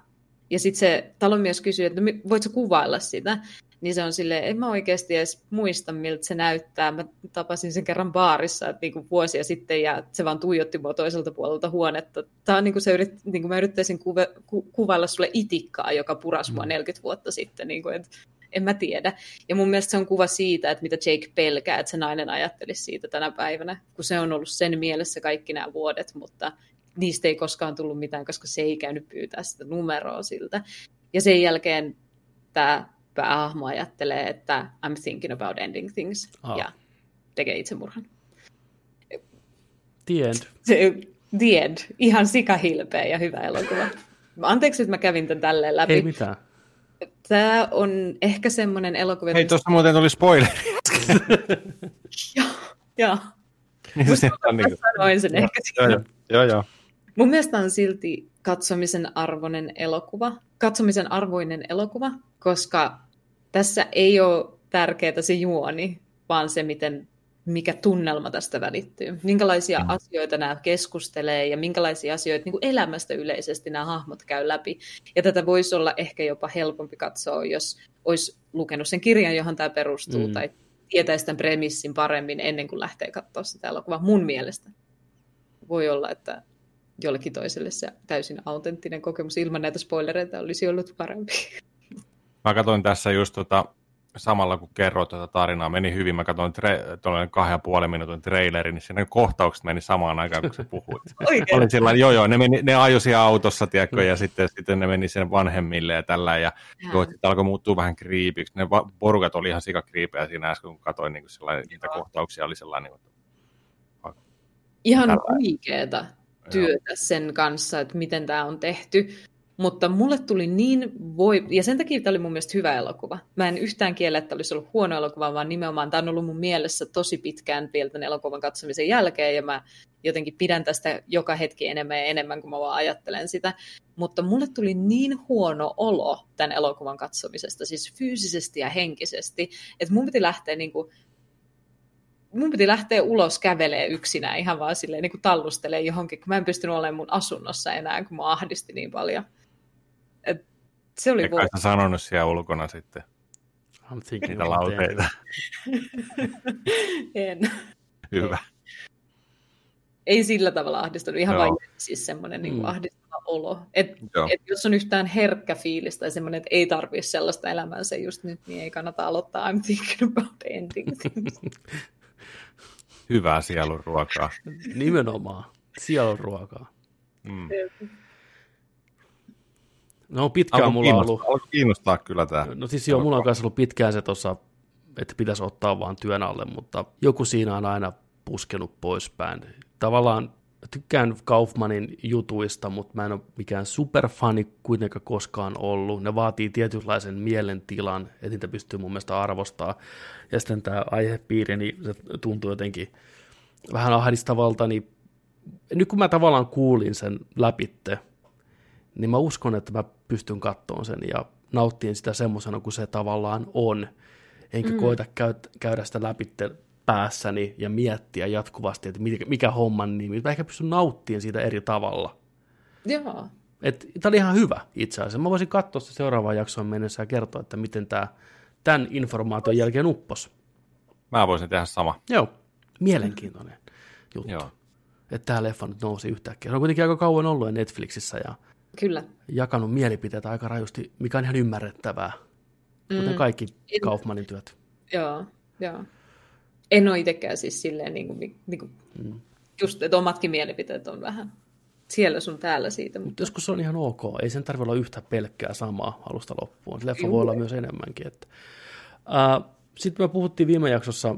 Ja sitten se talonmies kysyy, että no, voitko kuvailla sitä? Niin se on silleen, en mä oikeasti edes muista, miltä se näyttää. Mä tapasin sen kerran baarissa että niinku vuosia sitten ja se vaan tuijotti mua toiselta puolelta huonetta. Tämä on niin kuin se yrit, niin kuin mä yrittäisin kuva, ku, kuvailla sulle itikkaa, joka purasi mua 40 mm. vuotta sitten. Niin kuin, että en mä tiedä. Ja mun mielestä se on kuva siitä, että mitä Jake pelkää, että se nainen ajattelisi siitä tänä päivänä, kun se on ollut sen mielessä kaikki nämä vuodet, mutta niistä ei koskaan tullut mitään, koska se ei käynyt pyytää sitä numeroa siltä. Ja sen jälkeen tämä päähahmo ajattelee, että I'm thinking about ending things, oh. ja tekee itsemurhan. The end. Se, the end. Ihan sikahilpeä ja hyvä elokuva. Anteeksi, että mä kävin tämän tälleen läpi. Ei mitään. Tämä on ehkä semmoinen elokuva... Hei, tuossa muuten tuli spoileri. joo, joo. Niin, niin sanoin sen ehkä joo, joo, joo, joo. Mun mielestä on silti katsomisen arvoinen elokuva, katsomisen arvoinen elokuva, koska tässä ei ole tärkeää se juoni, vaan se, miten mikä tunnelma tästä välittyy. Minkälaisia mm. asioita nämä keskustelee ja minkälaisia asioita niin kuin elämästä yleisesti nämä hahmot käy läpi. Ja tätä voisi olla ehkä jopa helpompi katsoa, jos olisi lukenut sen kirjan, johon tämä perustuu, mm. tai tietäisi tämän premissin paremmin ennen kuin lähtee katsoa sitä elokuvaa, mun mielestä. Voi olla, että jollekin toiselle se täysin autenttinen kokemus ilman näitä spoilereita olisi ollut parempi. Mä katsoin tässä just tota samalla kun kerroit tätä tarinaa, meni hyvin. Mä katsoin tre- kahden ja puolen minuutin trailerin, niin siinä kohtaukset meni samaan aikaan, kun sä puhuit. Olin sillä joo joo, ne, meni, ne ajoi siellä autossa, tiedätkö, ja sitten, sitten ne meni sen vanhemmille ja tällä, ja joo, sitten alkoi muuttua vähän kriipiksi. Ne va- porukat oli ihan sikakriipejä siinä äsken, kun katsoin niin niitä kohtauksia, oli sellainen, että Ihan huikeeta työtä sen kanssa, että miten tämä on tehty. Mutta mulle tuli niin voi... Ja sen takia tämä oli mun mielestä hyvä elokuva. Mä en yhtään kiellä, että olisi ollut huono elokuva, vaan nimenomaan tämä on ollut mun mielessä tosi pitkään vielä tämän elokuvan katsomisen jälkeen, ja mä jotenkin pidän tästä joka hetki enemmän ja enemmän, kun mä vaan ajattelen sitä. Mutta mulle tuli niin huono olo tämän elokuvan katsomisesta, siis fyysisesti ja henkisesti, että mun piti lähteä niin kuin mun piti lähteä ulos kävelee yksinään ihan vaan silleen niin kuin tallustelee johonkin, kun mä en pystynyt olemaan mun asunnossa enää, kun mä ahdisti niin paljon. Et se oli Eikä sä sanonut siellä ulkona sitten I'm thinking niitä lauteita. en. Hyvä. Ei sillä tavalla ahdistunut, ihan vain siis semmoinen niin mm. ahdistava olo. Et, et jos on yhtään herkkä fiilis tai semmoinen, että ei tarvitse sellaista elämäänsä just nyt, niin ei kannata aloittaa I'm thinking about ending things. Hyvää sielun ruokaa. Nimenomaan, sielun ruokaa. Mm. No pitkään alku mulla on ollut... Alku kiinnostaa kyllä tämä. No siis joo, mulla on kanssa ollut pitkään se tuossa, että pitäisi ottaa vaan työn alle, mutta joku siinä on aina puskenut poispäin. Tavallaan tykkään Kaufmanin jutuista, mutta mä en ole mikään superfani kuitenkaan koskaan ollut. Ne vaatii tietynlaisen mielentilan, että niitä pystyy mun mielestä arvostaa. Ja sitten tämä aihepiiri, niin se tuntuu jotenkin vähän ahdistavalta, niin nyt kun mä tavallaan kuulin sen läpitte, niin mä uskon, että mä pystyn kattoon sen ja nauttien sitä semmoisena kuin se tavallaan on, enkä mm. koita käy, käydä sitä läpi päässäni ja miettiä jatkuvasti, että mikä, mikä homman nimi. Mä ehkä pystyn nauttimaan siitä eri tavalla. Joo. Tämä oli ihan hyvä itse asiassa. Mä voisin katsoa sitä seuraavaan jaksoon mennessä ja kertoa, että miten tämä tämän informaation jälkeen uppos. Mä voisin tehdä sama. Joo, mielenkiintoinen juttu. Joo. Että tämä leffa nyt nousi yhtäkkiä. Se on kuitenkin aika kauan ollut Netflixissä ja Kyllä. jakanut mielipiteitä aika rajusti, mikä on ihan ymmärrettävää, kuten mm. kaikki en, Kaufmanin työt. Joo, joo. En ole itsekään siis silleen, niin kuin, niin kuin, mm. just, että omatkin mielipiteet on vähän siellä sun täällä siitä. Mutta joskus se on ihan ok. Ei sen tarvitse olla yhtä pelkkää samaa alusta loppuun. Se leffa Juu. voi olla myös enemmänkin. Että. Uh, Sitten me puhuttiin viime jaksossa,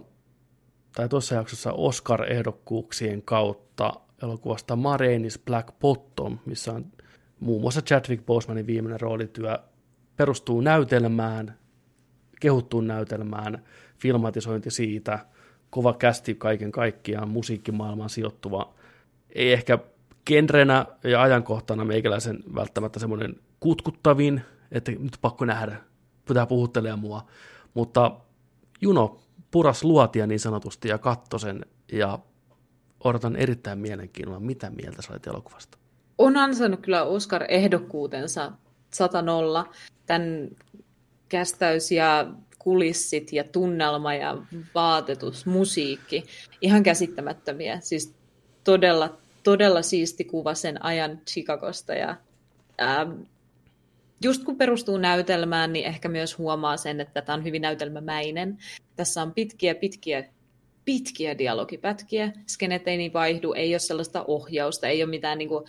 tai tuossa jaksossa Oscar-ehdokkuuksien kautta elokuvasta Marainis Black Bottom, missä on muun muassa Chadwick Bosemanin viimeinen roolityö, perustuu näytelmään, kehuttuun näytelmään, filmatisointi siitä, kova kästi kaiken kaikkiaan, musiikkimaailmaan sijoittuva, ei ehkä genrenä ja ajankohtana meikäläisen välttämättä semmoinen kutkuttavin, että nyt pakko nähdä, pitää puhuttelee mua, mutta Juno puras luotia niin sanotusti ja katto sen ja odotan erittäin mielenkiinnolla, mitä mieltä sä olet elokuvasta. On ansainnut kyllä Oscar-ehdokkuutensa 100 Tämän kästäys ja kulissit ja tunnelma ja vaatetus, musiikki, ihan käsittämättömiä. Siis todella, todella siisti kuva sen ajan Chicagosta ja ää, just kun perustuu näytelmään, niin ehkä myös huomaa sen, että tämä on hyvin näytelmämäinen. Tässä on pitkiä, pitkiä, pitkiä dialogipätkiä. Skenet ei niin vaihdu, ei ole sellaista ohjausta, ei ole mitään niin kuin,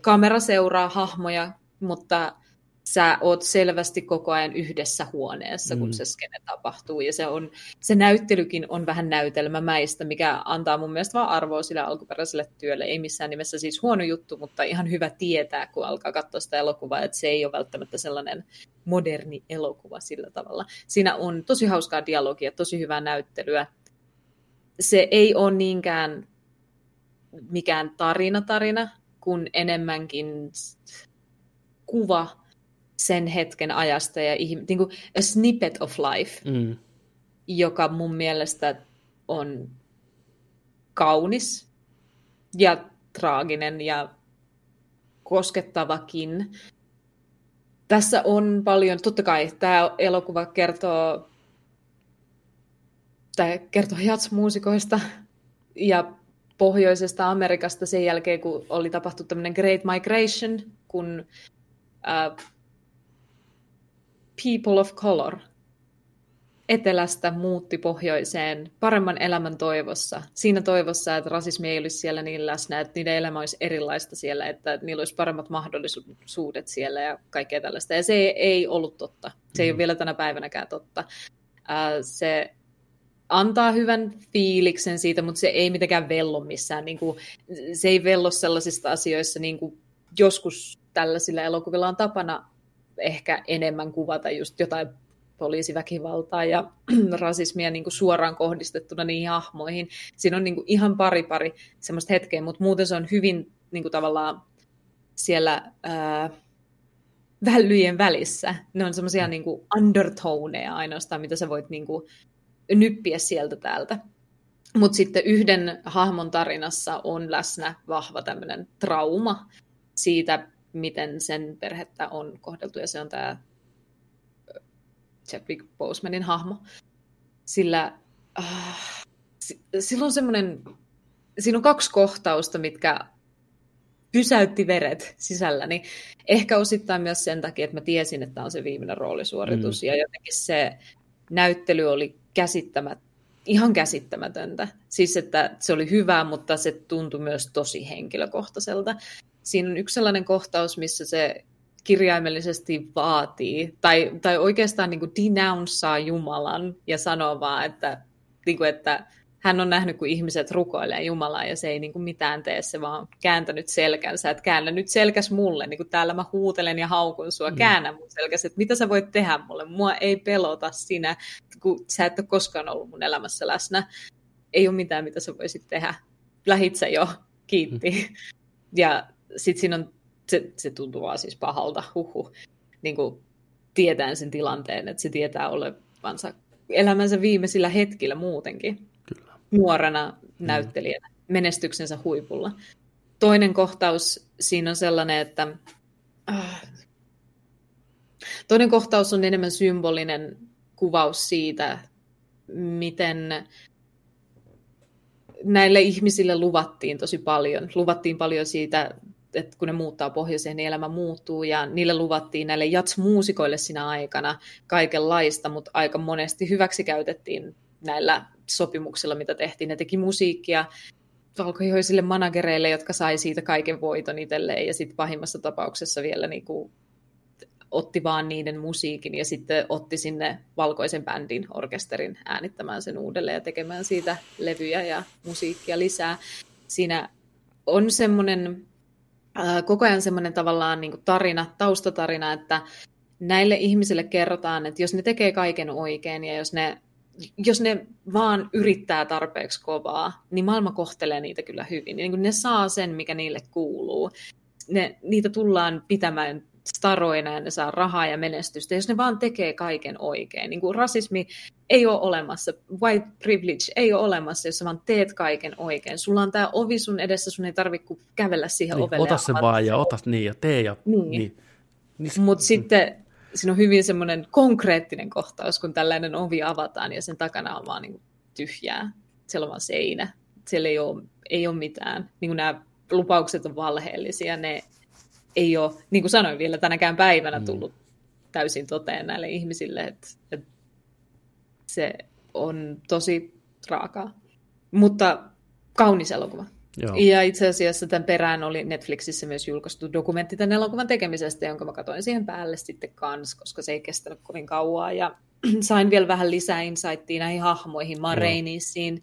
kamera seuraa hahmoja, mutta sä oot selvästi koko ajan yhdessä huoneessa, kun mm. se skene tapahtuu. Ja se, on, se näyttelykin on vähän näytelmämäistä, mikä antaa mun mielestä vaan arvoa sille alkuperäiselle työlle. Ei missään nimessä siis huono juttu, mutta ihan hyvä tietää, kun alkaa katsoa sitä elokuvaa, että se ei ole välttämättä sellainen moderni elokuva sillä tavalla. Siinä on tosi hauskaa dialogia, tosi hyvää näyttelyä. Se ei ole niinkään mikään tarina-tarina, kun enemmänkin kuva sen hetken ajasta ja niin kuin a snippet of life, mm. joka mun mielestä on kaunis ja traaginen ja koskettavakin. Tässä on paljon, totta kai tämä elokuva kertoo, tämä kertoo jatsmuusikoista ja pohjoisesta Amerikasta sen jälkeen, kun oli tapahtunut tämmöinen Great Migration, kun äh, people of color etelästä muutti pohjoiseen paremman elämän toivossa. Siinä toivossa, että rasismi ei olisi siellä niin läsnä, että niiden elämä olisi erilaista siellä, että niillä olisi paremmat mahdollisuudet siellä ja kaikkea tällaista. Ja se ei ollut totta. Se ei ole vielä tänä päivänäkään totta. Se antaa hyvän fiiliksen siitä, mutta se ei mitenkään vello missään. Niin kuin, se ei vello sellaisista asioissa, niin kuin joskus tällaisilla elokuvilla on tapana ehkä enemmän kuvata just jotain poliisiväkivaltaa ja rasismia niin kuin suoraan kohdistettuna niihin hahmoihin. Siinä on niin kuin ihan pari pari semmoista hetkeä, mutta muuten se on hyvin niin kuin tavallaan siellä ää, vällyjen välissä. Ne on semmoisia mm. niin undertoneja ainoastaan, mitä sä voit niin kuin, nyppiä sieltä täältä. Mutta sitten yhden hahmon tarinassa on läsnä vahva tämmöinen trauma siitä miten sen perhettä on kohdeltu, ja se on tämä Chadwick Bosemanin hahmo. Sillä äh, sillä on semmoinen, siinä on kaksi kohtausta, mitkä pysäytti veret sisälläni. Ehkä osittain myös sen takia, että mä tiesin, että tämä on se viimeinen roolisuoritus, mm. ja jotenkin se näyttely oli käsittämät, ihan käsittämätöntä. Siis, että se oli hyvää, mutta se tuntui myös tosi henkilökohtaiselta siinä on yksi sellainen kohtaus, missä se kirjaimellisesti vaatii, tai, tai oikeastaan niin denouncea Jumalan ja sanoo vaan, että, niin kuin, että hän on nähnyt, kun ihmiset rukoilee Jumalaa ja se ei niin kuin mitään tee, se vaan kääntänyt selkänsä, että käännä nyt selkäs mulle, niin kuin täällä mä huutelen ja haukun sua, mm. käännä mun selkäs, että mitä sä voit tehdä mulle, mua ei pelota sinä, kun sä et ole koskaan ollut mun elämässä läsnä, ei ole mitään, mitä sä voisit tehdä, lähit sä jo, kiitti. Mm. Ja sitten siinä on, se, se tuntuu vaan siis pahalta, huhu. Niin kuin, tietäen sen tilanteen, että se tietää olevansa elämänsä viimeisillä hetkillä muutenkin. Nuorena mm. näyttelijänä, menestyksensä huipulla. Toinen kohtaus siinä on sellainen, että äh, toinen kohtaus on enemmän symbolinen kuvaus siitä, miten näille ihmisille luvattiin tosi paljon. Luvattiin paljon siitä, että kun ne muuttaa pohjoiseen, niin elämä muuttuu, ja niille luvattiin näille jats-muusikoille siinä aikana kaikenlaista, mutta aika monesti hyväksi käytettiin näillä sopimuksilla, mitä tehtiin. Ne teki musiikkia valkoihoisille managereille, jotka sai siitä kaiken voiton itselleen, ja sitten pahimmassa tapauksessa vielä niin kuin otti vaan niiden musiikin ja sitten otti sinne valkoisen bändin orkesterin äänittämään sen uudelleen ja tekemään siitä levyjä ja musiikkia lisää. Siinä on semmoinen koko ajan semmoinen tavallaan niin tarina, taustatarina, että näille ihmisille kerrotaan, että jos ne tekee kaiken oikein ja jos ne, jos ne vaan yrittää tarpeeksi kovaa, niin maailma kohtelee niitä kyllä hyvin. Niin kuin ne saa sen, mikä niille kuuluu. Ne, niitä tullaan pitämään staroina ja ne saa rahaa ja menestystä, jos ne vaan tekee kaiken oikein. Niin kuin rasismi ei ole olemassa, white privilege ei ole olemassa, jos sä vaan teet kaiken oikein. Sulla on tämä ovi sun edessä, sun ei tarvitse kävellä siihen niin, ovelle. Ota se vaan ja ota niin ja tee ja niin. niin. niin. Mutta sitten siinä on hyvin semmoinen konkreettinen kohtaus, kun tällainen ovi avataan ja sen takana on vaan niin tyhjää. Siellä on vaan seinä. Siellä ei ole, ei ole mitään. Niin kuin nämä lupaukset on valheellisia, ne ei ole, niin kuin sanoin vielä tänäkään päivänä, mm. tullut mm. täysin toteen näille ihmisille, että, että se on tosi raakaa. Mutta kaunis elokuva. Joo. Ja itse asiassa tämän perään oli Netflixissä myös julkaistu dokumentti tämän elokuvan tekemisestä, jonka mä katsoin siihen päälle sitten kanssa, koska se ei kestänyt kovin kauaa. Ja sain vielä vähän lisää insightia näihin hahmoihin, Mareiniisiin,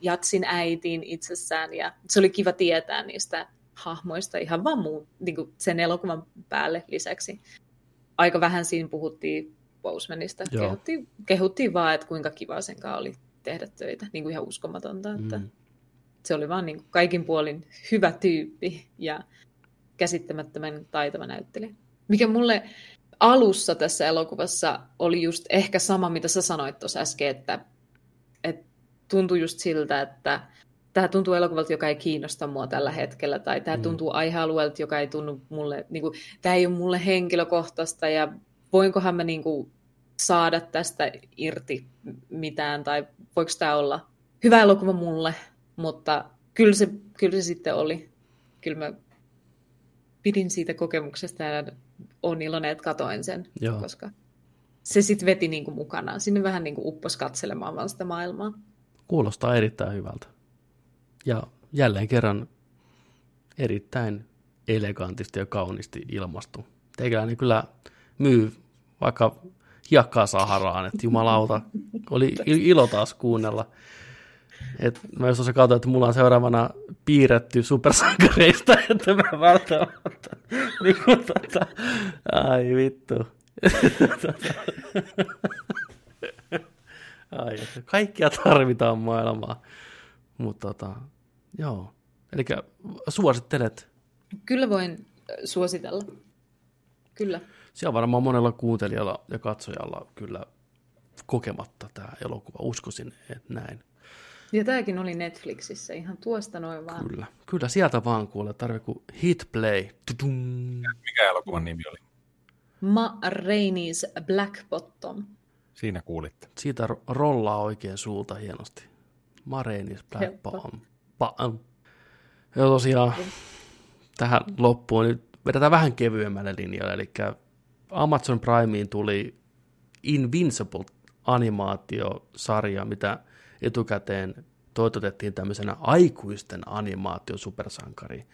Jatsin äitiin itsessään. Ja se oli kiva tietää niistä hahmoista ihan vaan muu, niin kuin sen elokuvan päälle lisäksi. Aika vähän siinä puhuttiin Bosemanista. Kehuttiin, kehuttiin vaan, että kuinka kiva sen kanssa oli tehdä töitä. Niin kuin ihan uskomatonta, että mm. Se oli vaan niin kuin kaikin puolin hyvä tyyppi ja käsittämättömän taitava näyttelijä. Mikä mulle alussa tässä elokuvassa oli just ehkä sama, mitä sä sanoit tuossa äsken, että, että tuntui just siltä, että tämä tuntuu elokuvalta, joka ei kiinnosta mua tällä hetkellä, tai tämä mm. tuntuu aihealueelta, joka ei tunnu mulle, niin kuin, tämä ei ole mulle henkilökohtaista, ja voinkohan mä niin kuin, saada tästä irti mitään, tai voiko tämä olla hyvä elokuva mulle, mutta kyllä se, kyllä se sitten oli. Kyllä mä pidin siitä kokemuksesta ja on iloinen, että katoin sen, Joo. koska se sitten veti niin kuin mukanaan. Sinne vähän niin kuin uppos katselemaan vaan sitä maailmaa. Kuulostaa erittäin hyvältä. Ja jälleen kerran erittäin elegantisti ja kauniisti ilmastu. Teikäläinen kyllä myy vaikka hiekkaa Saharaan, että jumalauta, oli ilo taas kuunnella. Et mä jos katsoin, että mulla on seuraavana piirretty supersankareista, että mä välttämättä, niin kuin, tota, ai vittu. ai, kaikkia tarvitaan maailmaa. Mutta tota, Joo. Eli suosittelet? Kyllä voin suositella. Kyllä. Siellä on varmaan monella kuuntelijalla ja katsojalla kyllä kokematta tämä elokuva. Uskoisin, että näin. Ja tämäkin oli Netflixissä ihan tuosta noin vaan. Kyllä, kyllä sieltä vaan kuule. Tarvii kuin hit play. Tudum. Mikä elokuvan nimi oli? Ma Rainey's Black Bottom. Siinä kuulitte. Siitä rollaa oikein suulta hienosti. Ma Rainey's Black Bottom. Ja tosiaan tähän loppuun nyt vedetään vähän kevyemmälle linjalle, eli Amazon Primeen tuli Invincible animaatiosarja, mitä etukäteen toitotettiin tämmöisenä aikuisten animaatio supersankari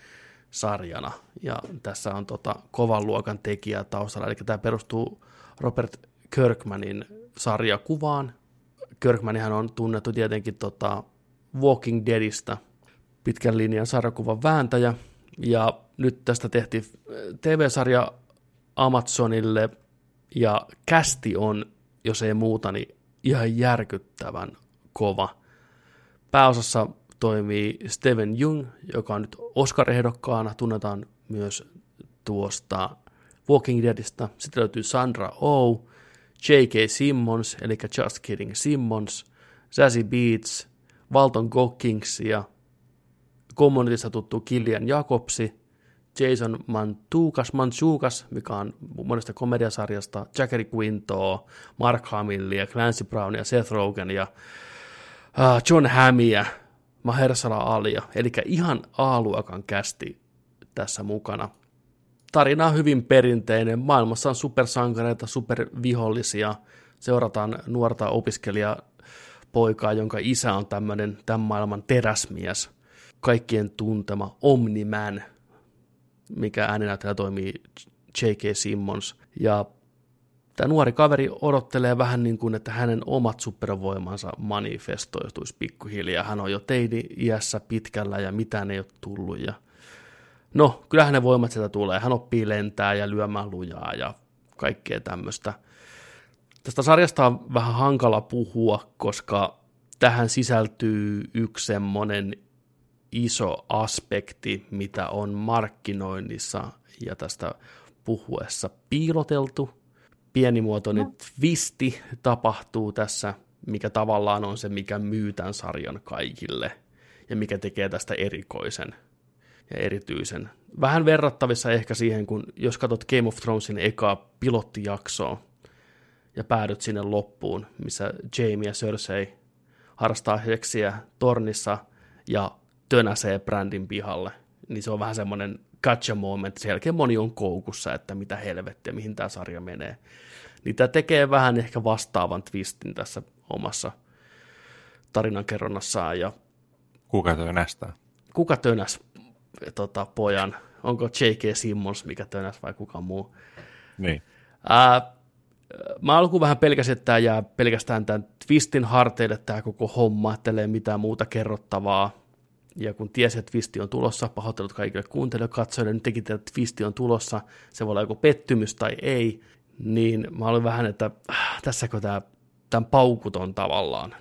sarjana. Ja tässä on tota, kovan luokan tekijä taustalla, eli tämä perustuu Robert Kirkmanin sarjakuvaan. Kirkmanihan on tunnettu tietenkin tota, Walking Deadistä – pitkän linjan sarjakuvan vääntäjä, ja nyt tästä tehtiin TV-sarja Amazonille, ja kästi on, jos ei muuta, niin ihan järkyttävän kova. Pääosassa toimii Steven Jung, joka on nyt Oscar-ehdokkaana, tunnetaan myös tuosta Walking Deadista. Sitten löytyy Sandra Oh, J.K. Simmons, eli Just Kidding Simmons, Sassy Beats, Walton Goggins ja Communitysta tuttu Kilian Jakobsi, Jason Mantukas, Manchukas, mikä on monesta komediasarjasta, Jackery Quinto, Mark Hamillia, Clancy Brown ja Seth Rogen ja uh, John Hammia, Mahershala Alia, eli ihan A-luokan kästi tässä mukana. Tarina on hyvin perinteinen, maailmassa on supersankareita, supervihollisia, seurataan nuorta opiskelijapoikaa, jonka isä on tämmöinen tämän maailman teräsmies, kaikkien tuntema Omniman, mikä ääninäyttelijä toimii J.K. Simmons. Ja tämä nuori kaveri odottelee vähän niin kuin, että hänen omat supervoimansa manifestoituisi pikkuhiljaa. Hän on jo teini-iässä pitkällä ja mitään ei ole tullut. Ja no, kyllähän ne voimat sieltä tulee. Hän oppii lentää ja lyömään lujaa ja kaikkea tämmöistä. Tästä sarjasta on vähän hankala puhua, koska tähän sisältyy yksi semmoinen iso aspekti, mitä on markkinoinnissa ja tästä puhuessa piiloteltu. Pienimuotoinen no. twisti tapahtuu tässä, mikä tavallaan on se, mikä myy tämän sarjan kaikille ja mikä tekee tästä erikoisen ja erityisen. Vähän verrattavissa ehkä siihen, kun jos katsot Game of Thronesin ekaa pilottijaksoa ja päädyt sinne loppuun, missä Jamie ja Cersei harrastaa seksiä tornissa ja tönäsee brändin pihalle, niin se on vähän semmoinen gotcha moment. Sen jälkeen moni on koukussa, että mitä helvettiä, mihin tämä sarja menee. Niin tämä tekee vähän ehkä vastaavan twistin tässä omassa tarinankerronnassaan. Ja kuka tönästää? Kuka tönäs tota, pojan? Onko J.K. Simmons, mikä tönäs vai kuka muu? Niin. Ää, mä alkuun vähän pelkäsin, että tämä jää pelkästään tämän twistin harteille tämä koko homma, että ei mitään muuta kerrottavaa ja kun tiesi, että twisti on tulossa, pahoittelut kaikille kuuntelijoille, katsojille, nyt tekin että twisti on tulossa, se voi olla joku pettymys tai ei, niin mä olin vähän, että äh, tässäkö tämä tämän paukuton tavallaan.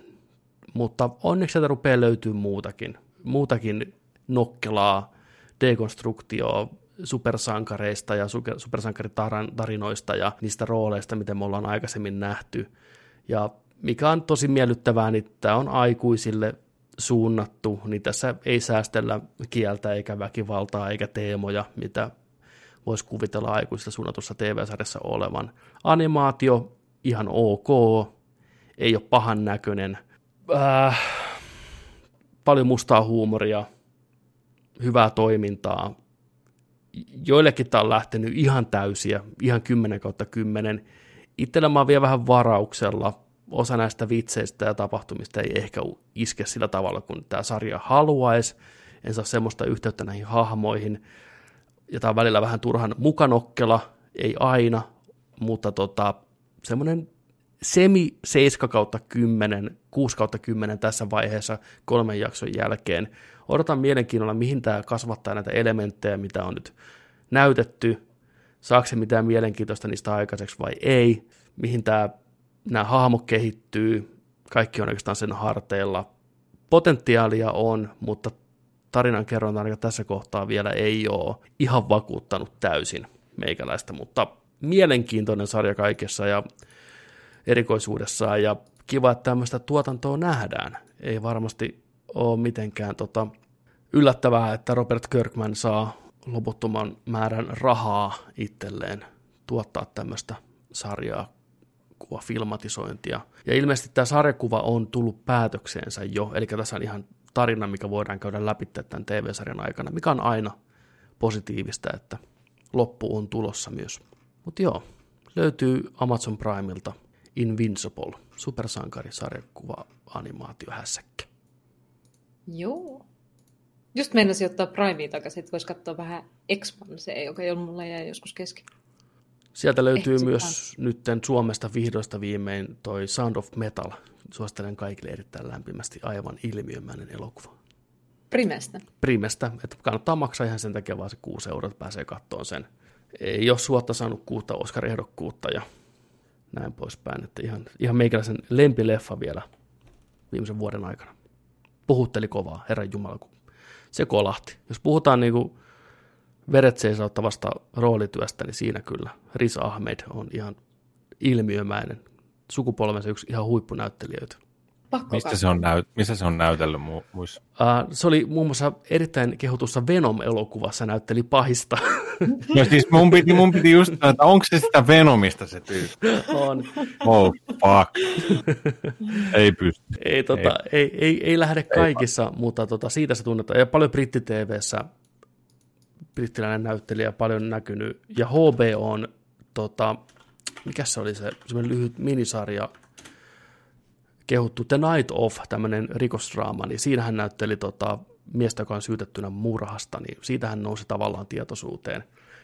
Mutta onneksi sieltä rupeaa löytyy muutakin, muutakin nokkelaa, dekonstruktioa, supersankareista ja supersankaritarinoista ja niistä rooleista, miten me ollaan aikaisemmin nähty. Ja mikä on tosi miellyttävää, niin tämä on aikuisille suunnattu, niin tässä ei säästellä kieltä eikä väkivaltaa eikä teemoja, mitä voisi kuvitella aikuisista suunnatussa TV-sarjassa olevan. Animaatio ihan ok, ei ole pahan näköinen, äh, paljon mustaa huumoria, hyvää toimintaa. Joillekin tämä on lähtenyt ihan täysiä, ihan 10 kautta 10. Itsellä mä oon vielä vähän varauksella, osa näistä vitseistä ja tapahtumista ei ehkä iske sillä tavalla, kun tämä sarja haluaisi. En saa semmoista yhteyttä näihin hahmoihin. Ja tämä on välillä vähän turhan mukanokkela, ei aina, mutta tota, semmoinen semi 7 kautta 10, 6 kautta 10 tässä vaiheessa kolmen jakson jälkeen. Odotan mielenkiinnolla, mihin tämä kasvattaa näitä elementtejä, mitä on nyt näytetty. Saako se mitään mielenkiintoista niistä aikaiseksi vai ei? Mihin tämä nämä hahmot kehittyy, kaikki on oikeastaan sen harteilla. Potentiaalia on, mutta tarinan kerronta tässä kohtaa vielä ei ole ihan vakuuttanut täysin meikäläistä, mutta mielenkiintoinen sarja kaikessa ja erikoisuudessaan ja kiva, että tämmöistä tuotantoa nähdään. Ei varmasti ole mitenkään tota, yllättävää, että Robert Kirkman saa loputtoman määrän rahaa itselleen tuottaa tämmöistä sarjaa sarjakuva, filmatisointia. Ja ilmeisesti tämä sarjakuva on tullut päätökseensä jo, eli tässä on ihan tarina, mikä voidaan käydä läpi tämän TV-sarjan aikana, mikä on aina positiivista, että loppu on tulossa myös. Mutta joo, löytyy Amazon Primeilta Invincible, supersankarisarjakuva animaatiohässäkkä. Joo. Just meinasin ottaa Primea takaisin, että voisi katsoa vähän Expanse, joka ollut mulla jäi joskus kesken. Sieltä löytyy Ehkä myös nyt Suomesta vihdoista viimein toi Sound of Metal. Suosittelen kaikille erittäin lämpimästi aivan ilmiömäinen elokuva. Primestä. Primestä, että kannattaa maksaa ihan sen takia vaan se 6 euroa, että pääsee kattoon sen. Ei ole suotta saanut kuutta Oscar-ehdokkuutta ja näin poispäin. Että ihan, ihan meikäläisen lempileffa vielä viimeisen vuoden aikana. Puhutteli kovaa, Herran Jumala, kun se kolahti. Jos puhutaan niin kuin veret seisauttavasta roolityöstä, niin siinä kyllä Riz Ahmed on ihan ilmiömäinen sukupolvensa yksi ihan huippunäyttelijöitä. Pakko Mistä se, on näyt, missä se on näytellyt mu- muissa? Uh, se oli muun muassa erittäin kehutussa Venom-elokuvassa näytteli pahista. No siis mun piti, mun piti just sanoa, että onko se sitä Venomista se tyyppi? on. Oh fuck. ei pysty. Ei, tota, ei. Ei, ei, ei lähde kaikissa, ei. mutta tota, siitä se tunnetaan. Ja paljon britti-TVssä brittiläinen näyttelijä paljon näkynyt. Ja HB on, tota, mikä se oli se, semmoinen lyhyt minisarja, kehuttu The Night Of, tämmöinen rikosdraama, niin siinä hän näytteli tota, miestä, joka on syytettynä murhasta, niin siitä hän nousi tavallaan tietoisuuteen.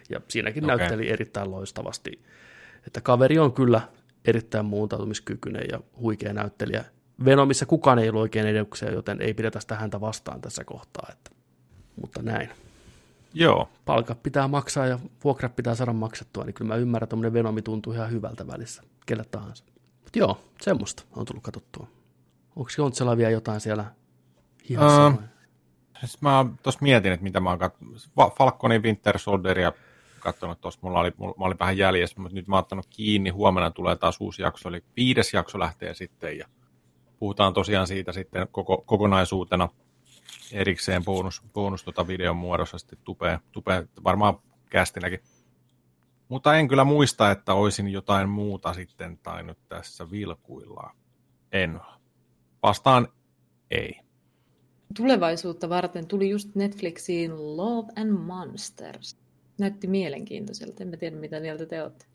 Ja siinäkin okay. näytteli erittäin loistavasti. Että kaveri on kyllä erittäin muuntautumiskykyinen ja huikea näyttelijä. Venomissa kukaan ei ollut oikein eduksia, joten ei pidetä sitä häntä vastaan tässä kohtaa. Että, mutta näin. Joo. Palkat pitää maksaa ja vuokrat pitää saada maksettua, niin kyllä mä ymmärrän, että Venomi tuntuu ihan hyvältä välissä, kelle tahansa. Mutta joo, semmoista on tullut katsottua. Onko Jontsella vielä jotain siellä hihassa? Uh, siis mä tuossa mietin, että mitä mä oon katsonut. Falconin Winter Soldieria katsonut tuossa. Mulla oli, mulla, mä olin vähän jäljessä, mutta nyt mä oon ottanut kiinni. Huomenna tulee taas uusi jakso, eli viides jakso lähtee sitten. Ja puhutaan tosiaan siitä sitten koko, kokonaisuutena erikseen bonus, bonus tota videon muodossa sitten tupee, tupee varmaan kästinäkin mutta en kyllä muista, että olisin jotain muuta sitten tainnut tässä vilkuilla. En. Vastaan ei. Tulevaisuutta varten tuli just Netflixiin Love and Monsters. Näytti mielenkiintoiselta. En tiedä, mitä mieltä te olette.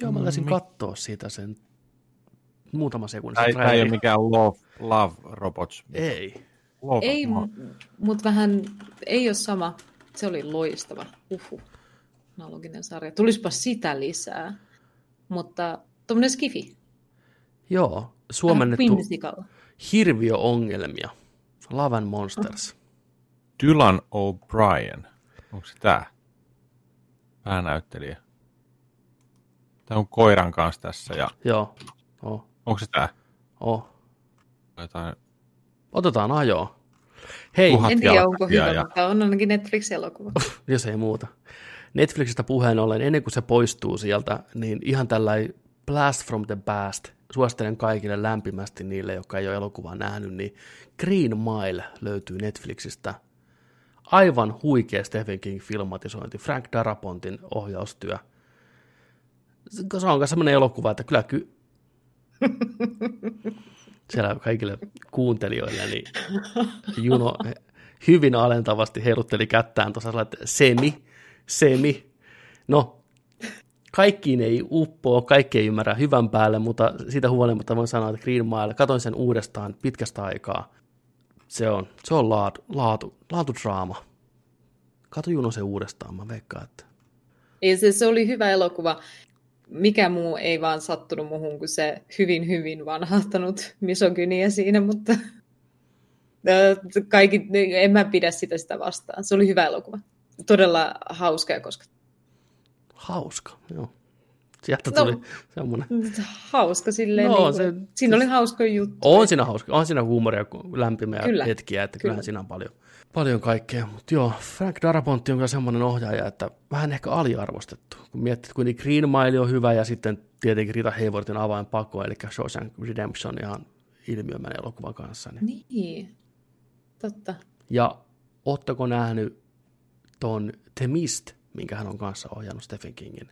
Joo, mä taisin mm, katsoa siitä sen muutama sekunti. Tämä ei ole mikään Love, love Robots. Ei. Ei, mutta vähän ei ole sama. Se oli loistava. Uhu analoginen sarja. Tulispa sitä lisää, mutta tuommoinen skifi. Joo, suomennettu hirviöongelmia. Love and Monsters. Dylan O'Brien. Onko se tämä? Päänäyttelijä. Tämä on koiran kanssa tässä. Ja... Joo. Oh. Onko se tämä? Oh. Jotain... Otetaan ajoa. Hei. en tiedä, onko hyvä, ja... mutta on ainakin Netflix-elokuva. Jos ei muuta. Netflixistä puheen ollen, ennen kuin se poistuu sieltä, niin ihan tällainen Blast from the Past, suosittelen kaikille lämpimästi niille, jotka ei ole elokuvaa nähnyt, niin Green Mile löytyy Netflixistä. Aivan huikea Stephen King-filmatisointi, Frank Darapontin ohjaustyö. Se on myös sellainen elokuva, että kyllä ky... siellä kaikille kuuntelijoille, niin Juno hyvin alentavasti heilutteli kättään tuossa että semi, semi. No, kaikkiin ei uppoa, kaikki ei ymmärrä hyvän päälle, mutta siitä huolimatta voin sanoa, että Green Mile, katoin sen uudestaan pitkästä aikaa. Se on, se on laatu, laatu, laatudraama. Kato Juno se uudestaan, mä veikkaan, että... Ei, se, se oli hyvä elokuva. Mikä muu ei vaan sattunut muhun kuin se hyvin, hyvin vanhahtanut misogynia siinä, mutta kaikki, en mä pidä sitä sitä vastaan. Se oli hyvä elokuva todella hauska ja koska... Hauska, joo. Sieltä no, tuli no, semmoinen. Hauska silleen. No, niin se, siinä oli hauska juttu. On siinä hauska. On siinä huumoria lämpimiä Kyllä. hetkiä, että kyllä. kyllähän siinä on paljon, paljon kaikkea. Mutta joo, Frank Darapontti on kyllä semmoinen ohjaaja, että vähän ehkä aliarvostettu. Kun miettii, että kuitenkin Green Mile on hyvä ja sitten tietenkin Rita Hayworthin avainpako, eli Shawshank Redemption ihan ilmiömäinen elokuvan kanssa. Niin. niin, totta. Ja ootteko nähnyt tuon The Mist, minkä hän on kanssa ohjannut Stephen Kingin.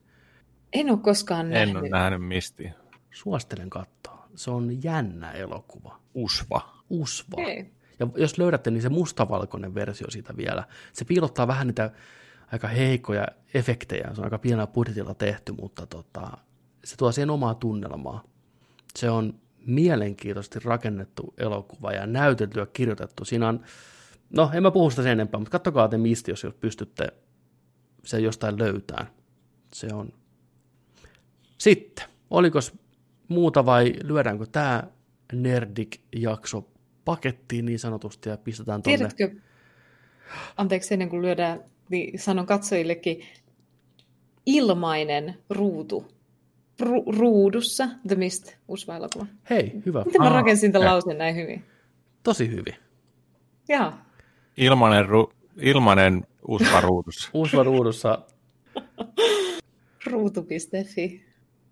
En ole koskaan nähnyt. En ole nähnyt Mistia. Suosittelen katsoa. Se on jännä elokuva. Usva. Usva. Okay. Ja jos löydätte, niin se mustavalkoinen versio siitä vielä. Se piilottaa vähän niitä aika heikkoja efektejä. Se on aika pienellä budjetilla tehty, mutta tota, se tuo siihen omaa tunnelmaa. Se on mielenkiintoisesti rakennettu elokuva ja näytelty ja kirjoitettu. Siinä on No, en mä puhu sitä sen enempää, mutta kattokaa te mistä, jos pystytte se jostain löytää. Se on. Sitten, oliko muuta vai lyödäänkö tämä Nerdik-jakso pakettiin niin sanotusti ja pistetään tuonne. Tiedätkö, anteeksi ennen kuin lyödään, niin sanon katsojillekin, ilmainen ruutu ru- ruudussa The Mist, elokuva. Hei, hyvä. Miten mä rakensin tämän lauseen näin hyvin? Tosi hyvin. Joo ilmanen, ru, ilmanen Uusva ruudussa. Uusva ruudussa. Ruutu.fi.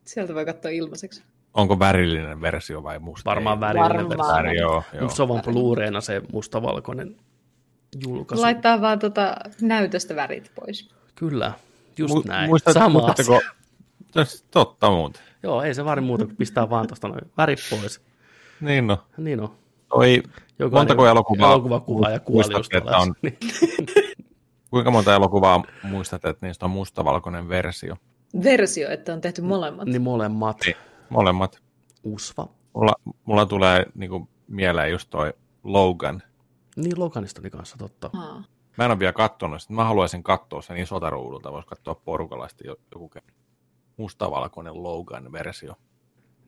Sieltä voi katsoa ilmaiseksi. Onko värillinen versio vai musta? Varmaan värillinen Varmaan. versio. Joo, joo. Mutta se on vaan Blu-rayna se mustavalkoinen julkaisu. Laittaa vaan tota näytöstä värit pois. Kyllä, just Mu- näin. muistat- Sama asia. Totta muuten. Joo, ei se vaari muuta kuin pistää vaan tuosta noin värit pois. Niin no. Niin on. Toi, Jokainen montako elokuvaa, elokuvakuvaa ja kuoli just että on, Niin. kuinka monta elokuvaa muistat, että niistä on mustavalkoinen versio? Versio, että on tehty molemmat. niin molemmat. Niin. Molemmat. Usva. Mulla, mulla tulee niinku mieleen just toi Logan. Niin Loganista oli kanssa totta. Aa. Mä en ole vielä kattonut sitä. Mä haluaisin katsoa sen isolta ruudulta. Voisi katsoa jo- joku kerta. Mustavalkoinen Logan-versio.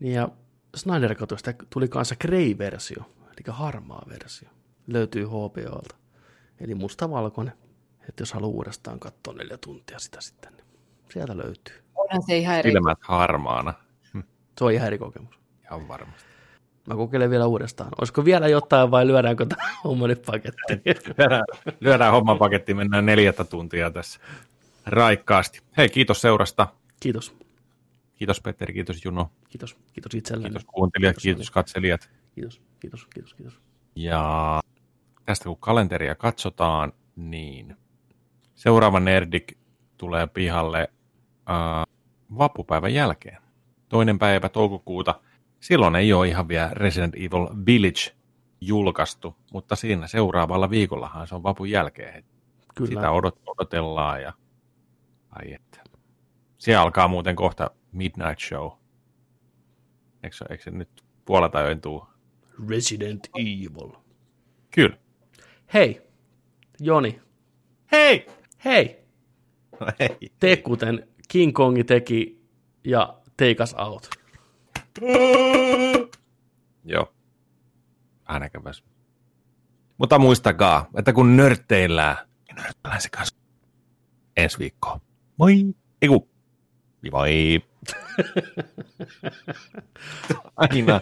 Niin ja Snyder Cutista tuli kanssa Grey-versio, eli harmaa versio. Löytyy HBOlta. Eli mustavalkoinen. Että jos haluaa uudestaan katsoa neljä tuntia sitä sitten, niin sieltä löytyy. Onhan se ihan eri. Silmät harmaana. Se on ihan eri kokemus. Ihan varmasti. Mä kokeilen vielä uudestaan. Olisiko vielä jotain vai lyödäänkö tämä homma nyt pakettiin? Lyödään, lyödään hommapaketti, mennään neljättä tuntia tässä raikkaasti. Hei, kiitos seurasta. Kiitos. Kiitos Petteri, kiitos Juno, Kiitos. Kiitos itselleni. kiitos kuuntelijat, Kiitos, kiitos katselijat. Kiitos. Kiitos. Kiitos. Kiitos. Ja tästä kun kalenteria katsotaan, niin seuraava Nerdik tulee pihalle äh, vappupäivän jälkeen. Toinen päivä toukokuuta. Silloin ei ole ihan vielä Resident Evil Village julkaistu, mutta siinä seuraavalla viikollahan se on vapun jälkeen. Kyllä. Sitä odot, odotellaan ja ai että. Siellä alkaa muuten kohta Midnight Show. Eikö se, eikö se nyt puolelta ajoin tuu? Resident Evil. Kyllä. Hei, Joni. Hei! Hei, No hei. tee kuten King Kongi teki ja Take Us Out. Joo. Väsy. Mutta muistakaa, että kun nörtteillään, niin nörtteillään se kanssa ensi viikkoon. Moi! Eiku. Moi! Aina.